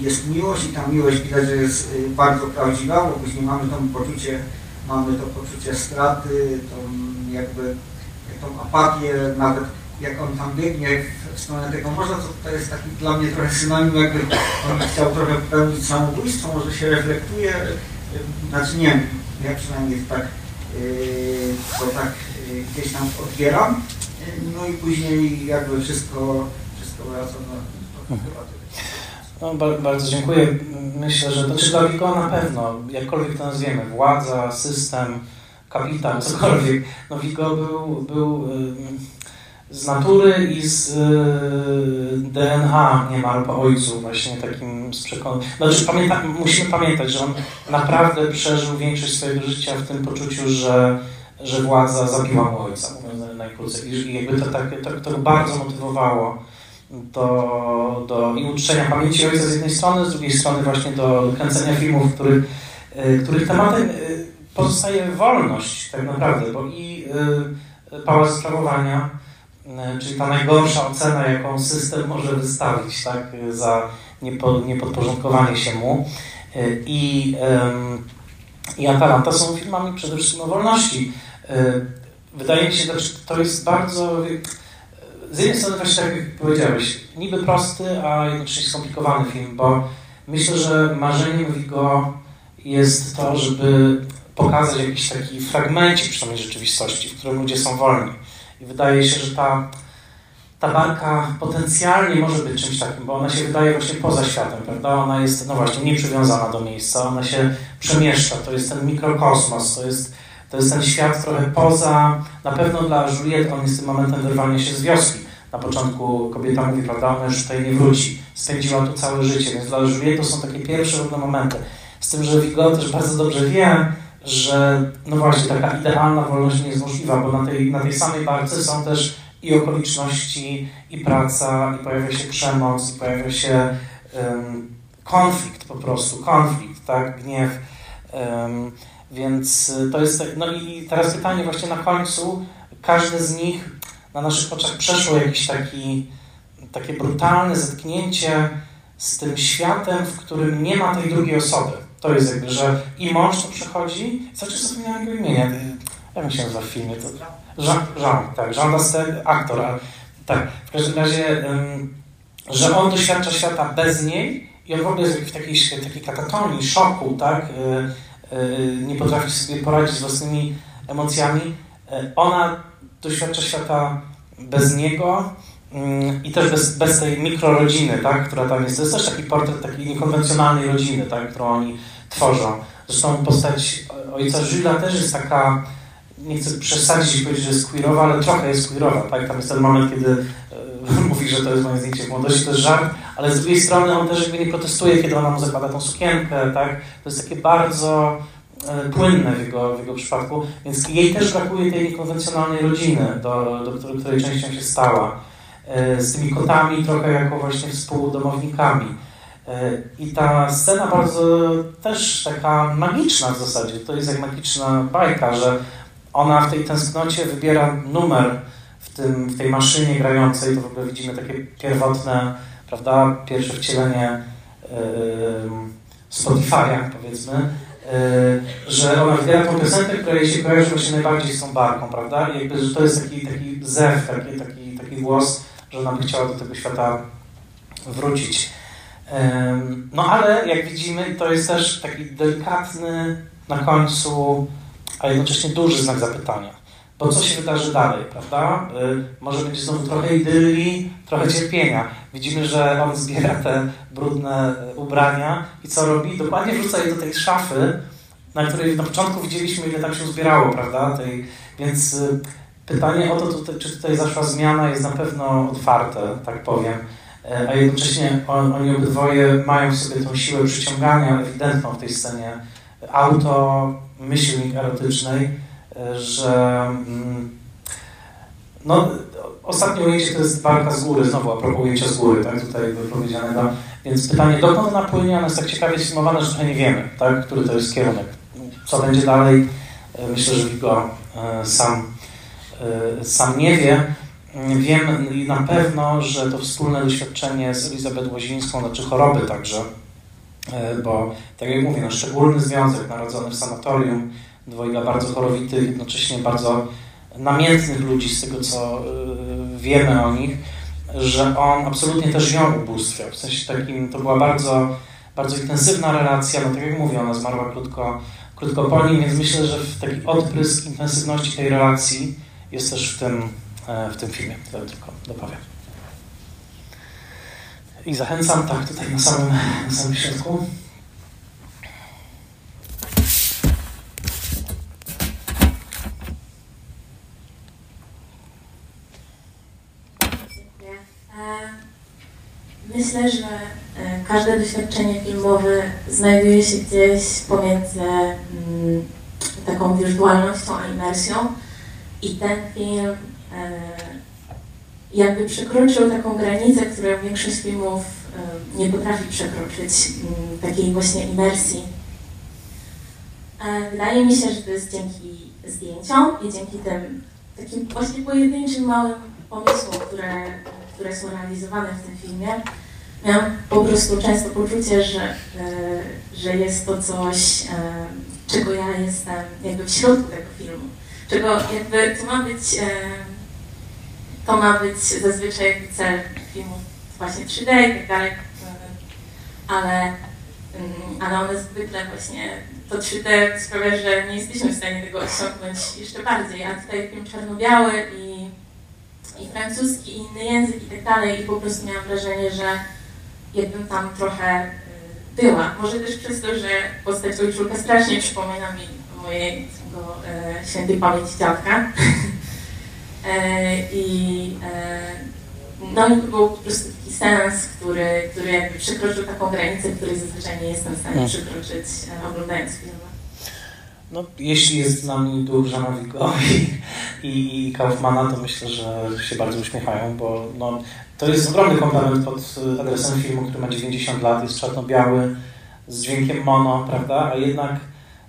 Speaker 22: jest miłość i ta miłość widać, że jest y, bardzo prawdziwa, bo później mamy to poczucie, mamy to poczucie straty, tą jakby tą apatię, nawet jak on tam biegnie w stronę tego morza, to to jest taki dla mnie trochę synonim, jakby on chciał trochę pełnić samobójstwo, może się reflektuje, y, znaczy nie wiem, ja przynajmniej tak y, to tak gdzieś tam odbieram, no i później jakby wszystko, wszystko wraca do, do, do
Speaker 1: no, bardzo dziękuję. Myślę, że to czy dla Wigo na pewno, jakkolwiek to nazwiemy, władza, system, kapitan, cokolwiek. No Wigo był, był z natury i z y, DNA niemal po ojcu, właśnie takim z przekonaniem. Znaczy, pamięta, musimy pamiętać, że on naprawdę przeżył większość swojego życia w tym poczuciu, że, że władza zabiła ojca, mówiąc najkrócej. I jakby to, tak, to, to bardzo motywowało do, do i uczczenia pamięci ojca z jednej strony, z drugiej strony właśnie do kręcenia filmów, których, e, których tematem e, pozostaje wolność tak naprawdę, bo i e, pałac sprawowania, czyli ta najgorsza ocena, jaką system może wystawić tak, za niepo, niepodporządkowanie się mu i, i Atalanta są filmami przede wszystkim o wolności. Wydaje mi się, że to jest bardzo z jednej strony właśnie tak jak powiedziałeś, niby prosty, a jednocześnie skomplikowany film, bo myślę, że marzeniem Vigo jest to, żeby pokazać jakiś taki fragmencik przynajmniej rzeczywistości, w którym ludzie są wolni. I wydaje się, że ta, ta barka potencjalnie może być czymś takim, bo ona się wydaje właśnie poza światem, prawda? Ona jest, no właśnie, nieprzywiązana do miejsca, ona się przemieszcza, to jest ten mikrokosmos, to jest to jest ten świat trochę poza, na pewno dla Juliet on jest tym momentem wyrwania się z wioski. Na początku kobieta mówi, prawda, ona już tutaj nie wróci. Spędziła tu całe życie, więc dla Juliet to są takie pierwsze różne momenty. Z tym, że Vigo też bardzo dobrze wie, że no właśnie taka idealna wolność nie jest możliwa, bo na tej, na tej samej barce są też i okoliczności, i praca, i pojawia się przemoc, i pojawia się um, konflikt po prostu, konflikt, tak, gniew. Um, więc to jest, tak, no i teraz pytanie właśnie na końcu, każdy z nich na naszych oczach przeszło jakiś taki, takie brutalne zetknięcie z tym światem, w którym nie ma tej drugiej osoby. To jest jakby, że i mąż to przechodzi, co czy zapomniałem jego imienia, jak się nazywa w filmie? To, Jean, Jean tak, Jean Dastel, aktor, a, tak, w każdym razie, że on doświadcza świata bez niej i on w ogóle jest w takiej, takiej katatonii, szoku, tak, y, y, nie potrafi sobie poradzić z własnymi emocjami. Y, ona doświadcza świata bez niego mm, i też bez, bez tej mikrorodziny, tak, która tam jest. To jest też taki portret takiej niekonwencjonalnej rodziny, tak, którą oni tworzą. Zresztą postać ojca Żyla też jest taka, nie chcę przesadzić i powiedzieć, że jest queerowa, ale trochę jest queerowa, tak? Tam jest ten moment, kiedy mówi, że to jest moje zdjęcie w młodości, to jest żart, ale z drugiej strony on też jakby nie protestuje, kiedy ona mu zakłada tą sukienkę, tak? To jest takie bardzo e, płynne w jego, w jego przypadku, więc jej też brakuje tej niekonwencjonalnej rodziny, do, do której częścią się stała. E, z tymi kotami trochę jako właśnie współdomownikami. E, I ta scena bardzo też taka magiczna w zasadzie, to jest jak magiczna bajka, że ona w tej tęsknocie wybiera numer w, tym, w tej maszynie grającej, to w ogóle widzimy takie pierwotne, prawda, pierwsze wcielenie yy, Spotify'a powiedzmy, yy, że ona wybiera tą piosenkę, która jej się kojarzy właśnie najbardziej z tą barką, prawda, i jakby, że to jest taki, taki zew, taki, taki, taki głos, że ona by chciała do tego świata wrócić. No ale jak widzimy, to jest też taki delikatny na końcu, a jednocześnie duży znak zapytania. Bo co się wydarzy dalej, prawda? Może będzie znowu trochę idylii, trochę cierpienia. Widzimy, że on zbiera te brudne ubrania i co robi? Dokładnie wrzuca je do tej szafy, na której na początku widzieliśmy, ile tam się zbierało, prawda? Tej, więc pytanie o to, tutaj, czy tutaj zaszła zmiana, jest na pewno otwarte, tak powiem. A jednocześnie on, oni obydwoje mają w sobie tą siłę przyciągania ewidentną w tej scenie auto, myślnik erotycznej, że mm, no, ostatnie ujęcie to jest walka z góry, znowu a propos ujęcia z góry, tak, tutaj wypowiedzianego. Więc pytanie, dokąd ona płynie, ona jest tak ciekawie sfilmowana, że trochę nie wiemy, tak, który to jest kierunek. Co będzie dalej, e, myślę, że Wigo sam, sam nie wie. Wiem na pewno, że to wspólne doświadczenie z Elizabeth Łazińską, znaczy choroby także, e, bo tak jak mówię, no, szczególny związek narodzony w sanatorium, dwojga bardzo chorowitych, jednocześnie bardzo namiętnych ludzi z tego, co e, wiemy o nich, że on absolutnie też ją ubóstwiał. W sensie takim, to była bardzo, bardzo intensywna relacja, no tak jak mówię, ona zmarła krótko, krótko po nim, więc myślę, że taki odprysk intensywności tej relacji jest też w tym E, w tym filmie. To tylko dopowiem. I zachęcam, tak, tutaj na samym, na samym środku.
Speaker 23: Myślę, że e, każde doświadczenie filmowe znajduje się gdzieś pomiędzy mm, taką wirtualnością a imersją i ten film E, jakby przekroczył taką granicę, którą większość filmów e, nie potrafi przekroczyć, mm, takiej właśnie imersji. Wydaje mi się, że to jest dzięki zdjęciom i dzięki tym takim właśnie pojedynczym małym pomysłom, które, które są realizowane w tym filmie. Miałam po prostu często poczucie, że, że jest to coś, czego ja jestem jakby w środku tego filmu. Czego jakby to ma być to ma być zazwyczaj cel filmu właśnie 3D i tak dalej, ale, mm, ale one zwykle właśnie to 3D sprawia, że nie jesteśmy w stanie tego osiągnąć jeszcze bardziej, a tutaj film czarno-biały i, i francuski, i inny język i tak dalej. I po prostu miałam wrażenie, że jakbym tam trochę y, była. Może też przez to, że postać ojczulka strasznie przypomina mi mojej e, świętej pamięci dziadka. E, I e, no był po prostu taki sens, który, który jakby przekroczył taką granicę, której zazwyczaj nie jestem w stanie hmm. przekroczyć oglądając film.
Speaker 1: No, jeśli jest z nami Żana Vigo i, Kaufmana, to myślę, że się bardzo uśmiechają, bo no, to jest ogromny komplement pod adresem filmu, który ma 90 lat, jest czarno-biały, z dźwiękiem mono, prawda? A jednak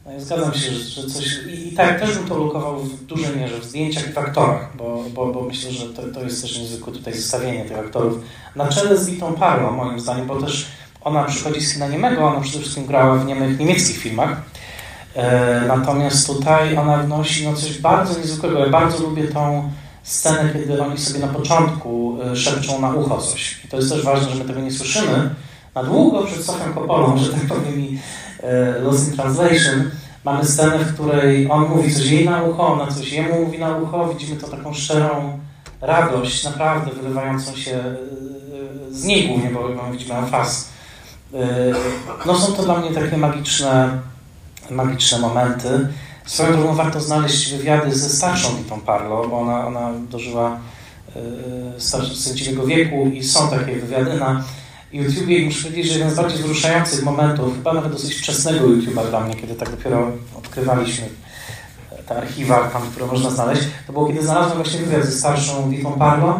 Speaker 1: no, zgadzam się, że, coś... I, I, tak też bym to lukował w dużej mierze w zdjęciach i w aktorach, bo, bo, bo myślę, że to, to jest też niezwykłe tutaj zestawienie tych aktorów. Na czele z Witą Parlo, moim zdaniem, bo też ona przychodzi z kina niemego, ona przede wszystkim grała w niemych niemieckich filmach, natomiast tutaj ona wnosi no, coś bardzo niezwykłego. Ja bardzo lubię tą scenę, kiedy oni sobie na początku e, szepczą na ucho coś. I to jest też ważne, że my tego nie słyszymy, na długo przed Sofią Kopolą, że tak powiem, e, Lost in Translation, mamy scenę, w której on mówi coś jej na ucho, ona coś jemu mówi na ucho, widzimy to taką szczerą radość, naprawdę wylewającą się e, z niej głównie, bo widzimy emfaz. E, no są to dla mnie takie magiczne, magiczne momenty. Swoją drogą warto znaleźć wywiady ze starszą Witą Parlo, bo ona, ona dożyła sędziwego wieku i są takie wywiady na YouTubie i muszę powiedzieć, że jeden z bardziej wzruszających momentów, chyba nawet dosyć wczesnego YouTube'a dla mnie, kiedy tak dopiero odkrywaliśmy te archiwa, tam, które można znaleźć, to było kiedy znalazłem właśnie wywiad ze starszą Ditą Parlo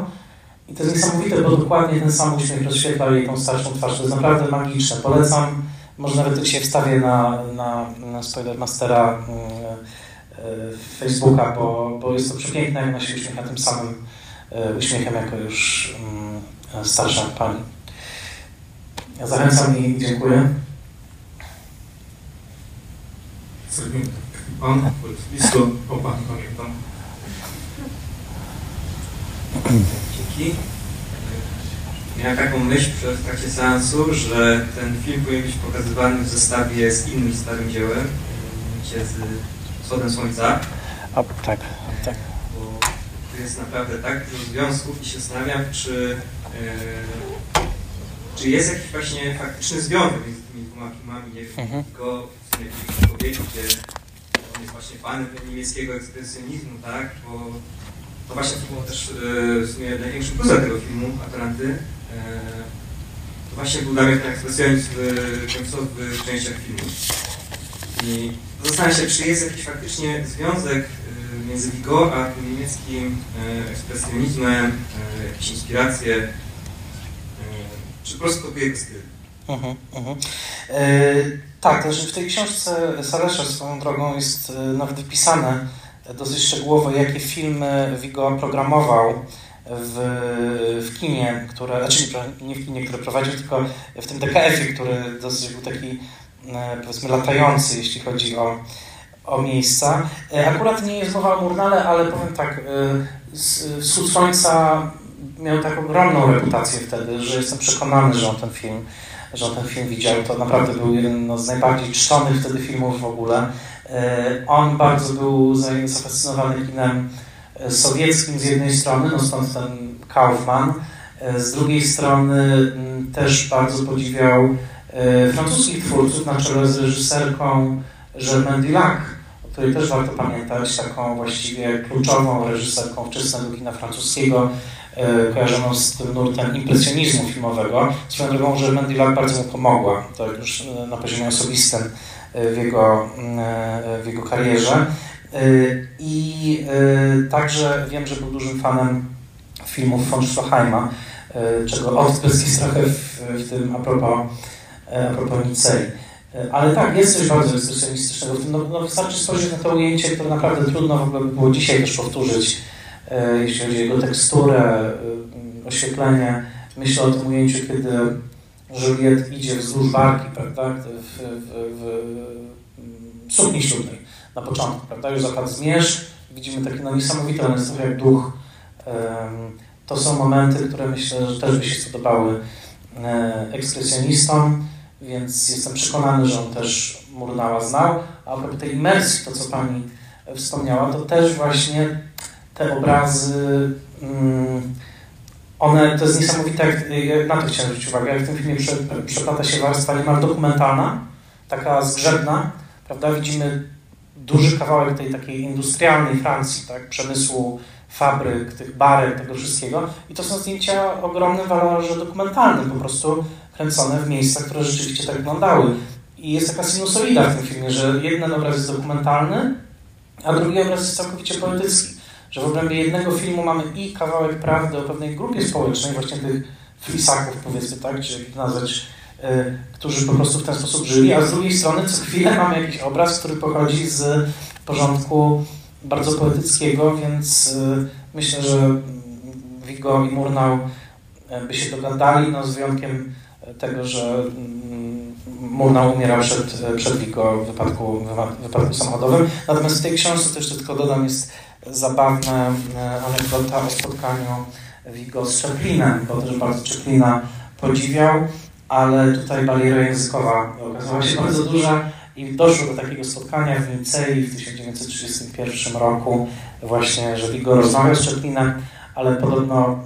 Speaker 1: i to jest niesamowite, bo dokładnie ten sam uśmiech rozświetla jej tą starszą twarz. To jest naprawdę magiczne. Polecam, może nawet dzisiaj wstawię na, na, na Spoilermastera yy, Facebooka, bo, bo jest to przepiękne, jak ona się uśmiecha tym samym yy, uśmiechem, jako już yy, starsza pani. Ja zachęcam i dziękuję.
Speaker 24: Pan, blisko, o Pan pamiętam. Dzięki. Miałem taką myśl w trakcie seansu, że ten film powinien być pokazywany w zestawie z innym starym dziełem, mianowicie z Wschodem Słońca.
Speaker 1: A, tak, tak.
Speaker 24: Bo tu jest naprawdę tak dużo związków i się zastanawiam, czy yy, czy jest jakiś właśnie faktyczny związek między tymi dwoma filmami, nie wiem, mhm. go powiedzieć, gdzie on jest właśnie fanem niemieckiego ekspresjonizmu, tak, bo to właśnie było też e, w sumie największym plusem tego filmu, Atlanty, to właśnie był ten ekspresjonizm końcowy w częściach filmu. I zastanawiam się, czy jest jakiś faktycznie związek e, między Vigo a tym niemieckim ekspresjonizmem, jakieś inspiracje, czy po prostu kopiuje styl? -huh, uh -huh.
Speaker 1: E, tak, też w tej książce Salesza swoją drogą jest e, nawet wypisane dosyć szczegółowo, jakie filmy Vigo programował w, w kinie, które, znaczy nie w kinie, które prowadził, tylko w tym DKF-ie, który dosyć był taki e, powiedzmy latający, jeśli chodzi o, o miejsca. E, akurat nie jest mowa o Murnale, ale powiem tak, Wschód Słońca miał tak ogromną reputację wtedy, że jestem przekonany, że on ten film, że on ten film widział. To naprawdę był jeden no, z najbardziej czczonych wtedy filmów w ogóle. E, on bardzo był zafascynowany kinem e, sowieckim z jednej strony, no stąd ten Kaufman. E, z drugiej strony mm, też bardzo podziwiał francuskich twórców na czele z reżyserką Germaine Dulac, o której też warto pamiętać, taką właściwie kluczową reżyserką wczesnego kina francuskiego, E, kojarzoną z tym nurtem impresjonizmu filmowego. Swoją drogą, że Mendilac bardzo mu pomogła, to już e, na poziomie osobistym e, w jego, w jego karierze. I także wiem, że był dużym fanem filmów von Stroheima, czego odprysk jest trochę w, w tym a propos, a propos Nicei. Ale tak, jest coś bardzo ekspresjonistycznego w. No, no wystarczy spojrzeć na to ujęcie, które naprawdę trudno w ogóle by było dzisiaj też powtórzyć E, jeśli chodzi o jego teksturę, e, oświetlenie. Myślę o tym ujęciu, kiedy Juliet idzie wzdłuż barki, prawda, w, w, w sukni ślubnej na początku, prawda, już zapadł zmierzch, widzimy taki no, niesamowity, on jest trochę jak duch. To są momenty, które myślę, że też by się spodobały e, ekspresjonistom, więc jestem przekonany, że on też Murnała znał. A propos tej imersji, to co Pani wspomniała, to też właśnie te obrazy, mm, one, to jest niesamowite, jak, na to chciałem zwrócić uwagę, jak w tym filmie przeplata się warstwa niemal dokumentalna, taka zgrzebna, prawda, widzimy duży kawałek tej takiej industrialnej Francji, tak, przemysłu fabryk, tych barek, tego wszystkiego. I to są zdjęcia o ogromnym walorze dokumentalnym, po prostu kręcone w miejscach, które rzeczywiście tak wyglądały. I jest taka sinusoida w tym filmie, że jeden obraz jest dokumentalny, a drugi obraz jest całkowicie poetycki. Że w obrębie jednego filmu mamy i kawałek prawdy o pewnej grupie społecznej, właśnie tych flisaków powiedzmy, tak, czy jak nazwać, którzy po prostu w ten sposób żyli, a z drugiej strony co chwilę mamy jakiś obraz, który pochodzi z porządku bardzo poetyckiego, więc y, myślę, że Vigo i Murnau y, by się dogadali, no z wyjątkiem tego, że mm, Murnau umierał przed, przed Vigo w wypadku, wypadku samochodowym. Natomiast w tej książce, też tylko dodam, jest zabawna e, anegdota o spotkaniu Vigo z Chaplinem, bo też bardzo Chaplina podziwiał, ale tutaj bariera językowa okazała się bardzo duża i doszło do takiego spotkania w Nicei w 1931 roku właśnie, że Vigo rozmawiał z Chaplinem, ale podobno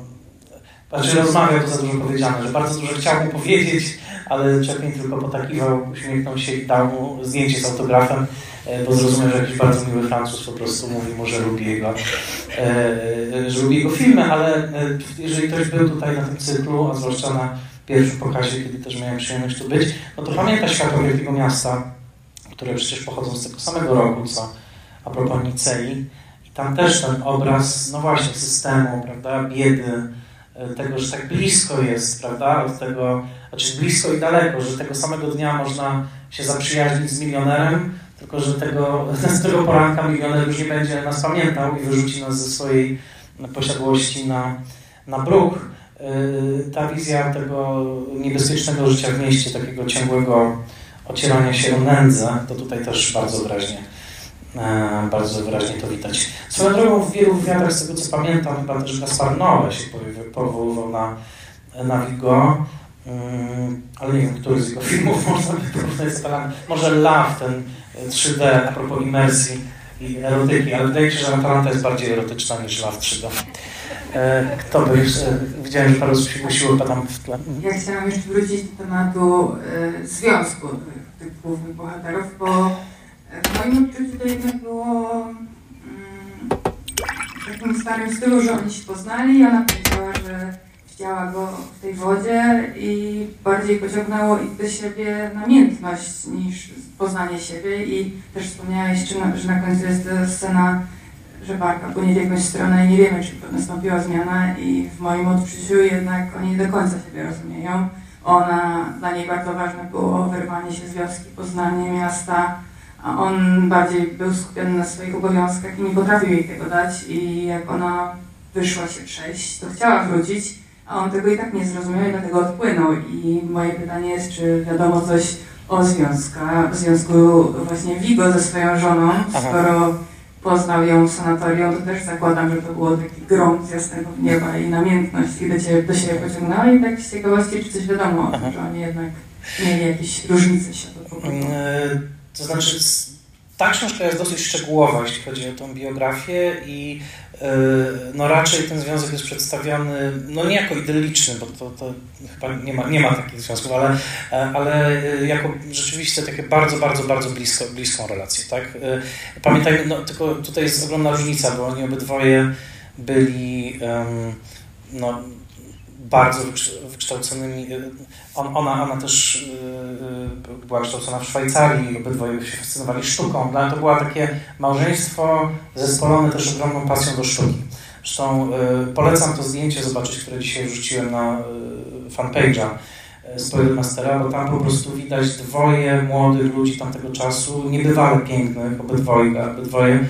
Speaker 1: znaczy rozmawiał, to za dużo powiedziane, że bardzo dużo chciał mu powiedzieć, ale Chaplin tylko potakiwał, uśmiechnął się i dał mu zdjęcie z autografem, e, bo zrozumiał, że jakiś bardzo miły Francuz po prostu mówi mu, że lubi jego, e, że lubi jego filmy, ale e, jeżeli ktoś był tutaj na tym cyklu, a zwłaszcza na pierwszym pokazie, kiedy też miałem przyjemność tu być, no to pamięta światło Wielkiego Miasta, które przecież pochodzą z tego samego roku, co a propos Nicei. I tam też ten obraz, no właśnie, systemu, prawda, biedy, tego, że tak blisko jest, prawda, od tego, znaczy blisko i daleko, że tego samego dnia można się zaprzyjaźnić z milionerem, tylko że tego, z tego poranka milioner już nie będzie nas pamiętał i wyrzuci nas ze swojej posiadłości na, na bruk. Y, ta wizja tego niebezpiecznego życia w mieście, takiego ciągłego ocierania się o nędzę, to tutaj też bardzo wyraźnie E, bardzo wyraźnie to widać. Swoją drogą w wielu wywiadach, z tego co pamiętam, chyba też Gaspar Noe się powoływał na, na Vigo, mm, ale nie wiem, który z jego filmów można by porównać z Może Love, ten 3D, a propos imersji i erotyki, ale wydaje się, że Atalanta jest bardziej erotyczna niż Love 3D. E, kto by jeszcze, widziałem, że osób się tam w tle.
Speaker 25: Ja chciałam jeszcze wrócić do tematu e, związku tych głównych bohaterów, bo w moim odczuciu to jednak było mm, w takim starym stylu, że oni się poznali i ona powiedziała, że widziała go w tej wodzie i bardziej pociągnęło ich do siebie namiętność niż poznanie siebie i też wspomniałeś, że na końcu jest scena, że barka płynie w jakąś stronę i nie wiemy, czy nastąpiła zmiana i w moim odczuciu jednak oni nie do końca siebie rozumieją. Ona, dla niej bardzo ważne było wyrwanie się z wioski, poznanie miasta, a on bardziej był skupiony na swoich obowiązkach i nie potrafił jej tego dać i jak ona wyszła się przejść, to chciała wrócić, a on tego i tak nie zrozumiał i dlatego odpłynął. I moje pytanie jest, czy wiadomo coś o związka, związku właśnie Vigo ze swoją żoną, Aha. skoro poznał ją w sanatorium, to też zakładam, że to było taki grom z jasnego nieba i namiętność i do, ciebie, do siebie pociągnęła i tak z ciekawości, czy coś wiadomo o tym, że oni jednak mieli jakieś różnice światopoglądowe.
Speaker 1: Mm, to znaczy, ta książka jest dosyć szczegółowa, jeśli chodzi o tą biografię i yy, no raczej ten związek jest przedstawiony, no nie jako idylliczny, bo to, to chyba nie ma, nie ma takich związków, ale, ale jako rzeczywiście takie bardzo, bardzo, bardzo blisko, bliską relację, tak? Pamiętajmy, no tylko tutaj jest ogromna różnica, bo oni obydwoje byli no, bardzo wykształconymi. Y, on, ona, ona też yy, była kształcona w Szwajcarii, obydwoje się fascynowali sztuką. Dla to było takie małżeństwo zespolone też ogromną pasją do sztuki. Zresztą yy, polecam to zdjęcie zobaczyć, które dzisiaj wrzuciłem na yy, fanpage'a Spoilermastera, bo tam po prostu widać dwoje młodych ludzi tamtego czasu, niebywale pięknych, obydwoje, obydwoje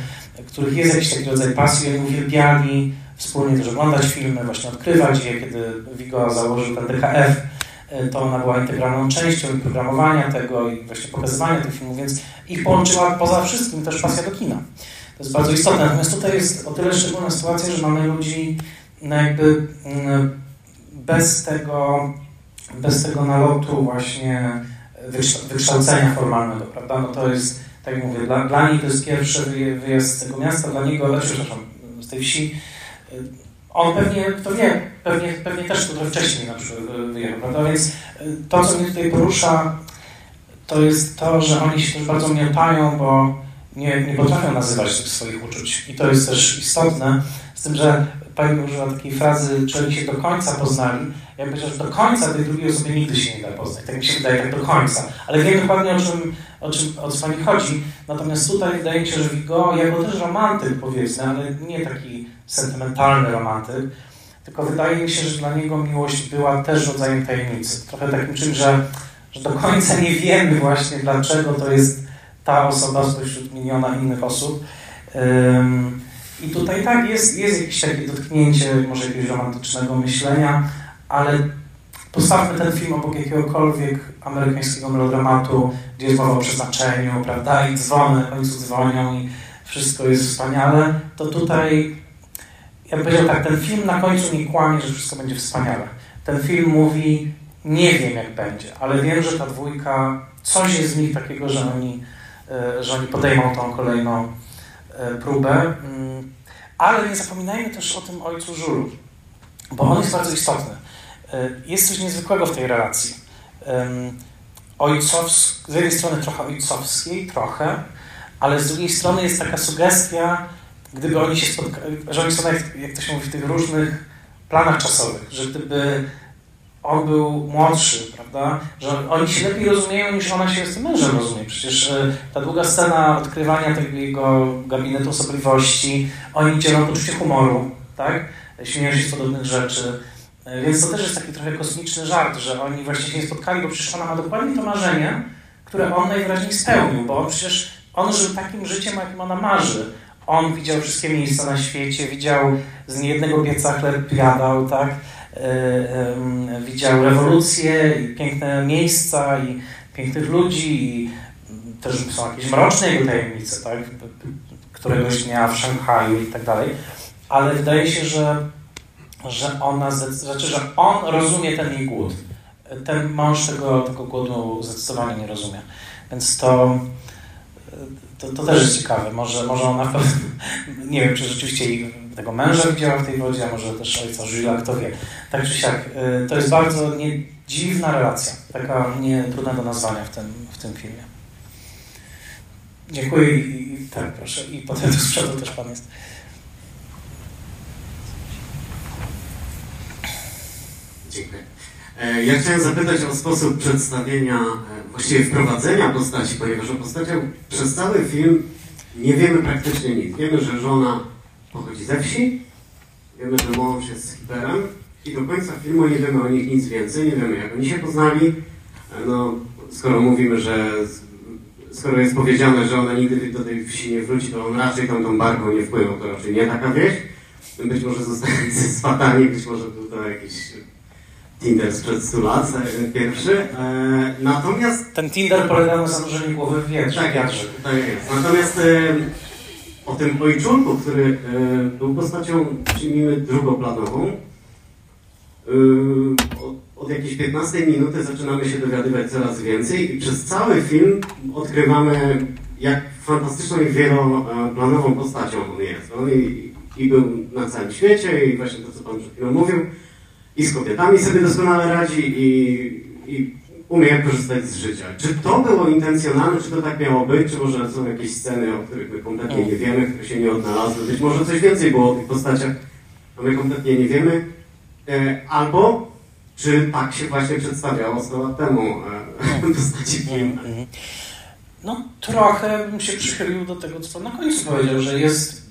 Speaker 1: których jest jakiś taki rodzaj pasji, oni uwielbiali wspólnie też oglądać filmy, właśnie odkrywać je, kiedy Vigo założył ten DKF, e, to ona była integralną częścią i programowania tego i właśnie pokazywania tych filmów, więc ich połączyła poza wszystkim też pasja do kina. To jest bardzo istotne. Natomiast tutaj jest o tyle szczególna sytuacja, że mamy ludzi no jakby mm, bez tego, bez tego nalotu właśnie wykształcenia formalnego, prawda? No to jest, tak jak mówię, dla, dla niej to jest pierwszy wyjazd z tego miasta, dla niego, przepraszam, z tej wsi, on pewnie, kto wie, pewnie, pewnie też trochę wcześniej na przykład wyjechał, prawda? Więc y, to, co mnie tutaj porusza, to jest to, że oni się też bardzo miotają, bo nie, nie potrafią nazywać tych swoich uczuć. I to jest też istotne, z tym, że pani używa takiej frazy, czy oni się do końca poznali. Ja bym że do końca tej drugiej osoby nigdy się nie da poznać. Tak mi się wydaje, tak do końca. Ale wiem dokładnie o czym, o czym o co pani chodzi. Natomiast tutaj wydaje mi się, że Vigo, jako też romantyk powiedzmy, ale nie taki sentymentalny romantyk, tylko wydaje mi się, że dla niego miłość była też rodzajem tajemnicy. Trochę takim czymś, że, że do końca nie wiemy właśnie dlaczego to jest ta osoba spośród miliona innych osób. Um, I tutaj tak, jest, jest jakieś takie dotknięcie może jakiegoś romantycznego myślenia, ale postawmy ten film obok jakiegokolwiek amerykańskiego melodramatu, gdzie jest mowa o przeznaczeniu, prawda, i dzwony na końcu dzwonią i wszystko jest wspaniale, to tutaj ja bym powiedział tak, ten film na końcu nie kłamie, że wszystko będzie wspaniale. Ten film mówi, nie wiem jak będzie, ale wiem, że ta dwójka, coś jest w nich takiego, że oni, e, że oni podejmą tą kolejną próbę. Mm, ale nie zapominajmy też o tym ojcu Żulu, bo on jest bardzo istotny. E, jest coś niezwykłego w tej relacji. Ojcowsk, z jednej strony trochę ojcowskiej, trochę, ale z drugiej strony jest taka sugestia, gdyby oni się spotkali, że oni są, jak to się mówi, w tych różnych planach czasowych, że gdyby on był młodszy, prawda, że oni się lepiej rozumieją niż ona się z mężem rozumie. Przecież e, ta długa scena odkrywania tego jego gabinetu osobliwości, oni dzielą poczucie humoru, tak, śmieją się z podobnych rzeczy. E, więc to też jest taki trochę kosmiczny żart, że oni właśnie się nie spotkali, bo przecież ona ma dokładnie to marzenie, które on najwyraźniej spełnił, bo on przecież on żył takim życiem, jakim ona marzy. On widział wszystkie miejsca na świecie, widział z niejednego pieca chleb jadał, tak? Widział rewolucję i piękne miejsca i pięknych ludzi i też są jakieś mroczne jego tajemnice, tak? Któregoś dnia w Szanghaju i tak dalej. Ale wydaje się, że, że ona, znaczy, że on rozumie ten jej głód. Ten mąż tego, tego głodu zdecydowanie nie rozumie. Więc to, to, to, też jest ciekawe. Może, może ona, nie wiem, czy rzeczywiście tego męża widziała w tej wodzie, a może też ojca Żyla, kto wie. Tak czy siak, y, to jest bardzo nie, dziwna relacja, taka nie trudna do nazwania w tym, w tym filmie. Dziękuję i, tak, proszę. I potem do przodu też Pan jest.
Speaker 26: Dziękuję. E, ja chciałem zapytać o sposób przedstawienia, e, właściwie wprowadzenia postaci, ponieważ o postaciach przez cały film nie wiemy praktycznie nic. Wiemy, że żona pochodzi ze wsi, wiemy, że mąż jest hiperem i do końca filmu nie wiemy o nich nic więcej, nie wiemy jak oni się poznali. No, skoro mówimy, że skoro jest powiedziane, że ona nigdy do tej wsi nie wróci, to on raczej tam tą barką nie wpływał, to raczej nie taka wieś. Być może zostali swatani, być może był to jakiś Tinder sprzed 100 lat, pierwszy. E, natomiast...
Speaker 1: Ten Tinder polega na zanurzeniu głowy w wietrze.
Speaker 26: Tak, tak jest. Natomiast e, o tym ojczulku, który e, był postacią, przyjmijmy, drugoplanową, e, od, od jakiejś 15 minuty zaczynamy się dowiadywać coraz więcej i przez cały film odkrywamy, jak fantastyczną i wieloplanową postacią on jest. On i, i był na całym świecie i właśnie to, co Pan przed chwilą mówił, i z kobietami sobie doskonale radzi i, i umie korzystać z życia. Czy to było intencjonalne, czy to tak miało być, czy może są jakieś sceny, o których my kompletnie nie wiemy, które się nie odnalazły, być może coś więcej było o tych postaciach, a my kompletnie nie wiemy, e, albo czy tak się właśnie przedstawiało 100 lat temu e, postaci filmu.
Speaker 1: No trochę bym się przychylił do tego, co na końcu powiedział, że jest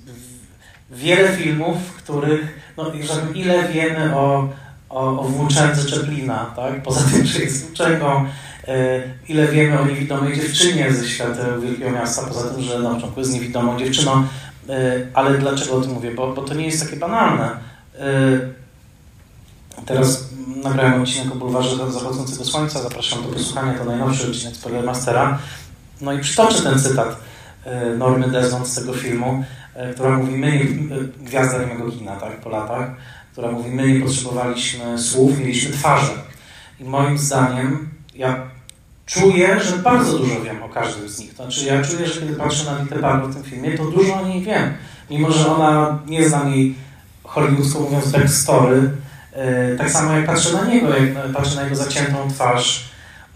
Speaker 1: wiele filmów, w których, no ile wiemy o o, o włóczędze Czeplina, tak? Poza tym, że jest włóczęgą, e, ile wiemy o niewidomej dziewczynie ze świata Wielkiego Miasta, poza tym, że na początku jest niewidomą dziewczyną. E, ale dlaczego o tym mówię? Bo, bo to nie jest takie banalne. E, teraz nagrałem odcinek o bulwarze zachodzącego słońca, zapraszam do posłuchania, to najnowszy odcinek Spoilermastera. No i przytoczę ten cytat Normy Desmond z tego filmu, która mówi, my, gwiazda niemego kina, tak, po latach, która mówi, my nie potrzebowaliśmy słów, mieliśmy twarze. I moim zdaniem ja czuję, że bardzo dużo wiem o każdym z nich. Znaczy ja czuję, że kiedy patrzę na Litę Barlow w tym filmie, to dużo o niej wiem. Mimo, że ona nie zna jej hollywoodzko mówiąc backstory, yy, tak samo jak patrzę na niego, jak patrzę na jego zaciętą twarz,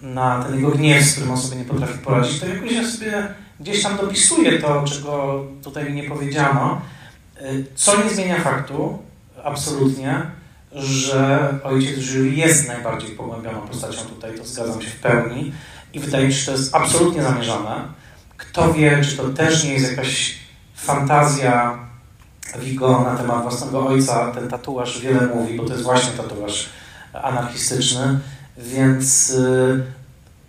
Speaker 1: na ten jego gniew, z którym on sobie nie potrafi poradzić, to jakoś ja sobie gdzieś tam dopisuję to, czego tutaj nie powiedziano, yy, co nie zmienia faktu, absolutnie, że ojciec Jules jest najbardziej pogłębioną postacią tutaj, to zgadzam się w pełni i wydaje mi się, że to jest absolutnie zamierzone. Kto wie, czy to też nie jest jakaś fantazja Vigo na temat własnego ojca. Ten tatuaż wiele mówi, bo to jest właśnie tatuaż anarchistyczny, więc y,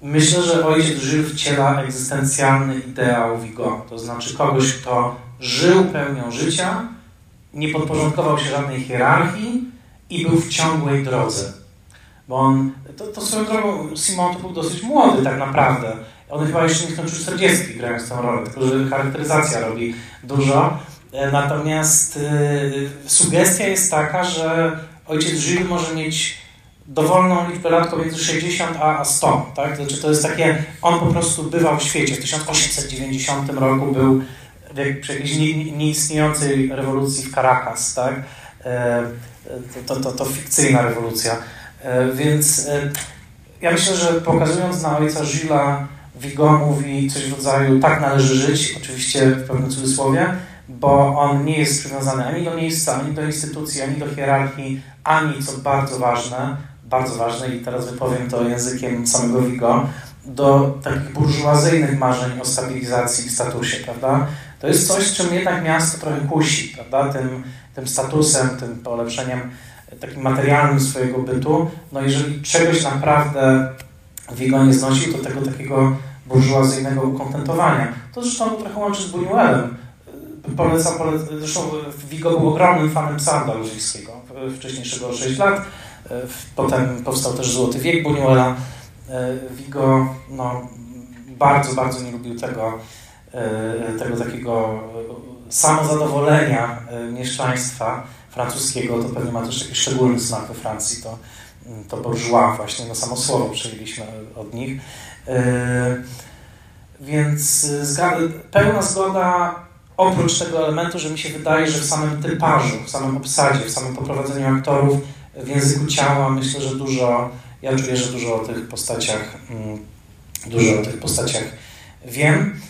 Speaker 1: myślę, że ojciec Jules wciela egzystencjalny ideał Vigo, to znaczy kogoś, kto żył pełnią życia, nie podporządkował się żadnej hierarchii i był w ciągłej drodze. Bo on, to, to swoją drogą, Simon to był dosyć młody tak naprawdę. On chyba jeszcze nie skończył 40 grając tę rolę, tylko że charakteryzacja robi dużo. E, natomiast y, sugestia jest taka, że ojciec Jules może mieć dowolną liczbę lat pomiędzy 60 a 100, tak? Znaczy to jest takie, on po prostu bywał w świecie. W 1890 roku był nieistniejącej rewolucji w Caracas, tak? E, to, to, to fikcyjna rewolucja. E, więc e, ja myślę, że pokazując na ojca Gilles, Vigo mówi coś w rodzaju tak należy żyć, oczywiście w pewnym cudzysłowie, bo on nie jest przywiązany ani do miejsca, ani do instytucji, ani do hierarchii, ani, co bardzo ważne, bardzo ważne i teraz wypowiem to językiem samego Vigo, do takich burżuazyjnych marzeń o stabilizacji w statusie, prawda? To jest coś, czym jednak miasto trochę kusi, prawda? Tym, tym statusem, tym polepszeniem takim materialnym swojego bytu. No jeżeli czegoś naprawdę Vigo nie znosił, to tego takiego burżuazyjnego ukontentowania. To zresztą trochę łączy z Buñuelem. Polecam, polecam, zresztą Vigo był ogromnym fanem Sanda Luziskiego, wcześniejszego 6 lat. Potem powstał też Złoty Wiek Buñuela. Vigo no, bardzo, bardzo nie lubił tego, tego takiego samozadowolenia mieszczaństwa francuskiego. To pewnie ma też taki szczególny smak we Francji. To, to bourgeois właśnie, no samo słowo przejęliśmy od nich. Więc pełna zgoda oprócz tego elementu, że mi się wydaje, że w samym typażu, w samym obsadzie, w samym poprowadzeniu aktorów, w języku ciała myślę, że dużo, ja czuję, że dużo o tych postaciach, mm, dużo o tych postaciach wiem.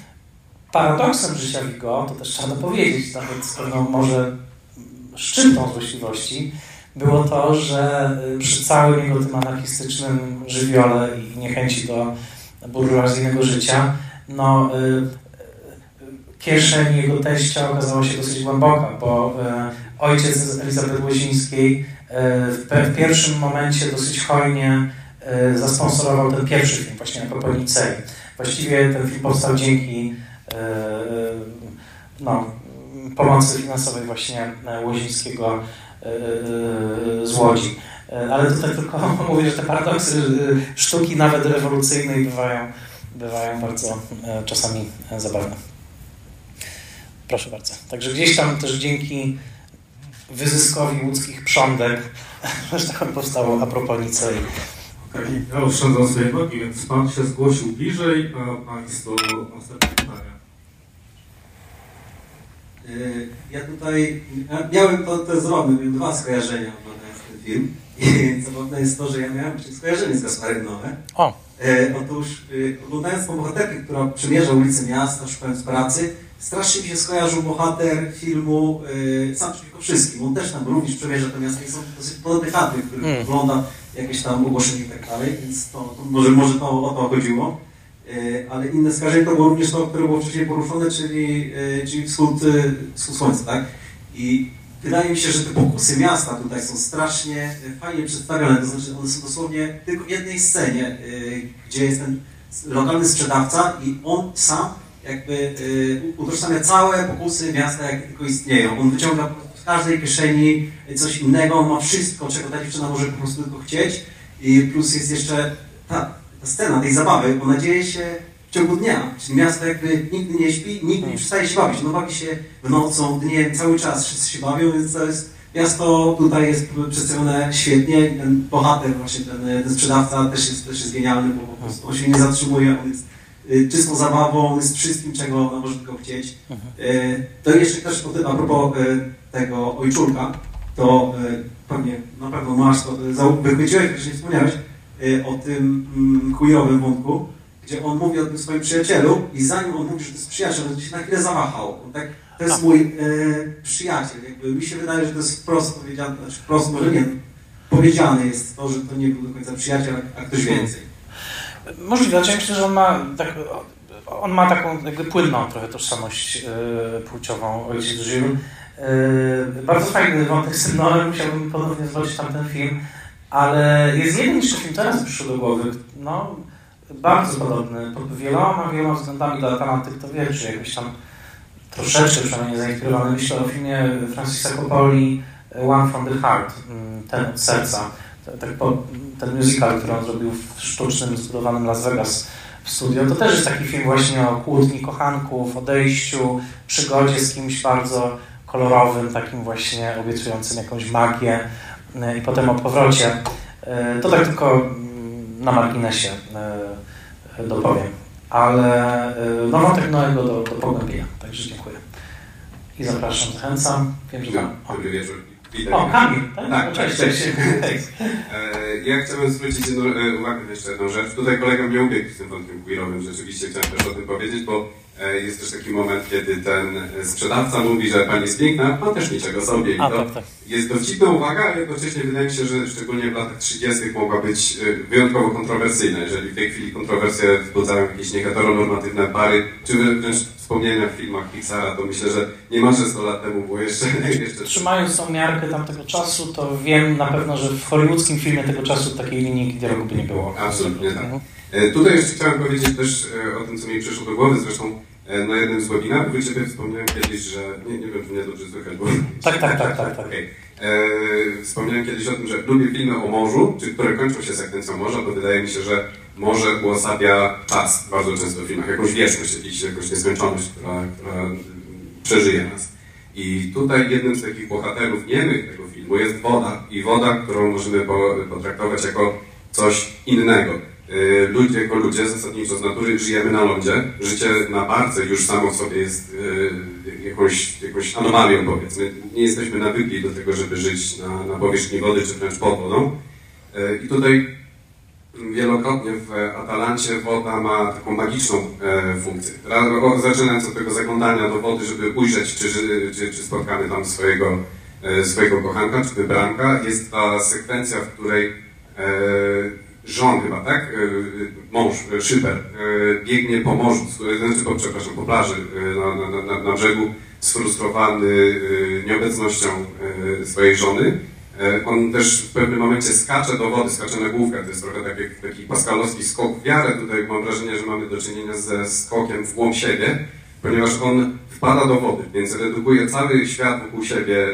Speaker 1: Paradoksem życia Vigo, to też trzeba powiedzieć, nawet z pewną może szczytą złośliwości, było to, że y, przy całym jego tym anarchistycznym żywiole i niechęci do burżuazyjnego życia, no, y, kieszeń jego teścia okazała się dosyć głęboka, bo ojciec Elizabeth Łozińskiej e, w pierwszym momencie dosyć hojnie zasponsorował ten pierwszy film, właśnie jako Nicei. Właściwie ten film powstał dzięki no, pomocy finansowej właśnie Łozińskiego z Łodzi. Ale tutaj tylko mówię, że te paradoksy sztuki nawet rewolucyjnej bywają, bywają bardzo czasami zabawne. Proszę bardzo. Także gdzieś tam też dzięki wyzyskowi łódzkich prządek, że tak powstało a propos Nicei.
Speaker 27: Okay. Ja oszczędzam swoje nogi, więc Pan się zgłosił bliżej, a Państwo następne pytania.
Speaker 28: Y, ja tutaj miałem to, to zrobię, miałem dwa skojarzenia oglądając ten film. I zabawne jest to, że ja miałem skojarzenie z Gasparem Nowe.
Speaker 1: O.
Speaker 28: E, otóż y, oglądając tą bohaterkę, która przemierza ulicę miasta, szukając pracy, strasznie mi się skojarzył bohater filmu Sam przeciwko wszystkim. On też tam również przemierza to miasto i są dosyć podobne chaty, w których mm. wygląda jakieś tam ogłoszenie i tak dalej, więc to, to może, może to o to chodziło. Y, ale inne skażenie to było również to, które było wcześniej poruszone, czyli, y, czyli wschód, y, wschód słońca, tak? I wydaje mi się, że te pokusy miasta tutaj są strasznie fajnie przedstawione, to znaczy one są dosłownie tylko w jednej scenie, gdzie jest ten lokalny sprzedawca i on sam jakby utożsamia całe pokusy miasta, jakie tylko istnieją. On wyciąga w każdej kieszeni coś innego, on ma wszystko, czego ta dziewczyna może po prostu tylko chcieć. I plus jest jeszcze ta scena tej zabawy, ona dzieje się w ciągu dnia. Czyli miasto jakby nigdy nie śpi, nigdy nie przestaje się bawić. No bawi się w nocą, dniem, cały czas wszyscy się bawią, więc to jest miasto tutaj jest przedstawione świetnie. Ten bohater, właśnie ten, ten sprzedawca też jest, też jest genialny, bo po prostu on się nie zatrzymuje, on jest Y, czystą zabawą, z wszystkim, czego ona może tylko chcieć. Mhm. Y, to jeszcze też a propos tego ojczulka, to pewnie na pewno masz to, wychwyciłeś, jeszcze nie wspomniałeś, o tym mm, queerowym wątku, gdzie on mówi o tym swoim przyjacielu i zanim on mówi, że to jest przyjaciel, on się na chwilę zawahał. On tak to jest mój e, przyjaciel. Jakby mi się wydaje, że to jest wprost powiedziane, znaczy wprost może nie, powiedziane jest to, że to nie był do końca przyjaciel, a ktoś więcej.
Speaker 1: Możliwe, znaczy myślę, że on ma, tak, on ma taką jakby płynną trochę tożsamość yy, płciową, ojciec Żył. Yy, bardzo fajny wątek Noem, musiałbym ponownie zobaczyć tamten film, ale jest jeden jeszcze film teraz przyszły do głowy, no, bardzo podobny, pod wieloma, wieloma względami dla Atalanty, kto wie, czy jakoś tam troszeczkę przynajmniej zainspirowany. Myślę o filmie Francisa Coppoli One from the Heart, mm, ten od serca. Ten musical, który on zrobił w sztucznym, zbudowanym Las Vegas w studio, to też jest taki film właśnie o kłótni kochanków, odejściu, przygodzie z kimś bardzo kolorowym, takim właśnie obiecującym jakąś magię e, i potem o powrocie. E, to tak tylko mm, na marginesie e, dopowiem. Ale no wątek Noego do, do pogłębienia. Także dziękuję. I zapraszam, zachęcam. Wiem, że tam...
Speaker 29: Dobry wieczór.
Speaker 1: Witam. O, Kamil, tak?
Speaker 29: Tak,
Speaker 1: cześć,
Speaker 29: cześć.
Speaker 1: cześć.
Speaker 29: Ja chciałbym zwrócić uwagę na jeszcze jedną rzecz. Tutaj kolega mnie ubiegł z tym wątkiem queerowym. Rzeczywiście chciałem też o tym powiedzieć, bo jest też taki moment, kiedy ten sprzedawca mówi, że pani jest piękna, pan też niczego sobie. I
Speaker 1: A,
Speaker 29: to
Speaker 1: tak, tak.
Speaker 29: jest dowcipna uwaga, ale jednocześnie wydaje mi się, że szczególnie w latach 30. mogła być wyjątkowo kontrowersyjna. Jeżeli w tej chwili kontrowersje wzbudzają jakieś nieheteronormatywne pary, czy wręcz wspomnienia w filmach Pixara, to myślę, że niemalże 100 lat temu było jeszcze... jeszcze
Speaker 1: Trzymając tą miarkę tamtego czasu, to wiem na pewno, że w hollywoodzkim filmie tego czasu takiej linijki dialogu by nie było.
Speaker 29: Absolutnie tak. E, Tutaj jeszcze chciałem powiedzieć też e, o tym, co mi przyszło do głowy, zresztą e, na jednym z webinarów u Ciebie wspomniałem kiedyś, że... Nie, nie wiem, czy mnie dobrze słychać, bo...
Speaker 1: Tak, tak, tak, tak. tak.
Speaker 29: Okay. E, wspomniałem kiedyś o tym, że lubię filmy o morzu, czy które kończą się sekwencją morza, bo wydaje mi się, że morze uosabia czas bardzo często w filmach, jakąś wieczność, jakąś, jakąś nieskończoność, która, która przeżyje nas. I tutaj jednym z takich bohaterów niemych tego filmu jest woda. I woda, którą możemy potraktować jako coś innego. E, ludzie jako ludzie, zasadniczo z natury, żyjemy na lądzie. Życie na barce już samo w sobie jest e, jakąś, jakąś anomalią, powiedzmy. Nie jesteśmy nawykli do tego, żeby żyć na, na powierzchni wody, czy wręcz pod wodą. E, I tutaj wielokrotnie w Atalancie woda ma taką magiczną funkcję. Zaczynając od tego zaglądania do wody, żeby ujrzeć, czy, czy, czy spotkamy tam swojego, swojego kochanka, czy wybranka, jest ta sekwencja, w której żon chyba, tak? Mąż, szyper, biegnie po morzu, znaczy, po, przepraszam, po plaży na, na, na, na brzegu, sfrustrowany nieobecnością swojej żony. On też w pewnym momencie skacze do wody, skacze na główkę, to jest trochę tak jak taki paskalowski skok w wiarę. Tutaj mam wrażenie, że mamy do czynienia ze skokiem w głąb siebie, ponieważ on wpada do wody, więc redukuje cały świat wokół siebie,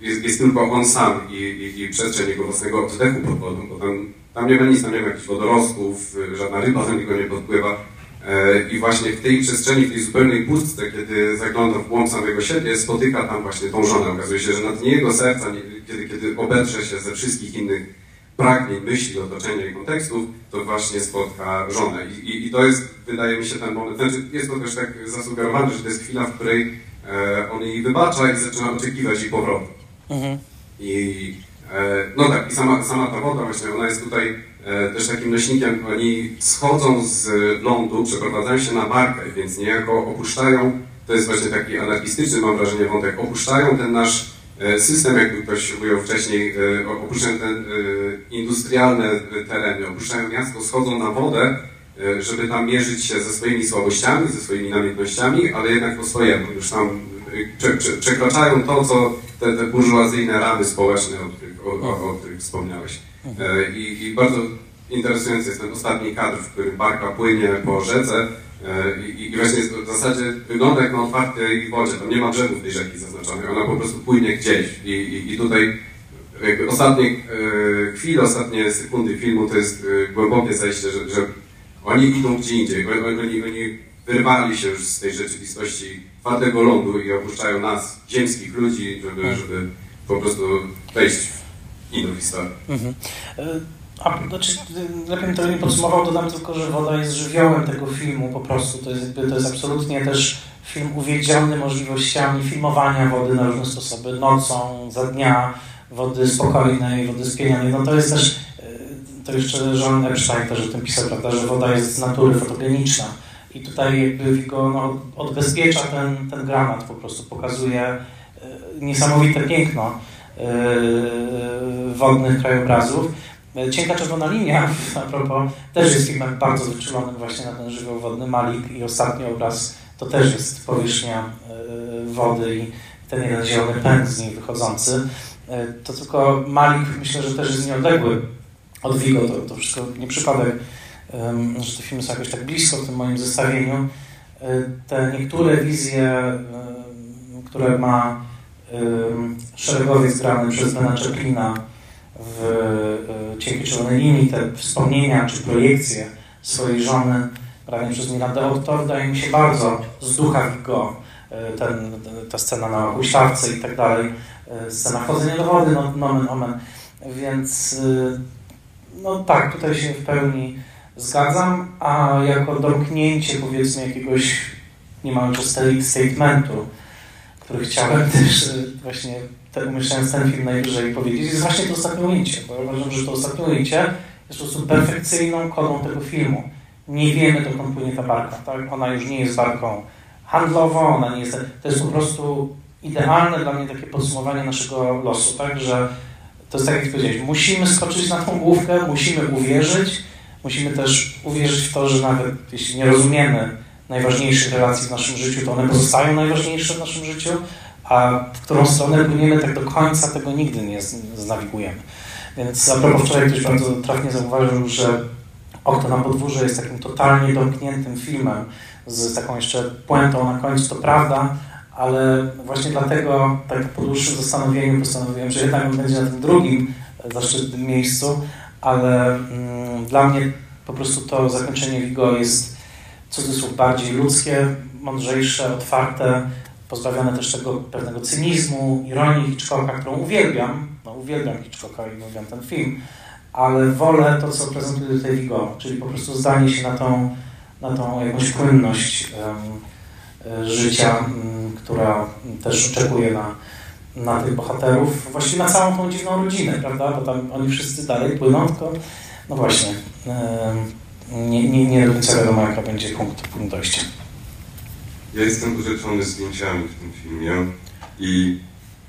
Speaker 29: jest, jest tylko on sam i, i, i przestrzeń jego własnego oddechu pod wodą, bo tam tam nie ma nic, tam nie ma jakichś wodorostów, żadna ryba do niego nie podpływa. I właśnie w tej przestrzeni, w tej zupełnej pustce, kiedy zagląda w głąb samego siebie, spotyka tam właśnie tą żonę. Okazuje się, że na dnie jego serca, kiedy, kiedy obetrze się ze wszystkich innych pragnień, myśli, otoczenia i kontekstów, to właśnie spotka żonę. I, i, I, to jest, wydaje mi się, ten moment, znaczy jest to też tak zasugerowane, że to jest chwila, w której e, on jej wybacza i zaczyna oczekiwać jej powrotu.
Speaker 1: Mhm.
Speaker 29: I no tak, i sama, sama ta woda właśnie, ona jest tutaj e, też takim nośnikiem. Oni schodzą z lądu, przeprowadzają się na barkę, więc niejako opuszczają, to jest właśnie taki anarchistyczny, mam wrażenie, wątek, opuszczają ten nasz e, system, jakby ktoś ujął wcześniej, e, opuszczają te industrialne tereny, opuszczają miasto, schodzą na wodę, żeby tam mierzyć się ze swoimi słabościami, ze swoimi namiętnościami, ale jednak po swojemu. Już tam przekraczają to, co te, te burżuazyjne ramy społeczne, o których, o, o, o których wspomniałeś. E, I, I, bardzo interesujący jest ten ostatni kadr, w którym barka płynie po rzece e, i, i właśnie w zasadzie wygląda jak na otwartej wodzie. Tam nie ma brzegów tej rzeki zaznaczonej, ona po prostu płynie gdzieś. I, i, i tutaj jakby ostatnie e, chwile, ostatnie sekundy filmu to jest głębokie zejście, że, że oni idą gdzie indziej. Oni, oni, wyrwali się już z tej rzeczywistości twardego lądu i opuszczają nas, ziemskich ludzi, żeby, żeby po prostu wejść historię.
Speaker 1: Mhm. E, A, znaczy, lepiej tego nie podsumował, dodam tylko, że woda jest żywiołem tego filmu po prostu. To jest, jakby, to jest absolutnie też film uwiedziony możliwościami filmowania wody na różne sposoby. Nocą, za dnia, wody spokojnej, wody spienianej. No to jest też, y, to jeszcze Jean Epstein też o tym pisał, prawda, że woda jest z natury fotogeniczna I tutaj jakby Vigo no, odbezpiecza ten, ten granat, po prostu pokazuje e, niesamowite piękno e, wodnych krajobrazów. E, Cienka czerwona linia, a propos, też jest filmem bardzo wyczulonym właśnie na ten żywioł wodny. Malik i ostatni obraz to też jest powierzchnia wody i ten jeden zielony pęd z niej wychodzący. To tylko Malik myślę, że też jest nieodległy od Vigo. To, to wszystko nie przypadek że te filmy są jakoś tak blisko w tym moim zestawieniu. E, te niektóre wizje, które ma szeregowiec grany przez Bena Chaplina w e, Cienkiej Czerwonej Linii, te wspomnienia czy projekcje swojej żony grane przez Mirandę Otto wydaje mi się bardzo z ducha Vigo. E, ten, ta scena na huśtawce i tak dalej, scena wchodzenia do wody, no, nomen omen. Więc no tak, tutaj się w pełni zgadzam, a jako domknięcie powiedzmy jakiegoś niemalże statementu, który chciałem też właśnie te, umieszczając ten film najwyżej powiedzieć, jest właśnie to ostatnie ujęcie, bo uważam, że to ostatnie ujęcie jest po prostu perfekcyjną kodą tego filmu. Nie wiemy, dokąd płynie ta barka, tak? Ona już nie jest barką handlową, ona nie jest... To jest po prostu idealne dla mnie takie podsumowanie naszego losu, tak? Że to jest tak, jak powiedziałeś, musimy skoczyć na tą główkę, musimy uwierzyć, musimy też uwierzyć w to, że nawet jeśli nie rozumiemy najważniejszych relacji w naszym życiu, to one pozostają najważniejsze w naszym życiu, a w którą stronę płyniemy, tak do końca tego nigdy nie znawigujemy. Więc a propos wczoraj ktoś bardzo trafnie zauważył, że Okto na podwórze jest takim totalnie domkniętym filmem z taką jeszcze puentą na końcu, to prawda, ale właśnie dlatego tak po dłuższym zastanowieniu postanowiłem, że jednak on będzie na tym drugim zaszczytnym miejscu, ale mm, dla mnie po prostu to zakończenie Vigo jest cudzysłów bardziej ludzkie, mądrzejsze, otwarte, pozbawione też tego pewnego cynizmu, ironii Hitchcocka, którą uwielbiam, no uwielbiam Hitchcocka i uwielbiam ten film, ale wolę to, co prezentuje tutaj Vigo, czyli po prostu zdanie się na tą, na tą jakąś płynność um, życia, um, która też oczekuje na na tych bohaterów, właściwie na całą tą dziwną rodzinę, prawda? Bo tam oni wszyscy dalej płyną, tylko no właśnie, nie, nie, nie wiadomo, jaka będzie punkt, punkt dojścia.
Speaker 30: Ja jestem urzeczony zdjęciami w tym filmie i...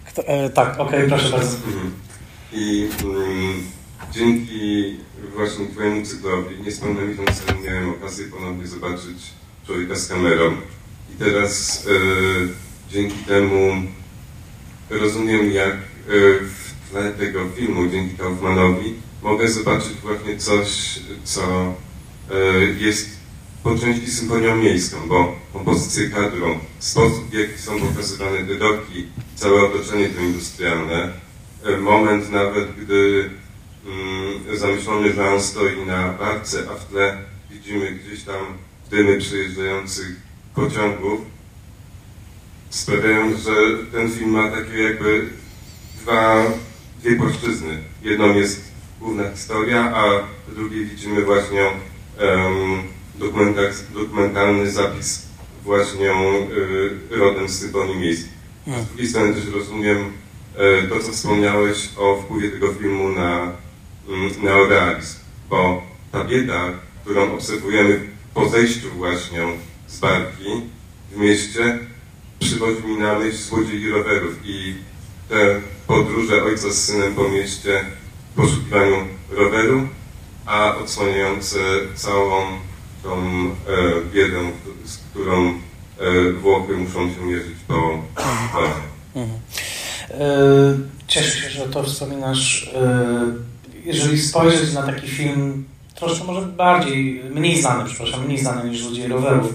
Speaker 1: Kto, e, tak, okej, okay, proszę bardzo. Mhm.
Speaker 30: I mm, dzięki właśnie Twojemu cyklowi niespełna miesiąc temu miałem okazję ponownie zobaczyć Człowieka z kamerą. I teraz e, dzięki temu rozumiem, jak e, w tle tego filmu, dzięki Kaufmanowi, mogę zobaczyć właśnie coś, co jest po części symfonią miejską, bo kompozycję kadrą, sposób w jaki są pokazywane widoki, całe otoczenie to industrialne, e, moment nawet, gdy mm, zamyślony Jean stoi na barce, a w tle widzimy gdzieś tam dymy przejeżdżających pociągów, sprawiają, że ten film ma takie jakby dwa, dwie płaszczyzny. Jedną jest główna historia, a drugiej widzimy właśnie dokumentalny zapis właśnie y, rodem z Symfonii Miejskiej. Hmm. Z drugiej strony też rozumiem y, to, co wspomniałeś o wpływie tego filmu na y, neorealizm, bo ta bieda, którą obserwujemy po zejściu właśnie z barki w mieście, przywodzi mi na myśl złodziei rowerów i te podróże ojca z synem po mieście w poszukiwaniu roweru, a odsłaniające całą tą e, biedę, z którą e, Włochy muszą się mierzyć po
Speaker 1: mhm. e, Cieszę się, że to wspominasz. E, jeżeli spojrzeć na taki film, troszkę może bardziej, mniej znany, przepraszam, mniej znany niż Złodziej Rowerów,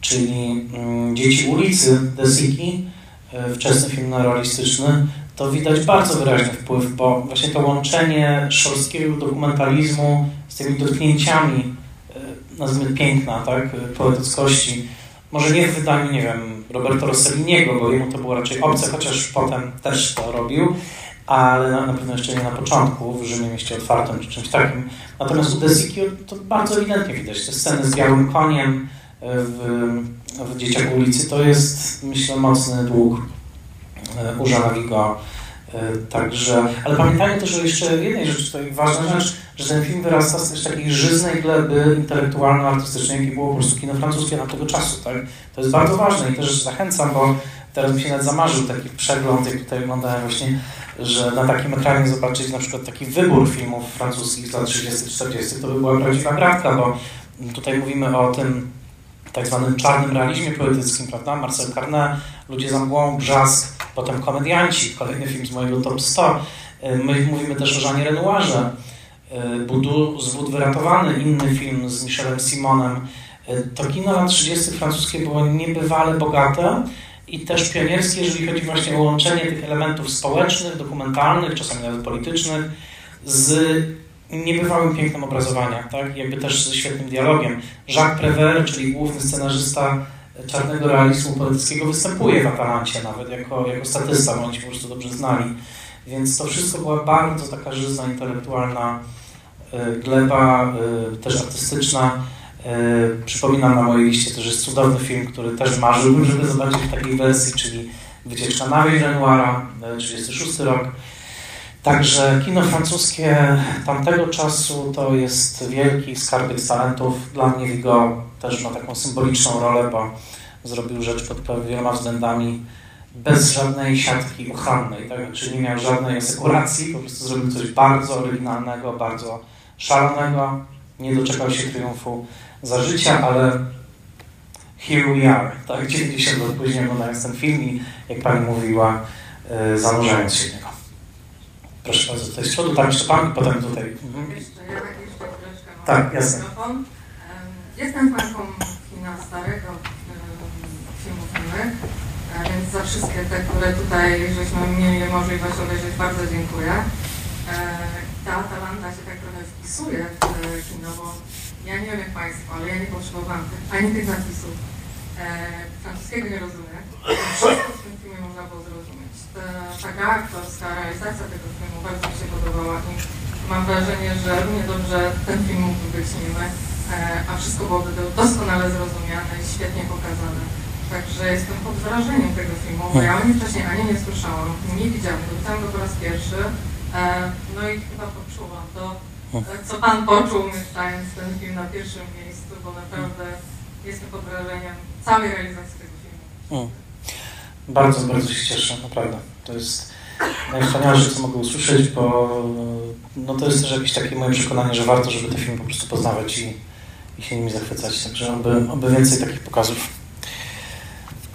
Speaker 1: czyli mm, Dzieci ulicy Desiki, wczesny film neorealistyczny, to widać bardzo wyraźny wpływ, bo właśnie to łączenie szorstkiego dokumentalizmu z tymi dotknięciami, e, nazwijmy piękna, tak, poetyckości, może nie w wydaniu, nie wiem, Roberto Rosselliniego, bo jemu to było raczej obce, chociaż potem też to robił, ale na, na pewno jeszcze nie na początku, w Rzymie mieście otwartym czy czymś takim. Natomiast u Desiki to bardzo ewidentnie widać. Te sceny z białym koniem, w, w Dzieciach ulicy, to jest myślę mocny dług e, Urzana Wigo Także, ale pamiętajmy też o jeszcze jednej rzeczy, tutaj ważna rzecz, że ten film wyrasta z też takiej żyznej gleby intelektualno-artystycznej, jakiej było po prostu kino francuskie na tego czasu, tak? To jest bardzo ważne i też zachęcam, bo teraz mi się nawet zamarzył taki przegląd, jak tutaj oglądałem właśnie, że na takim ekranie zobaczyć na przykład taki wybór filmów francuskich z lat 30-40, to by była prawdziwa gratka, bo tutaj mówimy o tym tak zwanym czarnym realizmie poetyckim, prawda? Marcel Carnet, Ludzie za mgłą, Brzask, potem Komedianci, kolejny film z mojego top 100. My mówimy też o Żanie Renoirze, Budu, Zwód Wyratowany, inny film z Michelem Simonem. To kino lat 30. francuskie było niebywale bogate i też pionierskie, jeżeli chodzi właśnie o łączenie tych elementów społecznych, dokumentalnych, czasami nawet politycznych z niebywałym pięknem obrazowania, tak? jakby też ze świetnym dialogiem. Jacques Prévert, czyli główny scenarzysta czarnego realizmu poetyckiego, występuje w Atalancie nawet jako, jako statysta, bo oni się po prostu dobrze znali. Więc to wszystko była bardzo taka żyzna, intelektualna gleba, też artystyczna. Przypominam na mojej liście też jest cudowny film, który też marzyłbym, żeby zobaczyć w takiej wersji, czyli Wycieczka na wieś Renoira, 36 rok. Także kino francuskie tamtego czasu to jest wielki skarbiec talentów. Dla mnie Vigo też ma taką symboliczną rolę, bo zrobił rzecz pod wieloma względami bez żadnej siatki uchronnej, tak? czyli nie miał żadnej asekuracji, po prostu zrobił coś bardzo oryginalnego, bardzo szalonego, nie doczekał się triumfu za życia, ale here we are, tak, 90 lat później oglądając ten film i jak Pani mówiła, yy, zanurzając się w niego. Proszę z przodu, tam jeszcze Pan i potem tutaj. Mhm.
Speaker 25: Tak
Speaker 1: Tak, jasne.
Speaker 25: Jestem fanką kina starego, filmów nowych, więc za wszystkie te, które tutaj żeśmy mieli możliwość obejrzeć, bardzo dziękuję. Ta Atalanta się tak trochę wpisuje w kino, bo ja nie wiem jak Państwo, ale ja nie potrzebowałam ani tych napisów. Francuskiego nie rozumiem. Wszystko w tym filmie można było zrozumieć. Ta, taka aktorska realizacja tego filmu bardzo mi się podobała i mam wrażenie, że równie dobrze ten film mógłby być niemy, a wszystko byłoby doskonale zrozumiane i świetnie pokazane. Także jestem pod wrażeniem tego filmu, bo ja o nim wcześniej ani nie słyszałam, nie widziałam go, widziałam go po raz pierwszy. No i chyba poczułam to, co Pan poczuł, mieszczając ten film na pierwszym miejscu, bo naprawdę jestem pod wrażeniem całej realizacji tego filmu.
Speaker 1: Mm. Bardzo, bardzo się cieszę, naprawdę. To jest najwspanialsze, co mogę usłyszeć, bo no, to jest też jakieś takie moje przekonanie, że warto, żeby te filmy po prostu poznawać i, i się nimi zachwycać. Także oby, oby więcej takich pokazów.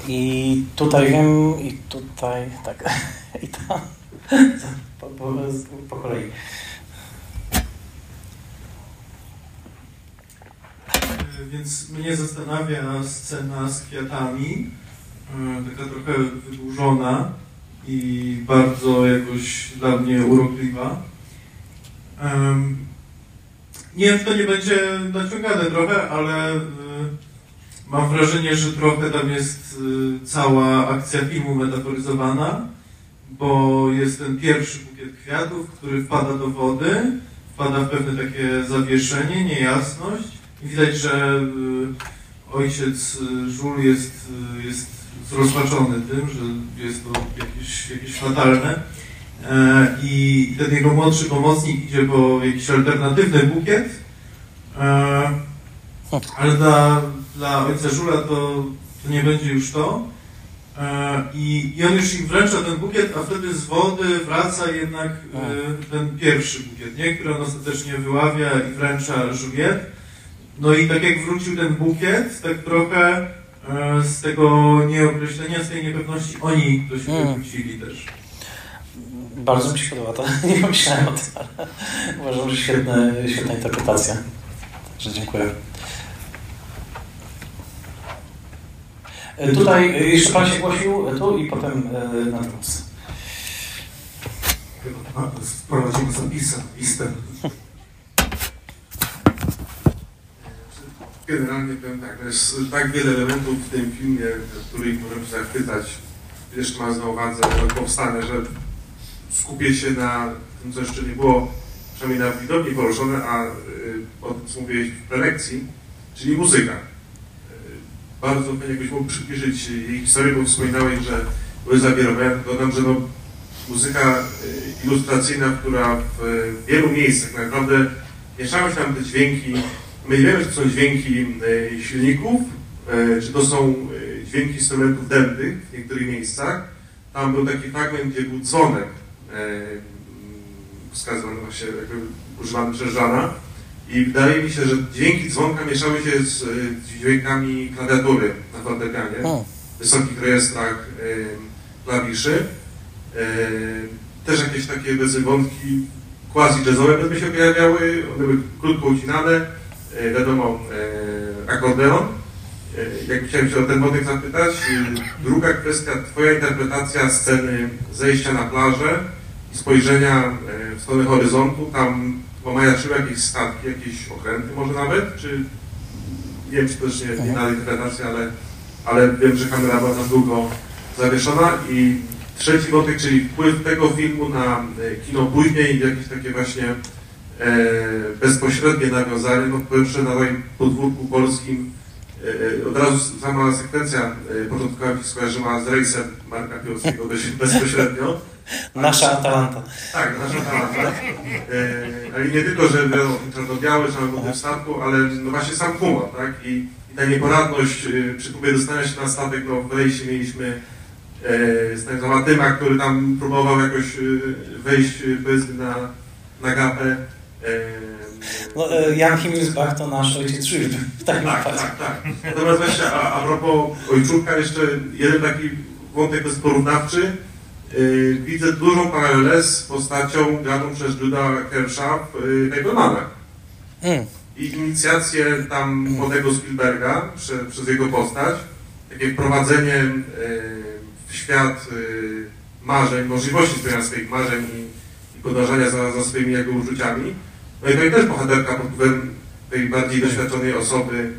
Speaker 1: I tutaj wiem, i tutaj, tak, i tam, po, po, po kolei.
Speaker 27: Więc mnie zastanawia scena z kwiatami, taka trochę wydłużona i bardzo jakoś dla mnie urokliwa. Nie wiem, czy to nie będzie naciągane trochę, ale mam wrażenie, że trochę tam jest cała akcja filmu metaforyzowana, bo jest ten pierwszy bukiet kwiatów, który wpada do wody, wpada w pewne takie zawieszenie, niejasność widać, że ojciec Żul jest, jest zrozpaczony tym, że jest to jakieś, jakieś fatalne. I ten jego młodszy pomocnik idzie po jakiś alternatywny bukiet, ale dla, dla ojca Żula to, to nie będzie już to. I, I on już im wręcza ten bukiet, a wtedy z wody wraca jednak ten pierwszy bukiet, nie? który on ostatecznie wyławia i wręcza Juliet. No i tak jak wrócił ten bukiet, tak trochę z tego nieokreślenia, z tej niepewności oni do siebie
Speaker 1: Mm.
Speaker 27: wrócili też.
Speaker 1: Bardzo mi się podoba to. Nie pomyślałem o tym, ale uważam, że świetne, świetna interpretacja. Także dziękuję. E, Tutaj e, jeszcze Pan się głosił, e, tu i potem e, na.
Speaker 27: Chyba sprowadzimy zapisy, listę.
Speaker 31: Generalnie powiem tak, jest tak wiele elementów w tym filmie, których możemy zachwycać. Jeszcze mając na uwadze powstane, że skupię się na tym, co jeszcze nie było przynajmniej na widowni poruszone, a y, o tym, co mówiłeś w prelekcji, czyli muzyka. Y, Bardzo fajnie jakbyś mógł przybliżyć jej historię, bo wspominałeś, że były zawierowe. Ja dodam, że no, muzyka ilustracyjna, która w wielu miejscach naprawdę mieszały się tam te dźwięki. My wiemy, czy to są dźwięki silników, czy to są dźwięki instrumentów dętych w niektórych miejscach. Tam był taki fragment, gdzie był dzwonek wskazywany właśnie jakby używany przez Żana. I wydaje mi się, że dźwięki dzwonka mieszały się z, dźwiękami klawiatury na fortepianie, w wysokich rejestrach klawiszy. Też jakieś takie wątki quasi-jazzowe będą się pojawiały, one były krótko ucinane, wiadomo, akordeon. Jak chciałem się o ten wątek zapytać, druga kwestia, twoja interpretacja sceny zejścia na plażę i spojrzenia w stronę horyzontu, tam omajaczyły jakieś statki, jakieś okręty może nawet, czy nie wiem, czy to też nie, nie na interpretacja, ale, ale wiem, że kamera była tam długo zawieszona. I trzeci wątek, czyli wpływ tego filmu na kino później i jakieś takie właśnie e, bezpośrednie nawiązanie, no powiem szczerze, na moim podwórku polskim e, od razu sama sekwencja e, początkowa mi się skojarzyła z rejsem Marka Piłowskiego bezpośrednio.
Speaker 1: Nasza Atalanta.
Speaker 31: Tak, nasza Atalanta. E, ale nie tylko, że czarno-biały, czarno statku, ale no właśnie sam humor, tak? I, i ta nieporadność e, przy próbie dostania się na statek, no w rejsie mieliśmy e, Stanisława Tyma, który tam próbował jakoś e, wejść powiedzmy na, na gapę.
Speaker 1: No, Jan Himmelsbach to nasz ojciec Żyd.
Speaker 31: Tak, tak, tak, tak. Natomiast właśnie a, a propos Ojczulka, jeszcze jeden taki wątek jest porównawczy. Yy, widzę dużą paralelę z postacią graną przez Juda Kershaw w Fablemanach.
Speaker 1: Mm.
Speaker 31: I inicjację tam młodego Spielberga prze, przez jego postać, takie wprowadzenie yy, w świat yy, marzeń, możliwości spełniania swoich marzeń i, i podążania za, za swoimi jego uczuciami. No i też bohaterka pod wpływem tej bardziej doświadczonej osoby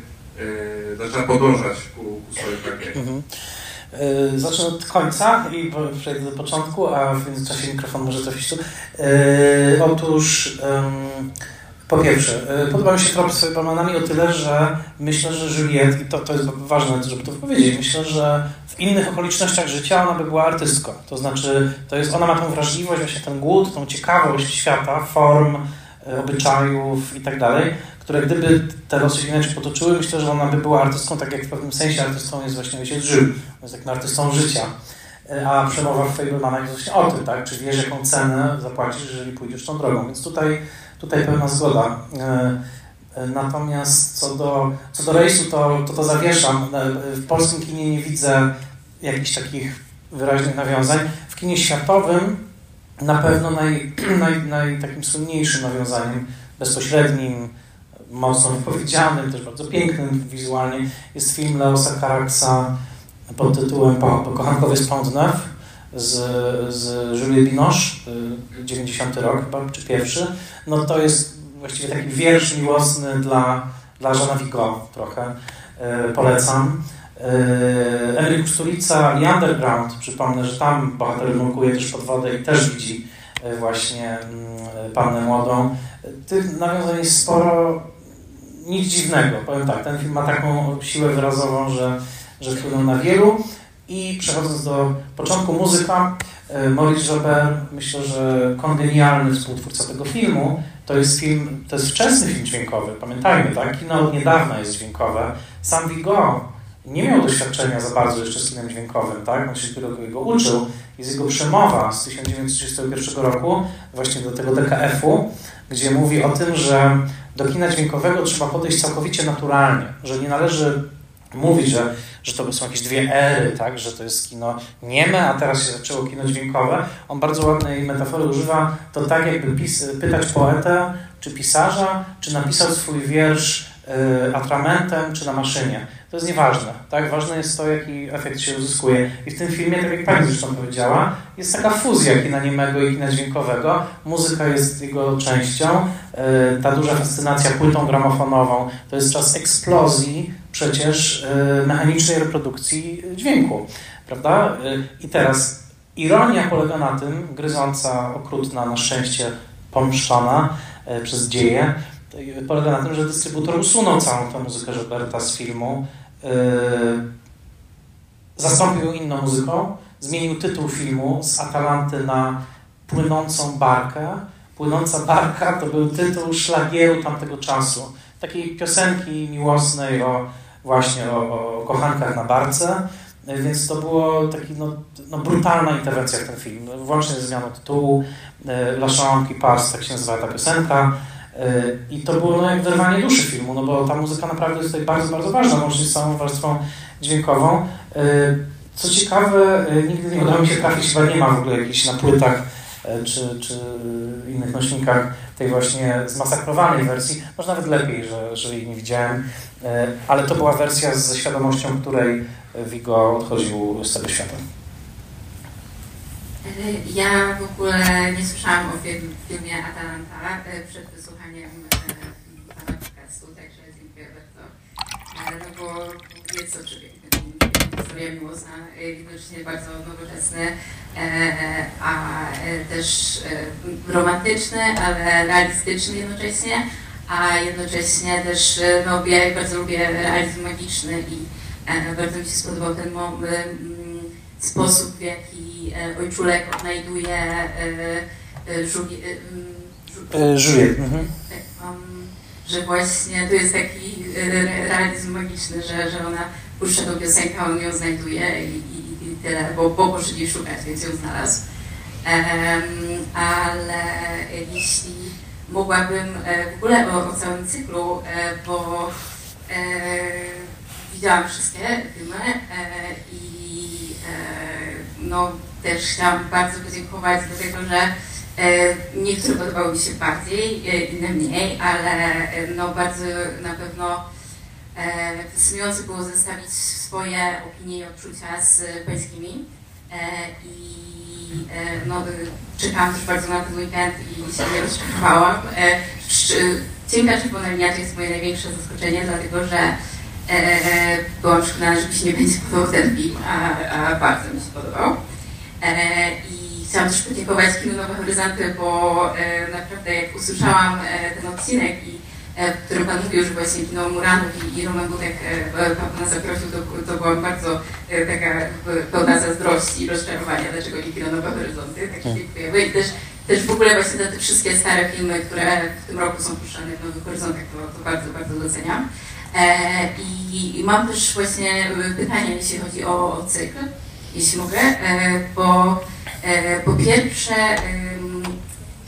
Speaker 31: zaczęła podążać ku, ku swoim pragnieniom.
Speaker 1: Yy, zacznę od końca i przejdę do początku, a w międzyczasie mikrofon może trafić tu. Yy, otóż yy, po pierwsze, yy, podoba mi się trop z Fablemanami o tyle, że myślę, że Juliette, i to, to jest ważne, żeby to powiedzieć, myślę, że w innych okolicznościach życia ona by była artystką. To znaczy, to jest, ona ma tą wrażliwość, właśnie ten głód, tą ciekawość świata, form, obyczajów i tak dalej, które gdyby te losy się inaczej potoczyły, myślę, że ona by była artystką, tak jak w pewnym sensie artystą jest właśnie ojciec Żył, jest takim artystą życia. A przemowa w Fablemanach jest właśnie o tym, tak? Czy wiesz, jaką cenę zapłacisz, jeżeli pójdziesz tą drogą. Więc tutaj, tutaj pewna zgoda. Natomiast co do, co do rejsu, to, to to zawieszam. W polskim kinie nie widzę jakichś takich wyraźnych nawiązań. W kinie światowym na pewno naj, naj, naj, takim słynniejszym nawiązaniem, bezpośrednim, mocno wypowiedzianym, też bardzo pięknym wizualnie, jest film Leosa Caraxa pod tytułem Kochankowie z Pont-Neuf z, z Julie Binoche, 90 rok chyba, czy pierwszy. No to jest właściwie taki wiersz miłosny dla, dla Żana Vigo trochę. Polecam. Emery Kusturica i Underground, przypomnę, że tam bohater nurkuje też pod wodę i też widzi właśnie pannę młodą. Tych nawiązań jest sporo, nic dziwnego, powiem tak, ten film ma taką siłę wyrazową, że, że wpłynął na wielu. I przechodząc do początku, muzyka. Maurice Joubert, myślę, że kongenialny współtwórca tego filmu, to jest film, to jest wczesny film dźwiękowy, pamiętajmy, tak? Kino od niedawna jest dźwiękowe. Sam Vigo nie miał doświadczenia za bardzo jeszcze z kinem dźwiękowym, tak? On się dopiero go uczył. Jest jego przemowa z 1931 roku, właśnie do tego DKF-u, gdzie mówi o tym, że do kina dźwiękowego trzeba podejść całkowicie naturalnie, że nie należy mówić, że, że to są jakieś dwie ery, tak? że to jest kino nieme, a teraz się zaczęło kino dźwiękowe. On bardzo ładnej metafory używa, to tak jakby pis, pytać poetę czy pisarza, czy napisał swój wiersz atramentem czy na maszynie. To jest nieważne. Tak? Ważne jest to, jaki efekt się uzyskuje. I w tym filmie, tak jak Pani zresztą powiedziała, jest taka fuzja kina niemego i kina dźwiękowego. Muzyka jest jego częścią. Y, ta duża fascynacja płytą gramofonową to jest czas eksplozji przecież y, mechanicznej reprodukcji dźwięku. Prawda? I teraz ironia polega na tym, gryząca, okrutna, na szczęście pomszczona przez dzieje, polega na tym, że dystrybutor usunął całą tę muzykę Roberta z filmu, yy, zastąpił inną muzyką, zmienił tytuł filmu z Atalanty na Płynącą Barkę. Płynąca Barka to był tytuł szlagieru tamtego czasu. Takiej piosenki miłosnej o właśnie o, o kochankach na barce. Więc to było taki no, no, brutalna interwencja w ten film. Włącznie ze zmianą tytułu La Chambre qui passe, tak się nazywa ta piosenka. I to było no, jak wyrwanie duszy filmu, no bo ta muzyka naprawdę jest tutaj bardzo, bardzo ważna, łącznie z całą warstwą dźwiękową. Co ciekawe, nigdy nie udało mi się trafić, chyba nie ma w ogóle jakichś na płytach czy, czy innych nośnikach tej właśnie zmasakrowanej wersji. Może nawet lepiej, że, że jej nie widziałem, ale to była wersja ze świadomością, której Vigo odchodził z tego świata.
Speaker 23: Ja w ogóle nie słyszałam o filmie Atalanta przed wysłuchaniem pana podcastu, także dziękuję bardzo. No bo jest oczywiście historia miłosna, widocznie bardzo nowoczesny, a też romantyczny, ale realistyczny jednocześnie, a jednocześnie też no, ja bardzo lubię realizm magiczny i bardzo mi się spodobał ten sposób, w jaki ojczulek odnajduje żółwie,
Speaker 1: żółwie. Mhm.
Speaker 23: Że właśnie to jest taki realizm magiczny, że, że ona puszcza tą piosenkę, on ją znajduje i, i, i tyle, bo, bo poszli szukać, więc ją znalazł. Um, ale jeśli mogłabym w ogóle o, o całym cyklu, bo e, widziałam wszystkie filmy e, i e, no, też chciałam bardzo podziękować dlatego, że e, niektóre podobały mi się bardziej, inne mniej, ale no, bardzo na pewno fascynujące było zestawić swoje opinie i odczucia z pańskimi i no, czekałam też bardzo na ten weekend i się nie rozczarowałam. Cienka czerwona linia to jest moje największe zaskoczenie, dlatego że e, byłam przekonana, że mi się nie będzie podobał ten film, a, a bardzo mi się podobał. E, I chciałam też podziękować Kinu Nowe Horyzonty, bo e, naprawdę jak usłyszałam ten odcinek, i, w którym Pan mówił, że właśnie kino Muranów i, i Roman Budek Pan zaprosił, to, to byłam bardzo taka pełna zazdrości i rozczarowania, dlaczego nie Kino Nowe Horyzonty. Tak się dziękujemy. I też, też w ogóle właśnie te, wszystkie stare filmy, które w tym roku są puszczane w Nowych Horyzontach, to, to bardzo, bardzo doceniam. E, I mam też właśnie pytanie, jeśli chodzi o, o cykl, jeśli mogę, e, bo e, po pierwsze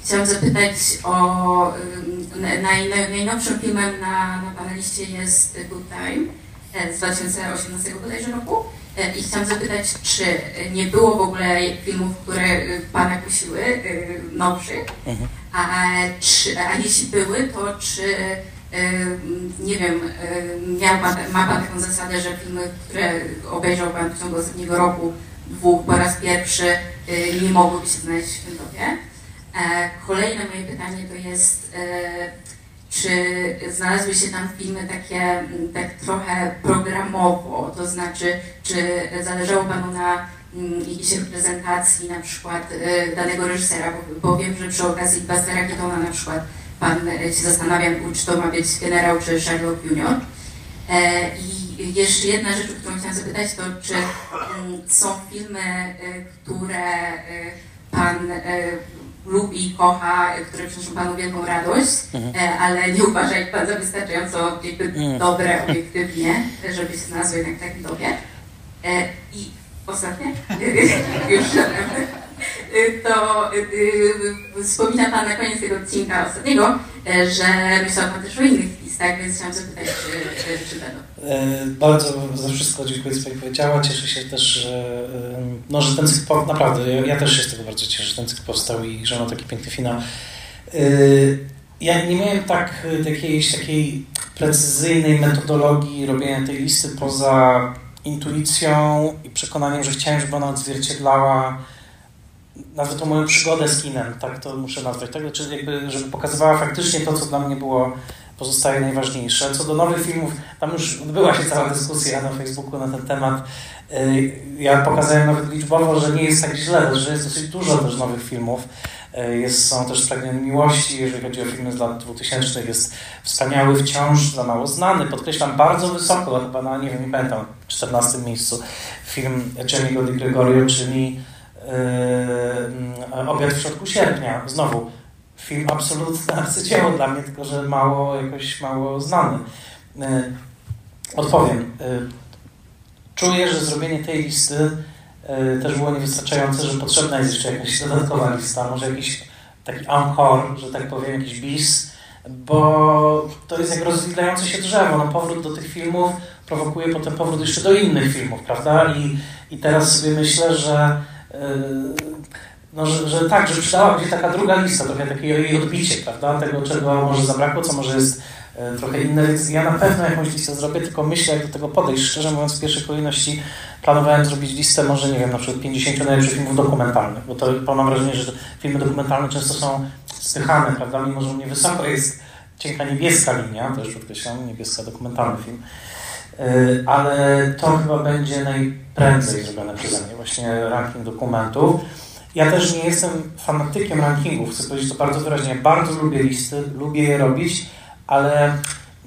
Speaker 23: chciałam zapytać o naj, naj, najnowszym filmem na, na paneliście jest Good Time z 2018 bodajże roku. I chciałam zapytać, czy nie było w ogóle filmów, które Pana kusiły, nowszych, mhm. a, czy, a jeśli były, to czy nie wiem, miał pan, ma Pan taką zasadę, że filmy, które obejrzał Pan w ciągu ostatniego roku, dwóch, po raz pierwszy, nie mogłyby się znaleźć w tym topie. Kolejne moje pytanie to jest, czy znalazły się tam filmy takie tak trochę programowo, to znaczy, czy zależało Panu na jakiejś reprezentacji na przykład danego reżysera, bo, wiem, że przy okazji Bastera Keatona na przykład pan się zastanawiam, czy to ma być generał, czy Sherlock Junior. Jeszcze jedna rzecz, o którą chciałam zapytać, to czy są filmy, które pan lubi, kocha, które przynoszą panu wielką radość, mhm. ale nie uważa ich pan za wystarczająco jakby mhm. dobre obiektywnie, żeby się znalazły jednak w takim dobie. I ostatnie, już to wspomina Pan na koniec tego odcinka ostatniego, że myślał Pan też o innych listach, więc chciałam zapytać, czy, czy będą.
Speaker 1: Bardzo za wszystko dziękuję, co powiedziała. Cieszę się też, że, no, że ten cykl, naprawdę, ja, też się z tego bardzo cieszę, że ten cykl powstał i że ma taki piękny finał. Ja nie miałem tak jakiejś takiej precyzyjnej metodologii robienia tej listy poza intuicją i przekonaniem, że chciałem, żeby ona odzwierciedlała nazwę to moją przygodę z kinem, tak to muszę nazwać, tak? Czyli jakby, żeby pokazywała faktycznie to, co dla mnie było pozostaje najważniejsze. Co do nowych filmów, tam już odbyła się cała dyskusja na Facebooku na ten temat. Ja pokazałem nawet liczbowo, że nie jest tak źle, że jest dosyć dużo też nowych filmów. E, jest, są też Spragnione Miłości, jeżeli chodzi o filmy z lat 2000, jest Wspaniały wciąż, za mało znany, podkreślam bardzo wysoko, chyba na, nie wiem, nie pamiętam, 14 miejscu, film Jeremy'ego Di Gregorio, czyli yy, Obiad w środku sierpnia. Znowu, film absolutne arcydzieło dla mnie, tylko że mało, jakoś mało znany. Yy, odpowiem. Yy, czuję, że zrobienie tej listy E, też było niewystarczające, że potrzebna jest jeszcze jakaś dodatkowa lista, może jakiś taki encore, że tak powiem, jakiś bis, bo to jest jak rozwijające się drzewo. No, powrót do tych filmów prowokuje potem powrót jeszcze do innych filmów, prawda? I, i teraz sobie myślę, że, yy, no, że, że tak, że przydałaby się taka druga lista, trochę takie jej odbicie, prawda? Tego, czego może zabrakło, co może jest E, trochę inne, ja na pewno jakąś listę zrobię, tylko myślę, jak do tego podejść. Szczerze mówiąc, w pierwszej kolejności planowałem zrobić listę może, nie wiem, na przykład 50 najlepszych filmów dokumentalnych, bo to mam wrażenie, że filmy dokumentalne często są spychane, prawda, mimo że u mnie wysoko jest cienka niebieska linia, to już podkreślam, niebieska dokumentalny film, e, ale to chyba będzie najprędzej zrobione przeze mnie, właśnie ranking dokumentów. Ja też nie jestem fanatykiem rankingów, chcę powiedzieć to bardzo wyraźnie. Bardzo lubię listy, lubię je robić, ale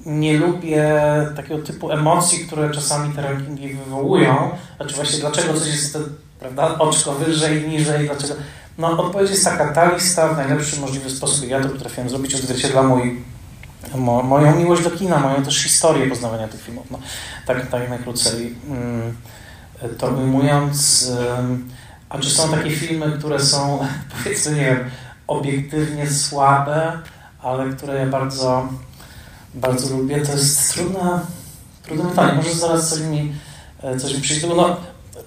Speaker 1: nie lubię takiego typu emocji, które czasami te rankingi wywołują. Znaczy właśnie dlaczego coś jest prawda, oczko wyżej, niżej, dlaczego... No odpowiedź jest taka, ta lista w najlepszy możliwy sposób, ja to potrafiłem zrobić, odzwierciedla mój, mo, moją miłość do kina, moją też historię poznawania tych filmów. No, tak, tak najkrócej mm, to ujmując. A czy są takie filmy, które są, powiedzmy, nie wiem, obiektywnie słabe, ale które ja bardzo, bardzo lubię. To jest trudne, trudne pytanie. Może zaraz coś mi, e, coś mi przyjdzie. No,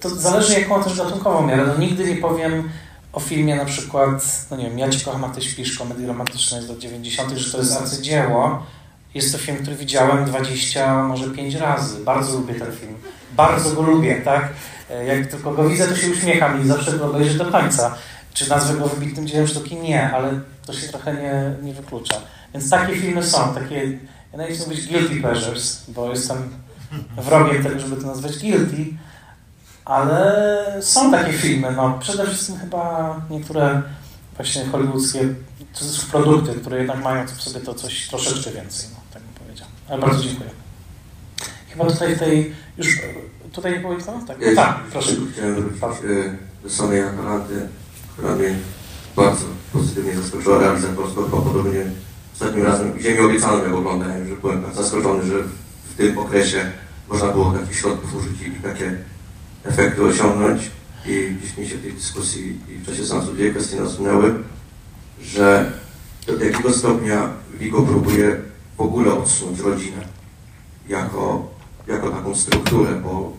Speaker 1: to zależy jaką też gatunkową miarę. No, nigdy nie powiem o filmie na przykład, no nie wiem, Ja Cię kocham, a Ty śpisz, komedii romantycznej z lat 90., że to jest arcydzieło. Jest to film, który widziałem 20, może 5 razy. Bardzo lubię ten film. Bardzo go lubię, tak? E, jak tylko go widzę, to się uśmiecham i zawsze go obejrzę do końca. Czy nazwę go wybitnym dziełem sztuki? Nie, ale to się trochę nie, nie wyklucza. Więc takie filmy są, takie, ja nawet chcę mówić guilty pleasures, bo jestem wrogiem tego, żeby to nazwać guilty, ale są takie filmy, no przede wszystkim chyba niektóre właśnie hollywoodzkie produkty, które jednak mają w sobie to coś troszeczkę więcej, no, tak bym powiedział. Ale bardzo dziękuję. Chyba tutaj w tej, już tutaj nie było nic, tak?
Speaker 32: Ja tak, proszę. Chciałem wrócić do samej aparaty, która mnie bardzo pozytywnie zaskoczyła realizatorsko, bo podobnie ostatnim razem, gdzie mi obiecano, jak oglądałem, że byłem tak zaskoczony, że w tym okresie można było takich środków użyć i takie efekty osiągnąć. I gdzieś mi się w tej dyskusji i w czasie sensu dwie kwestie nasunęły, że do jakiego stopnia Vigo próbuje w ogóle odsunąć rodzinę jako, jako taką strukturę, bo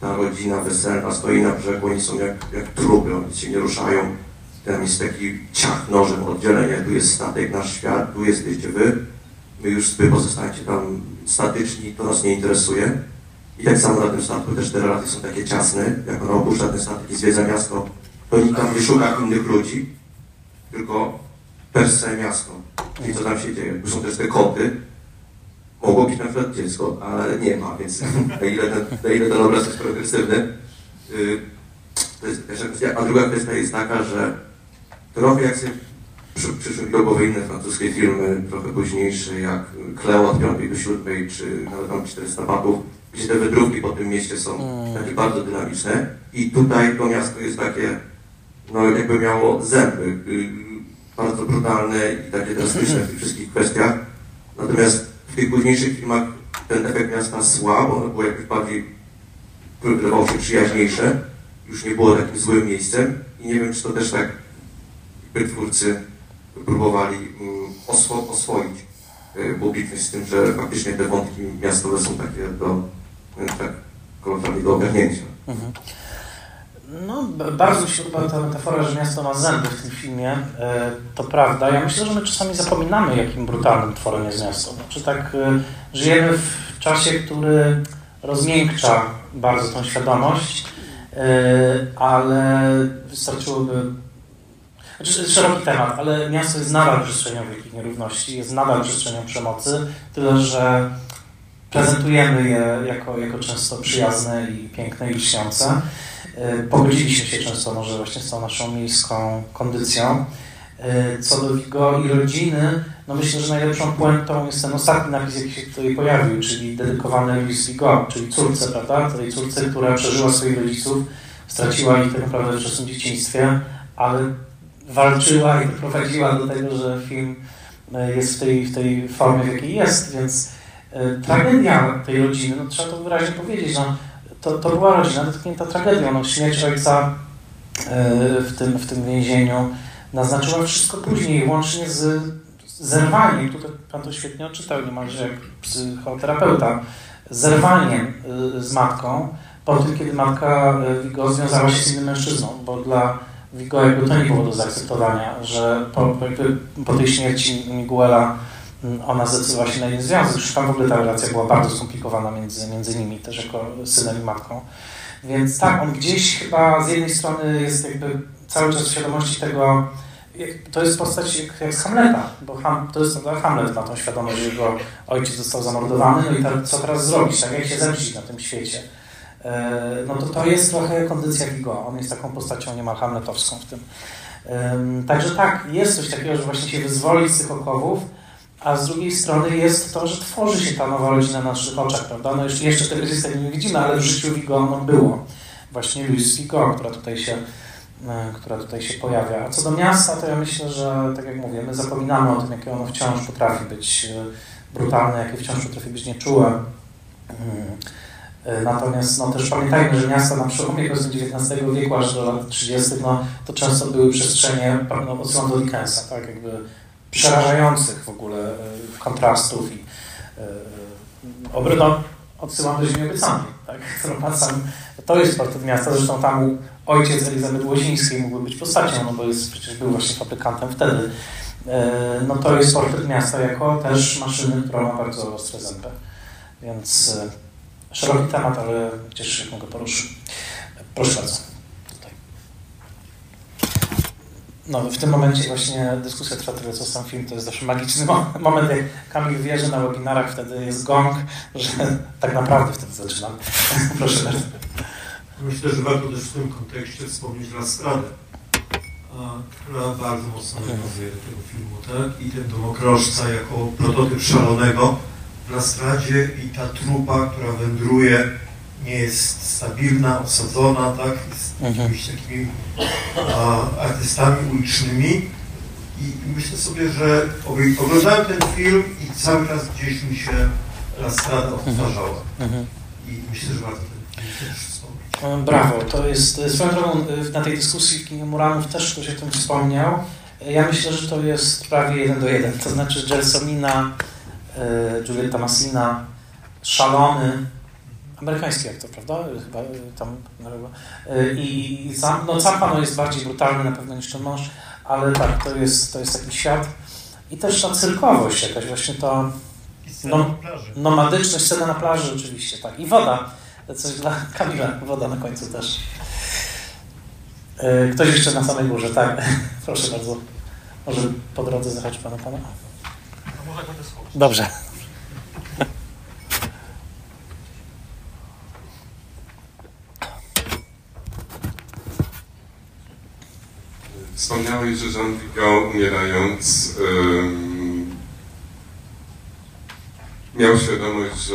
Speaker 32: ta rodzina weselna stoi na brzegu, oni są jak, jak trupy, oni się nie ruszają, tam jest taki ciach nożem oddzielenia, tu jest statek, nasz świat, tu jesteście wy, my już wy pozostajecie tam statyczni, to nas nie interesuje. I tak samo na tym statku też te relacje są takie ciasne, jak ona opuszcza ten statek i zwiedza miasto, to nikt tam nie szuka innych ludzi, tylko per se miasto. I co tam się dzieje? Bo są też te koty, mogło być na przykład dziecko, ale nie ma, więc na ile ten, na ile ten obraz jest progresywny. Yy, to jest pierwsza kwestia. A druga kwestia jest taka, że trochę jak sobie przy, przyszły głowy inne francuskie filmy, trochę późniejsze, jak Cleo od 5 do 7, czy nawet tam 400 papów, gdzie te wydrówki po tym mieście są mm. takie bardzo dynamiczne. I tutaj to miasto jest takie, no jakby miało zęby, yy, bardzo brutalne i takie drastyczne w tych wszystkich kwestiach. Natomiast w tych późniejszych filmach ten efekt miasta słab, ono było jakby bardziej, wydawało się przyjaźniejsze, już nie było takim złym miejscem i nie wiem, czy to też tak twórcy próbowali mm, oswo oswoić y, publiczność z tym, że faktycznie te wątki miastowe są takie do, tak kolokwialnie do ogarnięcia. Mhm.
Speaker 1: No, bardzo się podoba ta metafora, że miasto ma zęby w tym filmie. E, to prawda. Ja myślę, że my czasami zapominamy, jakim brutalnym tworem jest miasto. Znaczy tak, e, żyjemy w czasie, który rozmiękcza bardzo tą świadomość, e, ale wystarczyłoby znaczy, szeroki temat, ale miasto jest nadal przestrzenią wielkich nierówności, jest nadal przestrzenią przemocy, tyle że prezentujemy je jako, jako często przyjazne i piękne i lśniące. E, pogodziliśmy się często może właśnie z tą naszą miejską kondycją. Co do Vigo i rodziny, no myślę, że najlepszą puentą jest ten ostatni napis, jaki się tutaj pojawił, czyli dedykowany Louis Vigo, czyli córce, prawda? Tej córce, która przeżyła swoich rodziców, straciła ich tak naprawdę w wczesnym dzieciństwie, ale walczyła i doprowadziła do tego, że film e, jest w tej, w tej formie, w jakiej jest, więc e, tragedia tej rodziny, no trzeba to wyraźnie powiedzieć, no, to, to była rodzina dotknięta tragedią, no, śmierć ojca e, w tym, w tym więzieniu naznaczyła wszystko później, łącznie z zerwaniem, tutaj Pan to świetnie odczytał niemalże jak psychoterapeuta, zerwaniem z matką, po tym, kiedy matka Vigo związała się z innym mężczyzną, bo dla Vigo jakby to nie było do zaakceptowania, że po, po tej śmierci Miguela ona zdecydowała się na jeden związek. Zresztą tam w ogóle ta relacja była bardzo skomplikowana między, między nimi, też jako synem i matką. Więc tak, on gdzieś chyba z jednej strony jest jakby cały czas w świadomości tego, to jest postać jak, jak z Hamleta, bo Ham, to jest Hamlet ma tą świadomość, że jego ojciec został zamordowany, no i tak, co teraz zrobić, tak jak się zemścić na tym świecie. E, no to to jest trochę kondycja Vigo. On jest taką postacią niemal hamletowską w tym. Także tak, jest coś takiego, że właśnie się wyzwoli z tych okowów, a z drugiej strony jest to, że tworzy się ta nowa rodzina na naszych oczach, prawda? No jeszcze, jeszcze tego nie widzimy, ale w życiu Vigo ono było. Właśnie Louis Vigo, która tutaj się e, która tutaj się pojawia. A co do miasta, to ja myślę, że tak jak mówię, my zapominamy o tym, jakie ono wciąż potrafi być e, brutalne, jakie wciąż potrafi być nieczułe. E, natomiast no, też pamiętajmy, że miasta na przełomie XIX wieku aż do lat 30. No, to często były przestrzenie no, odsyłam do Dickensa, tak, jakby przerażających w ogóle e, kontrastów i e, no, odsyłam do Ziemi Obiecanej, tak, sam, to jest portret miasta, zresztą tam ojciec Elizabeth Łozińskiej mógłby być postacią, no bo jest, przecież był właśnie fabrykantem wtedy. No to jest portret miasta jako też maszyny, która ma bardzo ostre zęby. Więc szeroki temat, ale cieszę się, jak mogę poruszyć. Proszę bardzo. Tutaj. No, w tym momencie właśnie dyskusja trwa tyle, co sam film, to jest zawsze magiczny moment, jak Kamil wie, że na webinarach wtedy jest gong, że tak naprawdę wtedy zaczynam. Proszę bardzo.
Speaker 33: Myślę, że warto też w tym kontekście wspomnieć Lastradę, która bardzo mocno nawiązuje do tego filmu, tak? I ten domokrożca jako prototyp szalonego, na stradzie i ta trupa, która wędruje, nie jest stabilna, osadzona, tak? Jest mhm. jakimiś takimi a, artystami ulicznymi. I myślę sobie, że oglądałem ten film i cały czas gdzieś mi się La Strada mhm. odtwarzała. Mhm. I myślę, że warto ten film też wspomnieć.
Speaker 1: Brawo, to jest, swoją drogą na tej dyskusji w kinie Muranów też ktoś o tym wspomniał. Ja myślę, że to jest prawie jeden do jeden, to znaczy Gelsomina E, Julieta Massina, szalony, amerykański aktor, prawda? Chyba e, tam e, I, i no, Zappa no, jest bardziej brutalny na pewno niż ten mąż, ale tak, to jest, to jest taki świat. I też ta cyrkowość jakaś, właśnie to no, nomadyczność, scena na plaży oczywiście, tak. I woda, coś dla Kamila, woda na końcu też. Ktoś jeszcze na samej górze, tak. Proszę bardzo. Może po drodze zachodzi Pana Pana. Dobrze.
Speaker 29: Wspomniałeś, że Jean Vigo umierając um, miał świadomość, że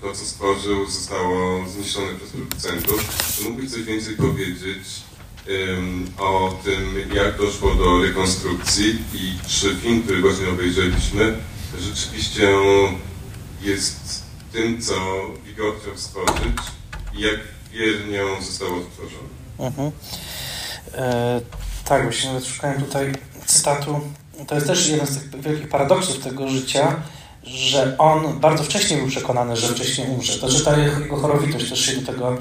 Speaker 29: to, co stworzył, zostało zniszczone przez producentów. Czy mógłbyś coś więcej powiedzieć o tym, jak doszło do rekonstrukcji i czy film, który właśnie obejrzeliśmy, rzeczywiście jest tym, co Vigo chciał stworzyć i jak wiernie on został odtworzony. Mhm.
Speaker 1: E, tak, właśnie nawet szukałem tutaj cytatu. To jest też jeden z tych wielkich paradoksów tego życia, że on bardzo wcześnie był przekonany, że wcześniej umrze. To, że ta jego chorowitość też się do tego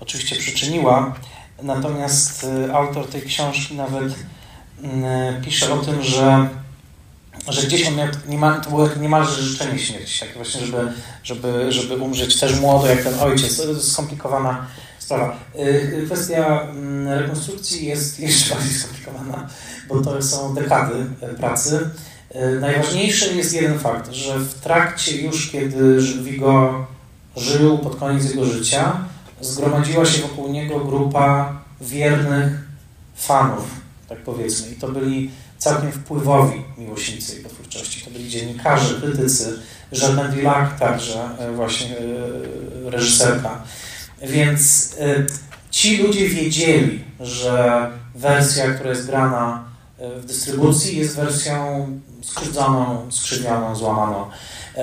Speaker 1: oczywiście przyczyniła. Natomiast e, autor tej książki nawet mm, pisze o tym, że że gdzieś on miał, niemal, to było niemalże życzenie śmierci, tak właśnie, żeby, żeby, żeby umrzeć też młodo, jak ten ojciec. Jest skomplikowana sprawa. Y, kwestia mm, rekonstrukcji jest jeszcze bardziej skomplikowana, bo to są dekady pracy. Y, najważniejszy jest jeden fakt, że w trakcie już, kiedy Vigo żył pod koniec jego życia, zgromadziła się wokół niego grupa wiernych fanów, tak powiedzmy. I to byli całkiem wpływowi miłośnicy jej twórczości. To byli dziennikarze, krytycy, Jeanne Dillac także e, właśnie e, reżyserka. Więc e, ci ludzie wiedzieli, że wersja, która jest grana w dystrybucji jest wersją skrzywdzoną, skrzywioną, złamaną.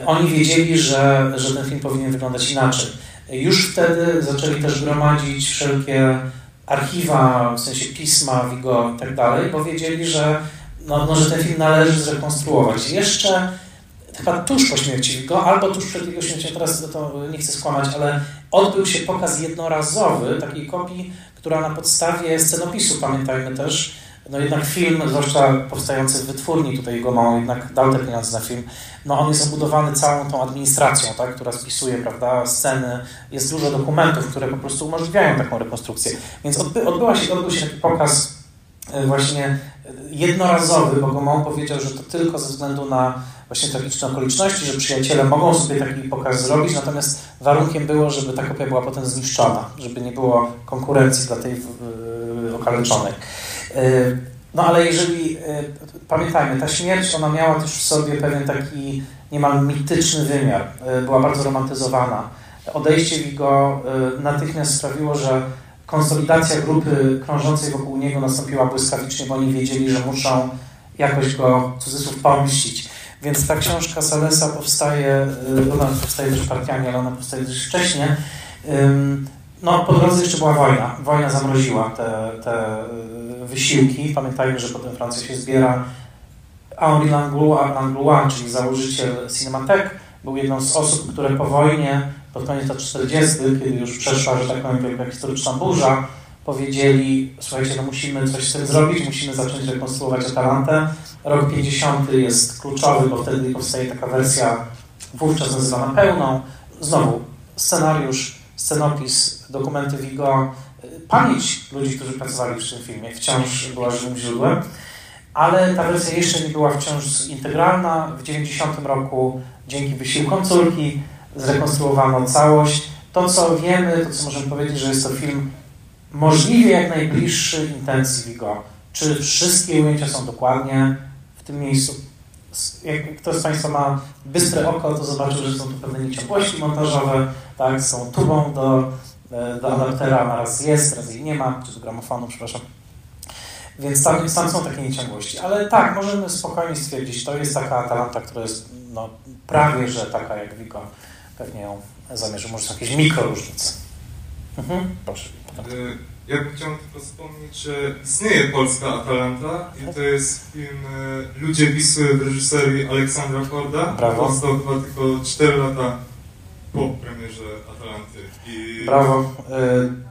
Speaker 1: Oni wiedzieli, że, że ten film powinien wyglądać inaczej. Już wtedy zaczęli też gromadzić wszelkie archiwa, w sensie pisma, Vigo i tak dalej, bo wiedzieli, że, no, no, że ten film należy zrekonstruować. Jeszcze chyba tuż po śmierci Vigo, albo tuż przed jego śmiercią, teraz to nie chcę skłamać, ale odbył się pokaz jednorazowy takiej kopii, która na podstawie scenopisu, pamiętajmy też, no jednak film, zwłaszcza powstający w wytwórni, tutaj jego małą, jednak dał te pieniądze na film, no on jest obudowany całą tą administracją, tak, która spisuje, prawda, sceny, jest dużo dokumentów, które po prostu umożliwiają taką rekonstrukcję. Więc odby, odbyła się, odbył się taki pokaz e, właśnie jednorazowy, bo Gomon powiedział, że to tylko ze względu na właśnie tragiczne okoliczności, że przyjaciele mogą sobie taki pokaz zrobić, natomiast warunkiem było, żeby ta kopia była potem zniszczona, żeby nie było konkurencji dla tej yy, okaleczonej. Yy, no ale jeżeli, yy, pamiętajmy, ta śmierć, ona miała też w sobie pewien taki niemal mityczny wymiar, była bardzo romantyzowana. Odejście Wigo natychmiast sprawiło, że konsolidacja grupy krążącej wokół niego nastąpiła błyskawicznie, bo oni wiedzieli, że muszą jakoś go, cudzysłów, pomścić. Więc ta książka Salesa powstaje, y, ona powstaje też partiami, ale ona powstaje też wcześniej. No, po drodze jeszcze była wojna. Wojna zamroziła te, te y, wysiłki. Pamiętajmy, że potem Francja się zbiera. Henri Langlois, czyli założyciel Cinematech, był jedną z osób, które po wojnie, pod koniec lat 40., kiedy już przeszła, że tak powiem, wielka historyczna burza, powiedzieli, słuchajcie, no musimy coś z tym zrobić, musimy zacząć rekonstruować Atalantę. Rok 50 jest kluczowy, bo wtedy powstaje taka wersja wówczas nazywana pełną. Znowu, scenariusz, scenopis, dokumenty Vigo, pamięć ludzi, którzy pracowali przy tym filmie wciąż była żywym źródłem, ale ta wersja jeszcze nie była wciąż integralna. W 90 roku dzięki wysiłkom córki zrekonstruowano całość. To, co wiemy, to, co możemy powiedzieć, że jest to film możliwie jak najbliższy intencji Vigo. Czy wszystkie ujęcia są dokładnie w tym miejscu? Jak ktoś z Państwa ma bystre oko, to zobaczył, że są tu pewne nieciągłości montażowe, tak, są tubą do, e, do adaptera, raz jest, raz jej nie ma, czy do gramofonu, przepraszam. Więc tam, tam są takie nieciągłości. Ale tak, możemy spokojnie stwierdzić, to jest taka Atalanta, która jest no, prawie, że taka jak Vigo. Pewnie ją zamierzy. Może są jakieś mikro różnice. Mhm, proszę.
Speaker 34: Y, ja bym chciał tylko wspomnieć, że istnieje polska Atalanta i to jest film y, Ludzie Wisły w reżyserii Aleksandra Korda.
Speaker 1: Brawo.
Speaker 34: Powstał chyba tylko 4 lata po premierze Atalanty. I...
Speaker 1: Brawo. Y,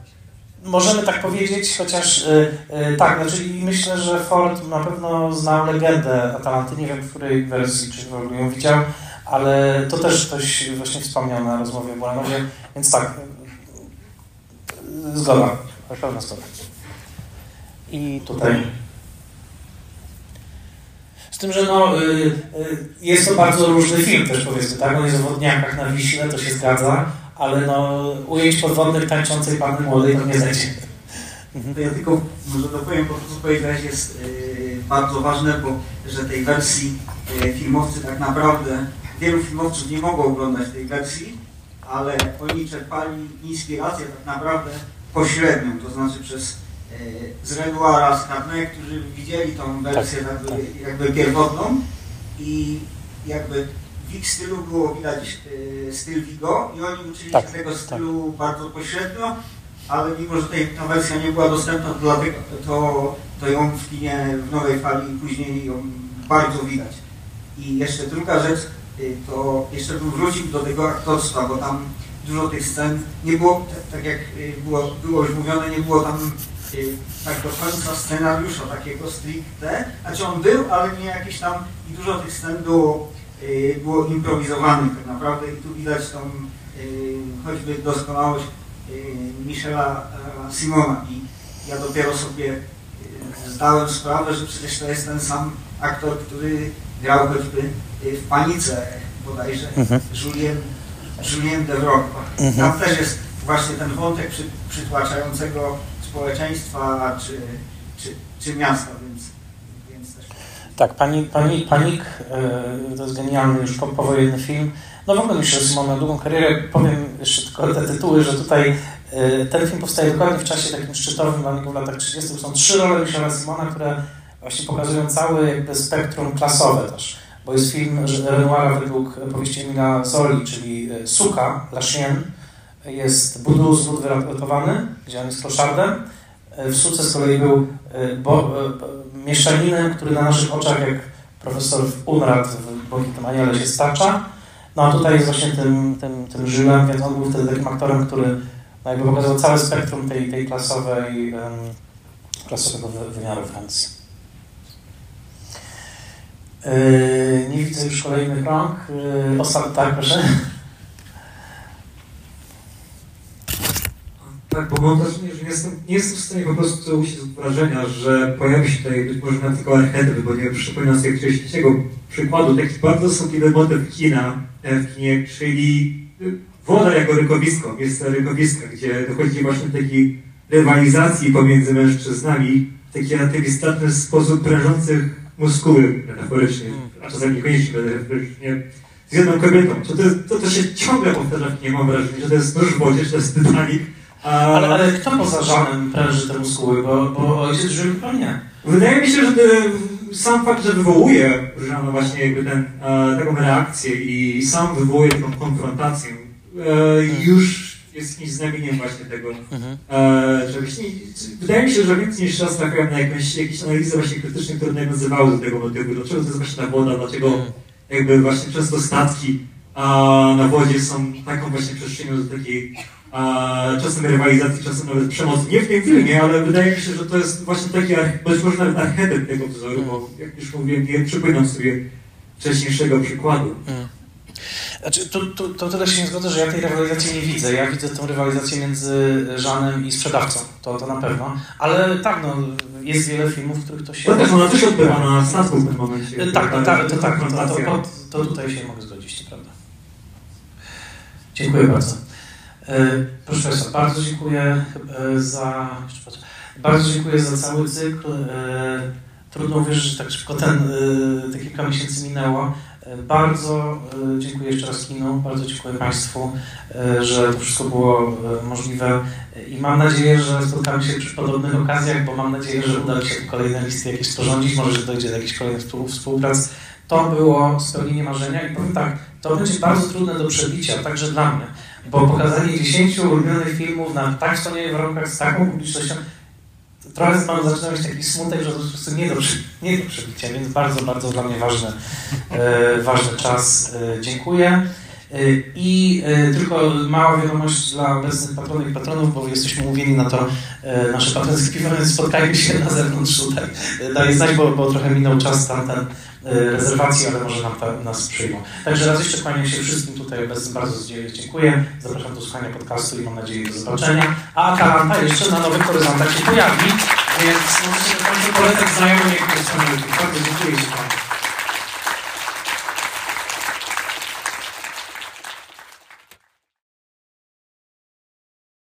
Speaker 1: możemy tak powiedzieć, chociaż y, y, tak, znaczy myślę, że Ford na pewno znał legendę Atalanty. Nie wiem, w której wersji, czy w ogóle ją widział, ale to też ktoś właśnie wspomniał na rozmowie w Bolanowie, więc tak, Zgoda, pełna zgoda. I tutaj. Z tym, że no, y, y, jest to bardzo różny film też powiedzmy, tak? On jest o wodniakach na Wiśle, to się zgadza, ale no, ujęć podwodnych tańczącej panny młodej to nie znajdzie.
Speaker 22: To ja tylko może dopowiem, bo to co powiedziałeś jest y, bardzo ważne, bo że tej wersji y, filmowcy tak naprawdę, wielu filmowców nie mogło oglądać tej wersji, ale oni czerpali inspirację tak naprawdę pośrednią, to znaczy przez e, z Carnet, którzy widzieli tą wersję tak, jakby, tak. jakby pierwotną i jakby w ich stylu było widać e, styl Vigo i oni uczyli tak, się tego tak. stylu bardzo pośrednio, ale mimo, że tej, ta wersja nie była dostępna, dlatego, to, to ją w kinie w nowej fali później ją bardzo widać. I jeszcze druga rzecz, to jeszcze bym wrócił do tego aktorstwa, bo tam dużo tych scen nie było, tak jak y, było, było już mówione, nie było tam y, tak do końca scenariusza takiego stricte, znaczy on był, ale nie jakieś tam i dużo tych scen było, y, było improwizowanych tak naprawdę i tu widać tą choćby doskonałość Michela Simona. I ja dopiero sobie zdałem sprawę, że przecież to jest ten sam aktor, który grał choćby w Panice bodajże, mhm. Julien Julien de Mhm. Tam też jest właśnie ten wątek przy, przytłaczającego społeczeństwa czy, czy, czy miasta, więc, więc też...
Speaker 1: Tak, pani, pani, Panik to jest genialny już powojenny film. No w ogóle myślę, że Simon ma długą karierę. Powiem jeszcze tylko te tytuły, że tutaj ten film powstaje dokładnie w czasie takim szczytowym dla niego w latach 30. Są trzy role Michela Simona, które właśnie pokazują całe jakby spektrum klasowe też. Bo jest film Renoira według powieści Emila Zoli, czyli Suka, La Chienne, jest Budu z wód wyratowany, gdzie on jest kloszardem. W Suce z kolei był bo, mieszczaninem, który na naszych oczach, jak profesor Unrad w Błękitnym Aniele się stacza. No a tutaj jest właśnie tym, tym, tym Żylem, więc on był wtedy takim aktorem, który no jakby pokazał całe spektrum tej, tej klasowej, klasowego wymiaru Francji. Yy, nie widzę już kolejnych rąk. Yy, Ostatni, tak, proszę.
Speaker 35: Tak, bo mam wrażenie, że nie jestem, nie jestem w stanie po prostu usiąść z wrażenia, że pojawi się tutaj być może na tylko archetyp, bo nie przypominam sobie jakiegoś trzeciego przykładu, taki bardzo sopliwy motyw kina w kinie, czyli woda jako rykowisko, miejsce rykowiska, gdzie dochodzi właśnie takiej rywalizacji pomiędzy mężczyznami, w taki atywistyczny sposób prężących muskuły metaforycznie, a czasami niekoniecznie metaforycznie, z jedną kobietą. To, to, to, to się ciągle powtarza w kinie, mam wrażenie, że to jest nóż w wodzie, że to jest Titanic,
Speaker 1: ale, ale kto poza Żanem pręży te muskuły? Bo, bo ojciec Żil chyba nie.
Speaker 35: Wydaje mi się, że sam fakt, że wywołuje Żano właśnie jakby ten, e, taką reakcję i sam wywołuje taką konfrontację, e, już jest jakimś znamieniem właśnie tego.
Speaker 1: Mhm.
Speaker 35: E, wydaje mi się, że więcej niż raz trafiałem na jakąś, jakieś analizy właśnie krytyczne, które nawiązywały do tego motywu. Dlaczego to jest właśnie ta woda, dlaczego jakby właśnie często statki a, na wodzie są taką właśnie przestrzenią do takiej a, czasem rywalizacji, czasem nawet przemocy. Nie w tym filmie, ale wydaje mi się, że to jest właśnie taki być może nawet archetyp tego wzoru, bo jak już mówiłem, nie przypominam sobie wcześniejszego przykładu.
Speaker 1: Hmm. Znaczy, to, to, to tyle się nie zgodzę, że ja tej rywalizacji nie widzę. Ja widzę tą rywalizację między Żanem i sprzedawcą, to, to na pewno. Ale tak, no, jest wiele filmów, w których to się...
Speaker 35: To też ona też odbywa na statku w tym momencie.
Speaker 1: Tak, tak, tak, to, tak, to, to, to, to tutaj się mogę zgodzić, to prawda. Dziękuję bardzo. Proszę Państwa, bardzo dziękuję za... Bardzo dziękuję za cały cykl. Trudno uwierzyć, że tak szybko ten, te kilka miesięcy minęło. Bardzo dziękuję jeszcze raz kinu, bardzo dziękuję Państwu, że to wszystko było możliwe. I mam nadzieję, że spotkamy się przy podobnych okazjach, bo mam nadzieję, że uda mi się kolejne listy jakieś sporządzić, może że dojdzie do jakichś kolejnych współprac. To było spełnienie marzenia i powiem tak, to będzie bardzo trudne do przebicia, także dla mnie, bo pokazanie 10 ulubionych filmów na tak wspaniałych warunkach z taką publicznością trochę mam zaczyna mieć taki smutek, że po prostu nie do, nie do przebicia, więc bardzo, bardzo dla mnie ważny, e, ważny czas. E, dziękuję. E, I e, tylko mała wiadomość dla obecnych patronek i patronów, bo jesteśmy umówieni na to e, nasze patrońskie piwo, więc spotkajmy się na zewnątrz tutaj. Daję znać, bo, bo trochę minął czas tamten rezerwacji, ale może nam ta, nas przyjmą. Także raz jeszcze kłaniam się wszystkim tutaj obecnym, bardzo dziękuję. Zapraszam do słuchania podcastu i mam nadzieję do zobaczenia. A Atalanta jeszcze na nowych horyzontach się pojawi, więc możecie do końca polecać znajomym, jak Bardzo dziękuję.